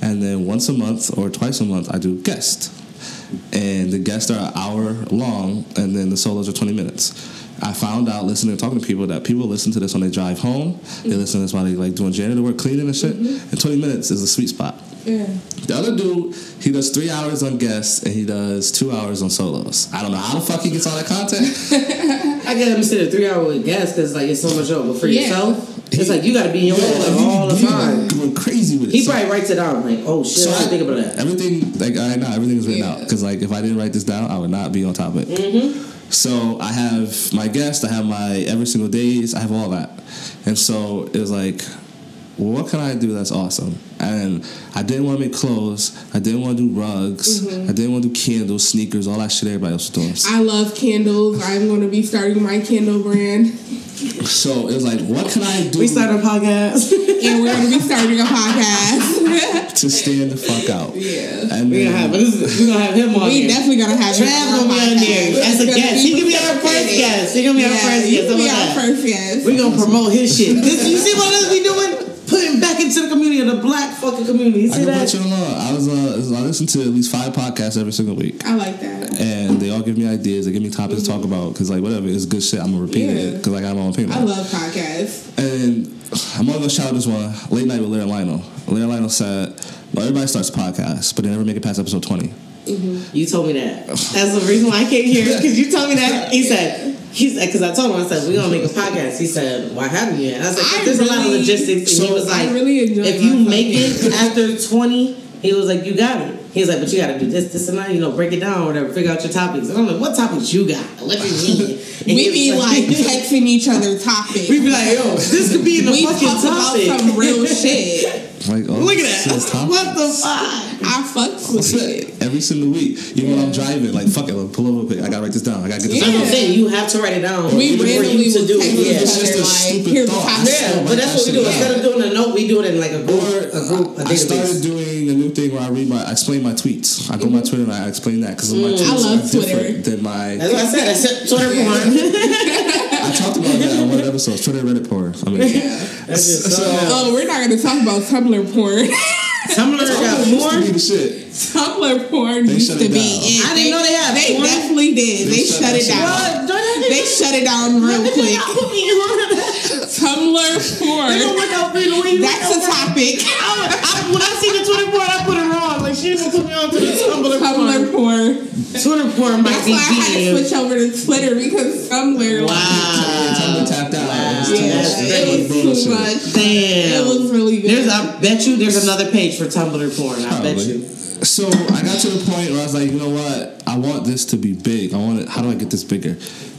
And then once a month or twice a month, I do guests. And the guests are an hour long, and then the solos are 20 minutes. I found out listening and talking to people that people listen to this when they drive home. They mm-hmm. listen to this while they like doing janitor work, cleaning and shit. Mm-hmm. And 20 minutes is a sweet spot. Yeah. The other dude, he does three hours on guests and he does two hours on solos. I don't know how the fuck he gets all that content. (laughs) I get him to sit a three hour with guests because like it's so much over for Yeah. yourself. It's like you got to be in your Yeah, head like, like, all the time. Going crazy with it. He So- probably writes it down like, oh shit, I didn't think about that. Everything, like I know, everything is written Yeah. out. Because like if I didn't write this down, I would not be on top of it. Mm-hmm. So I have my guests, I have my every single days, I have all that, and so it was like, well, what can I do that's awesome? And I didn't want to make clothes. I didn't want to do rugs. Mm-hmm. I didn't want to do candles, sneakers, all that shit everybody else was doing. I love candles. I'm going to be starting my candle brand. So it was like, what can I do We start a podcast. (laughs) And we're going to be starting a podcast. (laughs) to stand the fuck out? Yeah. And we're gonna have this, we gonna have him on we here. definitely going to have him Trav on gonna be on there podcast. as a It's gonna guest. He can be our first facilitated. guest. He gonna be our Yeah, first he guest. can How be our first guest. We're gonna promote his shit. This, you see what else we doing? Back the black fucking community. You I see can that? put you. I was uh, I listen to at least five podcasts every single week. I like that. and they all give me ideas. They give me topics to talk about because like whatever it's good shit. I'm gonna repeat Yeah. it because I got my own opinion. I love podcasts. and (sighs) I'm gonna shout out this one late night with Larry Lionel. Larry Lionel said, "Well, everybody starts podcasts, but they never make it past episode 20." Mm-hmm. You told me that. (laughs) That's the reason why I came here because you told me that. He said, he said, because I told him I said we're gonna make a podcast. He said, why haven't you? And I was like, I there's a lot of logistics. And he was I like, really enjoy if you make podcast. it after 20, he was like, you got it. He was like, but you got to do this, this, and that. You know, break it down or whatever. Figure out your topics. And I'm like, what topics you got? What you (laughs) need? We be was like (laughs) texting each other topics. we be like, yo, this could be in the we fucking talk about topic. some real (laughs) shit. Like, oh, Look at that. What the fuck? I fucks with it. Every single week, even when I'm driving, like fuck it, like, pull over quick. I gotta write this down. I gotta get this. That's down. I'm saying. You have to write it down. We for randomly you to do it. Yeah. It's just a like, stupid here's thought. topic. Yeah, but that's what we do. Instead of doing a note, we do it in like a group, a group, a I started database. Doing a new thing where I read my, I explain my tweets. I go on my Twitter and I explain that because my tweets Mm-hmm. I love are Twitter. different than my. That's what I said. I said Twitter porn. (laughs) I talked about that on one of the episodes. Twitter Reddit porn. I mean, That's just So- so. Oh, we're not going to talk about Tumblr porn. Tumblr got used to be porn. the shit. Tumblr porn They used to be down. it. I didn't know they had They porn. did. They, shut, it down. What? Don't they- They shut it down real They quick. Not put me on that. Tumblr They porn. don't look out for the way That's a topic. I, I, when I see the Twitter porn, I put it wrong. Like she didn't put me on to the Tumblr, Tumblr porn. porn. Twitter porn might That's be why I had to switch over to Twitter because Tumblr. Wow. Tumblr tapped out. It was too Yeah, much it was too much. Damn. It was really good. There's, I bet you there's another page for Tumblr porn. I bet you. So I got to the point where I was like, you know what? I want this to be big. I want it. How do I get this bigger?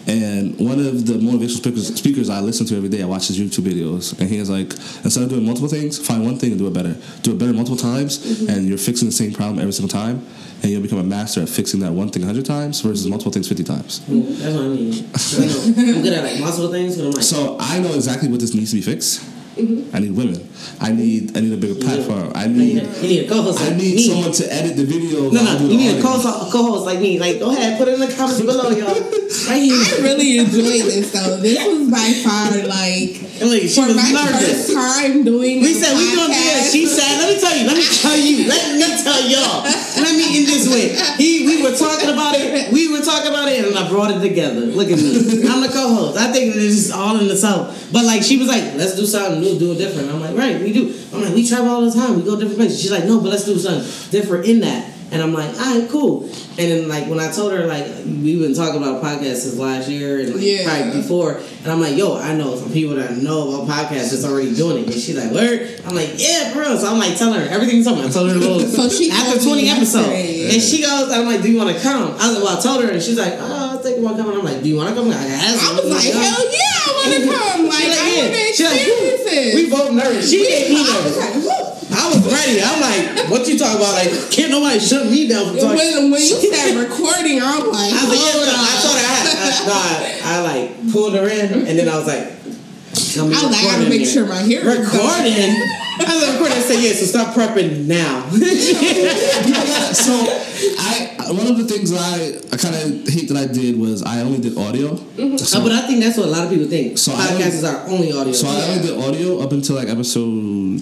And one of the motivational speakers, speakers I listen to every day, I watch his YouTube videos, and he was like, instead of doing multiple things, find one thing and do it better. Do it better multiple times, mm-hmm. and you're fixing the same problem every single time, and you'll become a master at fixing that one thing hundred times versus mm-hmm. multiple things fifty times. Mm-hmm. That's what I mean. (laughs) Know. I'm good at like multiple things, like, So I know exactly what this needs to be fixed. Mm-hmm. I need women. I need I need a bigger platform. I need need a, you need a co-host I need me. someone to edit the video. No, while I no, you need a co-host, co-host like me. Like, go ahead, put it in the comments below, y'all. Right here. I really enjoyed this though. This was by far like And she for was my nervous. first time doing. We said we doing this. podcast. She said, "Let me tell you. Let me tell you. Let me tell y'all. Let me end this way. He, we were talking about it. We were talking about it, and I brought it together. Look at me. I'm the co-host. I think it's just all in the south. But like, she was like, "Let's do something new, do it different." I'm like, "Right, we do." I'm like, "We travel all the time. We go different places." She's like, "No, but let's do something different in that." And I'm like, all right, cool. And then like when I told her like we've been talking about podcasts since last year and like Yeah. probably before, and I'm like, yo, I know some people that know about podcasts that's already doing it. And she's like, where? I'm like, yeah, bro. So I'm like telling her everything. Something. I told her a little. So she after told 20 me episodes, yesterday. and she goes, I'm like, do you want to come? I was like, well, I told her, and she's like, oh, I was thinking about coming. I'm like, do you want to come? I asked I was like, "Yeah." hell yeah, I want to come. Like, She I yeah. want to She like, it. we both nervous. She made me I was nervous. like. I was ready. I'm like, what you talking about? Like, can't nobody shut me down from talking. When, when you said recording, I'm like, I was like, yeah, no, I her I, I, no, I, I like pulled her in, and then I was like, I like, I gotta make here. sure my is recording. I was like, recording. I said, yeah, so stop prepping now. (laughs) so I one of the things I, I kind of hate that I did was I only did audio. So, Uh, but I think that's what a lot of people think. So Podcasts is our only audio. so I only did audio up until like episode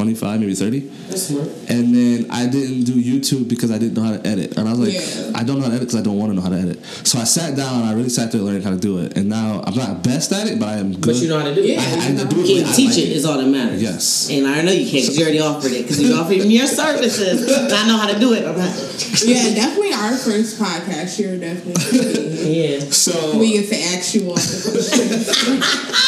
twenty five, maybe thirty, that's smart. and then I didn't do YouTube because I didn't know how to edit, and I was like, Yeah. I don't know how to edit because I don't want to know how to edit. So I sat down and I really sat there learning how to do it, and now I'm not best at it, but I am good. But you know how to do it. Yeah. I, I do it. You I can teach like it is all that matters. Yes. And I know you can't because you already offered it because you offered me your services. And (laughs) I know how to do it. I'm Yeah, definitely our first podcast here, definitely. (laughs) yeah. So we get to ask you all the questions.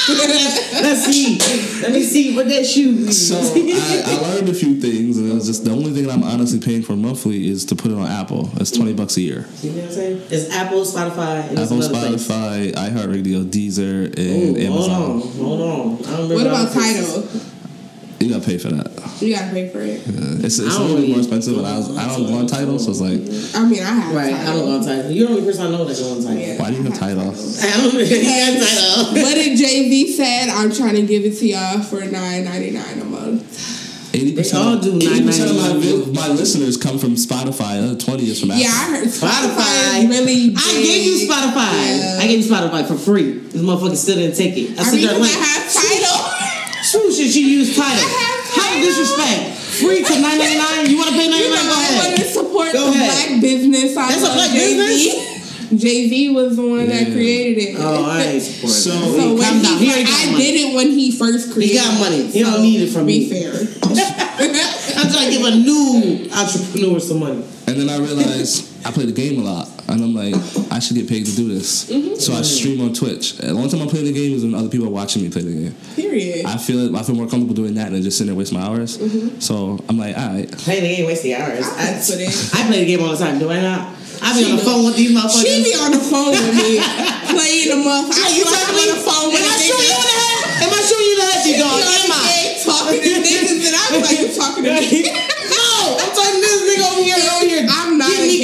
(laughs) Let's see. Let me see what that shoe means. So I, I learned a few things, and it was just the only thing that I'm honestly paying for monthly is to put it on Apple. It's twenty mm-hmm. bucks a year. You know what I'm saying? It's Apple, Spotify, and it's Apple. Spotify, iHeartRadio, Deezer, and Ooh, hold Amazon. on, hold on. I don't remember what about the places. Tidal? You gotta pay for that. You gotta pay for it. Uh, It's, it's I a don't little bit really- more expensive, but I was I don't go on Tidal, so it's like, I mean, I have Right, Tidal. I don't go on Tidal. You're the only person I know that go on Tidal. Yeah. why do you have Tidal? I don't know. He has Tidal. What did Jay-Z said? I'm trying to give it to y'all for nine ninety nine a month. Eighty They all percent. do Eighty percent of my my listeners come from Spotify. The twenty is from Apple. Yeah, I heard Spotify, Spotify. is really. I gave you. Spotify. Yeah. I gave you Spotify for free. This motherfucker still didn't take it. I, I sent mean, her a 'cause have Tidal. True shit, she used Tidal. I have How Tidal. disrespect? Free to nine ninety nine. You want to pay nine You ninety know, nine? Go I want ahead. to support Go the ahead. black business. I That's a black Jay-Z. Jay Z was the one that created it. Oh, I ain't supporting. So- that. So Calm when down. he, He already I money. did it when he first created. He got money. He it. don't need it from be me. fair. (laughs) I'm trying to give a new entrepreneur some money. And then I realized I play the game a lot, and I'm like, I should get paid to do this. Mm-hmm. So I stream on Twitch. And the only time I'm playing the game is when other people are watching me play the game. Period. I feel. I feel more comfortable doing that than just sitting there wasting my hours. Mm-hmm. So I'm like, all right. Playing the game, wasting hours. I, I. I play the game all the time. Do I not? I be She on the phone with these motherfuckers. She be on the phone with me, playing the month. I you talking on the phone with Am I a showing you nigga. the head? Am I showing you the head, you dog? Am I? talking to niggas, and I was like, you talking to me? (laughs) no, I'm talking to this nigga over here,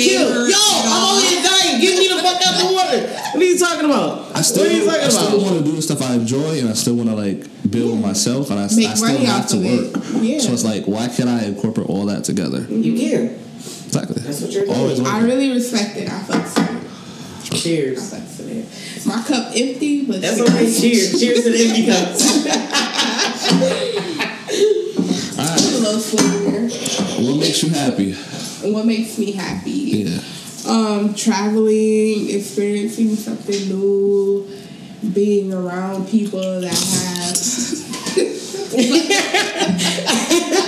killed. gamer Yo, at I'm all. over here dying. Get me the fuck out the water. What are you talking about? I still, what are you talking I still want to do the stuff I enjoy, and I still want to like build myself, and I, I still have to work. it. Yeah. So it's like, why can't I incorporate all that together? You care. Exactly. That's what you're doing. Always I really respect it. I fucks with it. I Cheers. fucks with it. My cup empty, but That's cheers. okay. Cheers. Cheers to the empty cups. (laughs) All A right. little sweeter. What makes you happy? What makes me happy? Yeah. Um, traveling, experiencing something new, being around people that have (laughs) (laughs)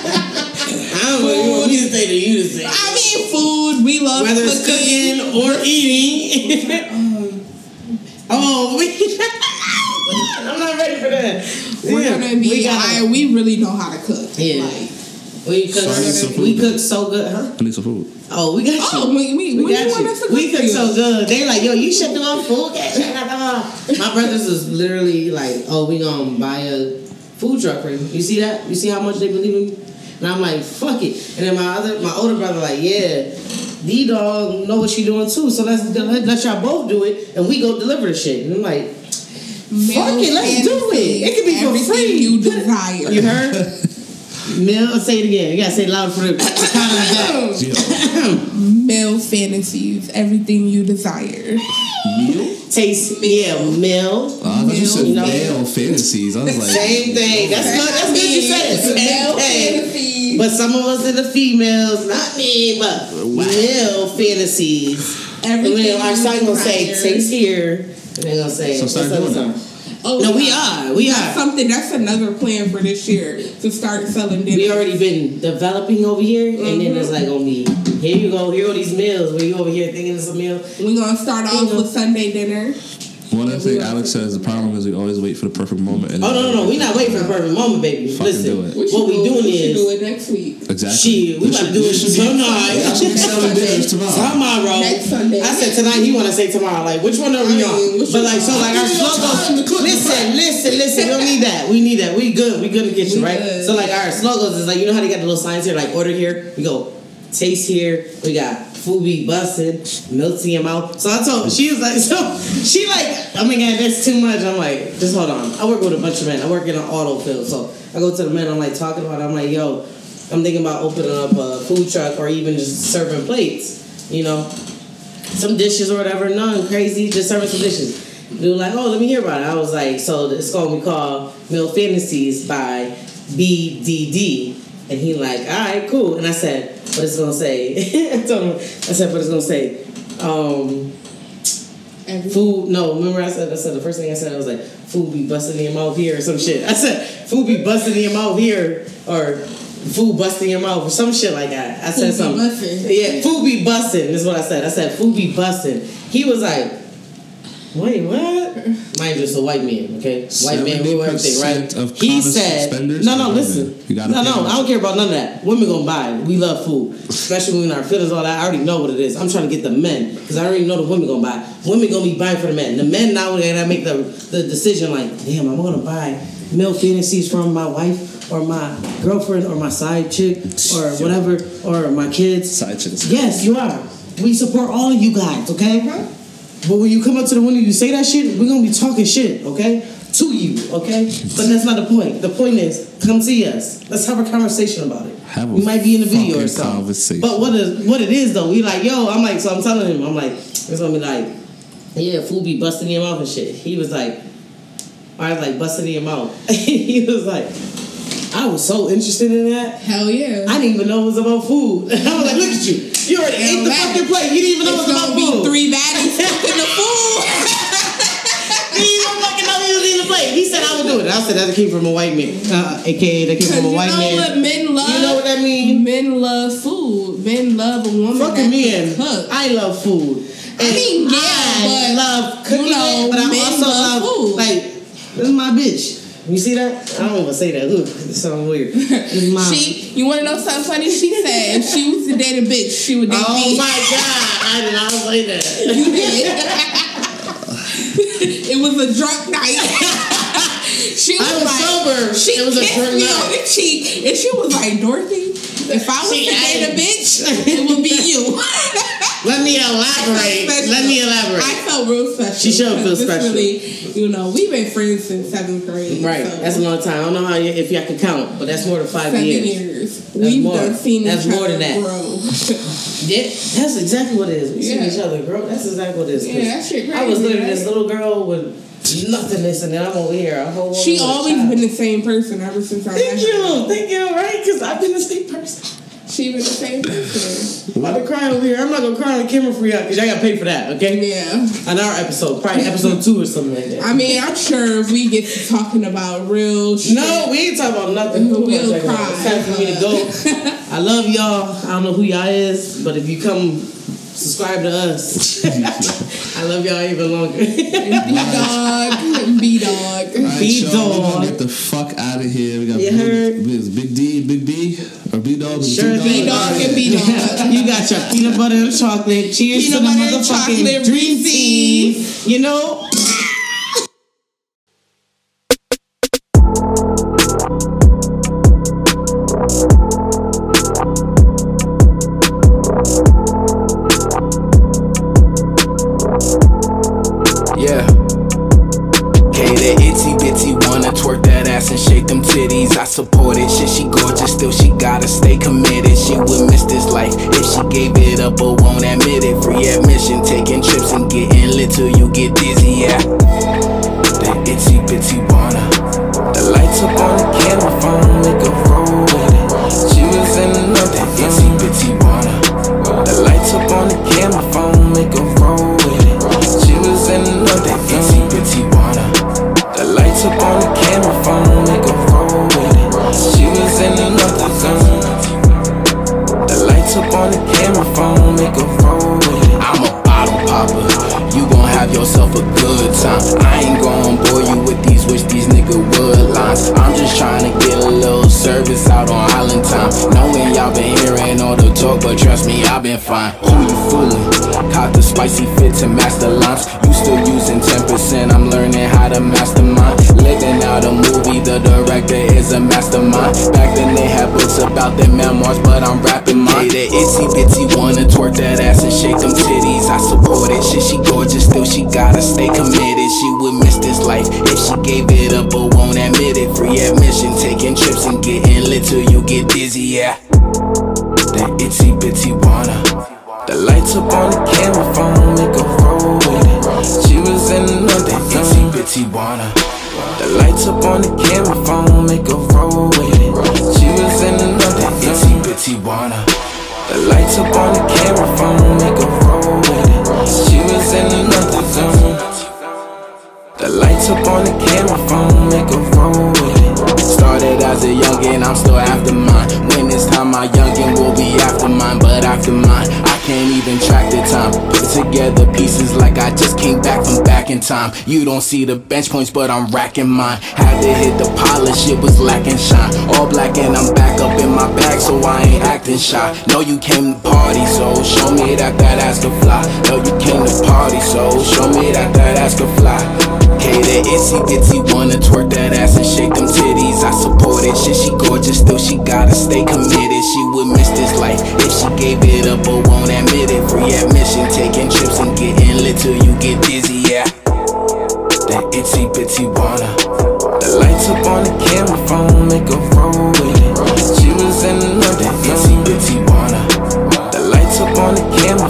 I don't know. You want me to say to you to say. I mean food. We love Whether it's cooking. cooking or eating. (laughs) oh, we. I'm not ready for that. We're Yeah, gonna be. We, gotta, I, we really know how to cook. Yeah. Like, we cook. So I need some we cook so good, huh? I need some food. Oh, we got oh, you. oh, we, we, We we got want you. us to We cook you. so good. They like, yo, you should do a food. (laughs) My brothers was literally like, oh, we gonna buy a food truck for you. You see that? You see how much they believe in me? And I'm like, fuck it. And then my other, my older brother, like, yeah, D dog know what she doing too. So let's let, let y'all both do it, and we go deliver the shit. And I'm like, fuck it, let's do it. It could be for Everything free. you desire. You heard? (laughs) Mill, say it again. You gotta say it loud for the count of the. Male fantasies, everything you desire. Male? Taste, yeah, mill. Oh, I thought you said You know- male fantasies. I was like, Same thing. That's good. That's good you said it. Male thing. fantasies. But some of us are the females, not me, but male fantasies. And when our you side gonna say desire. taste here, and they're gonna say So start doing up, that. Oh, No, we are. We That's are. something. That's another plan for this year to start selling dinner. We already been developing over here, and then mm-hmm. it's like oh, gonna be here you go, here are these meals. Where you over here thinking it's a meal? We're gonna start off with Sunday dinner. One of the things Alex says the problem is we always wait for the perfect moment. And Oh no, no, no. We're not waiting for the perfect moment, baby. Fucking Listen, do it. We should what we do, doing we should is do it next week. Exactly. Shit, we about to do it should be- tonight. I should be selling dinners tomorrow. Tomorrow. Next Sunday. I said tonight. He want to say tomorrow. Like, which one are we I mean, on? But like, so like our Give me your time to slogan. cook. Listen, listen, listen. We don't need that. We need that. We good. We good in get you right? So like our slogans is like, you know how they got the little signs here, like order here. We go taste here. We got be busted, in your mouth. So I told she was like, (laughs) so she like, I mean, God, that's too much. I'm like, just hold on. I work with a bunch of men. I work in an auto field, so I go to the men. I'm like talking about. It. I'm like, yo, I'm thinking about opening up a food truck or even just serving plates. You know, some dishes or whatever. None crazy, just serving some dishes. Were like, oh, let me hear about it. I was like, so it's gonna be called Meal Fantasies by BDD. And he like, all right, cool. And I said, what it's gonna say? (laughs) I told him, I said, what it's gonna say? Um, food. No, remember I said I said the first thing I said I was like food be busting in your mouth here or some shit. I said food be busting in your mouth here or food busting in your mouth or some shit like that. I said Food something. Yeah, food be busting is what I said. I said food be busting. He was like, wait, what? Mind you, it's a white man, okay? White man, we were everything, right? of He said, no, no, listen. women. You gotta no, no, them. I don't care about none of that. Women gonna buy it. We love food, especially when our feelings all that. I already know what it is. I'm trying to get the men because I already know the women gonna buy. Women gonna be buying for the men. The men now they gotta make the the decision like, damn, I'm gonna buy male fantasies from my wife or my girlfriend or my side chick or whatever or my kids. Side chicks. Yes, you are. We support all of you guys, okay? But when you come up to the window, you say that shit, we're gonna be talking shit, okay? To you, okay? But that's not the point. The point is, come see us. Let's have a conversation about it. Have a we might be in the video or fucking something. conversation. But what is what it is though? We like, yo, I'm like, so I'm telling him, I'm like, it's gonna be like, yeah, food be busting in your mouth and shit. He was like, I was like, busting in your mouth. (laughs) he was like, I was so interested in that. Hell yeah. I didn't even know it was about food. (laughs) I was like, look at you. You already ate the fucking plate. You didn't even know it was about food. three baddies (laughs) cooking the food. (laughs) You didn't fucking know he was eating the plate. He said, I will do it. I said, that came from a white man. Uh, AKA, that came from a white man. you know what men love? You know what that mean? Men love food. Men love a woman Fucking that men. can cook. I love food. I mean, yeah, I but love cooking you know, but I also love love, food. like, this is my bitch. You see that? I don't even say that. Ugh, it sounds weird. (laughs) She, you want to know something funny? She said if she was to date a bitch, she would date Oh me. my god, I did not say that. (laughs) You did. it was a drunk night. (laughs) she was, I was like, sober. She It was a kissed drunk me night. on the cheek, and she was like, "Dorothy, if I was She to date a bitch, it would be you." Let me elaborate. Let me elaborate. I felt real special. She should feel because special. Really, you know, we've been friends since seventh grade. Right, so that's a long time. I don't know how you, if y'all can count, but that's more than five seven years. years. We've more. done seen That's each more other than that. grow. (laughs) Yeah, that's exactly what it is. We Yeah. see each other grow. That's exactly what it is. Yeah, that shit I was literally right? this little girl with nothingness, and then I'm over here. A whole she woman with a always been the same person ever since I met Thank you, thank you. Right, because I've been the same person. She been the same person. I'm about to cry over here. I'm not gonna cry on camera for y'all because y'all gotta pay for that, okay? Yeah. On our episode, probably episode two or something like that. I mean, I'm sure if we get to talking about real shit. No, we ain't talking about nothing. We'll We're gonna check it out. cry. It's time for me to go. (laughs) I love y'all. I don't know who y'all is, but if you come subscribe to us, (laughs) I love y'all even longer. B dog, B dog. Alright, B y'all, dog. get the fuck out of here. We got You big, heard? Big D, Big B, or B Dog, Sure T B dog and B (laughs) dog. you got your peanut butter and chocolate. Cheers Peanut to the butter and motherfucking dream team. You know. That itsy bitsy wanna twerk that ass and shake them titties. I support it. Shit, she gorgeous, still she gotta stay committed. She would miss this life if she gave it up, but won't admit it. Free admission, taking trips and getting lit till you get dizzy, yeah. In time. You don't see the bench points, but I'm racking mine. Had to hit the polish, it was lacking shine. All black and I'm back up in my bag, so I ain't acting shy. Know you came to party, so show me that that ass can fly. Know you came to party, so show me that that ass can fly. Hey, that itsy bitsy wanna twerk that ass and shake them titties. I support it. Shit, she gorgeous, still she gotta stay committed. She would miss this life if she gave it up, but won't admit it. Free admission, taking trips and getting lit till you get dizzy. Yeah, itsy bitsy wanna. The lights up on the camera phone, make a roll with it. She was in another itsy bitsy wanna. The lights up on the camera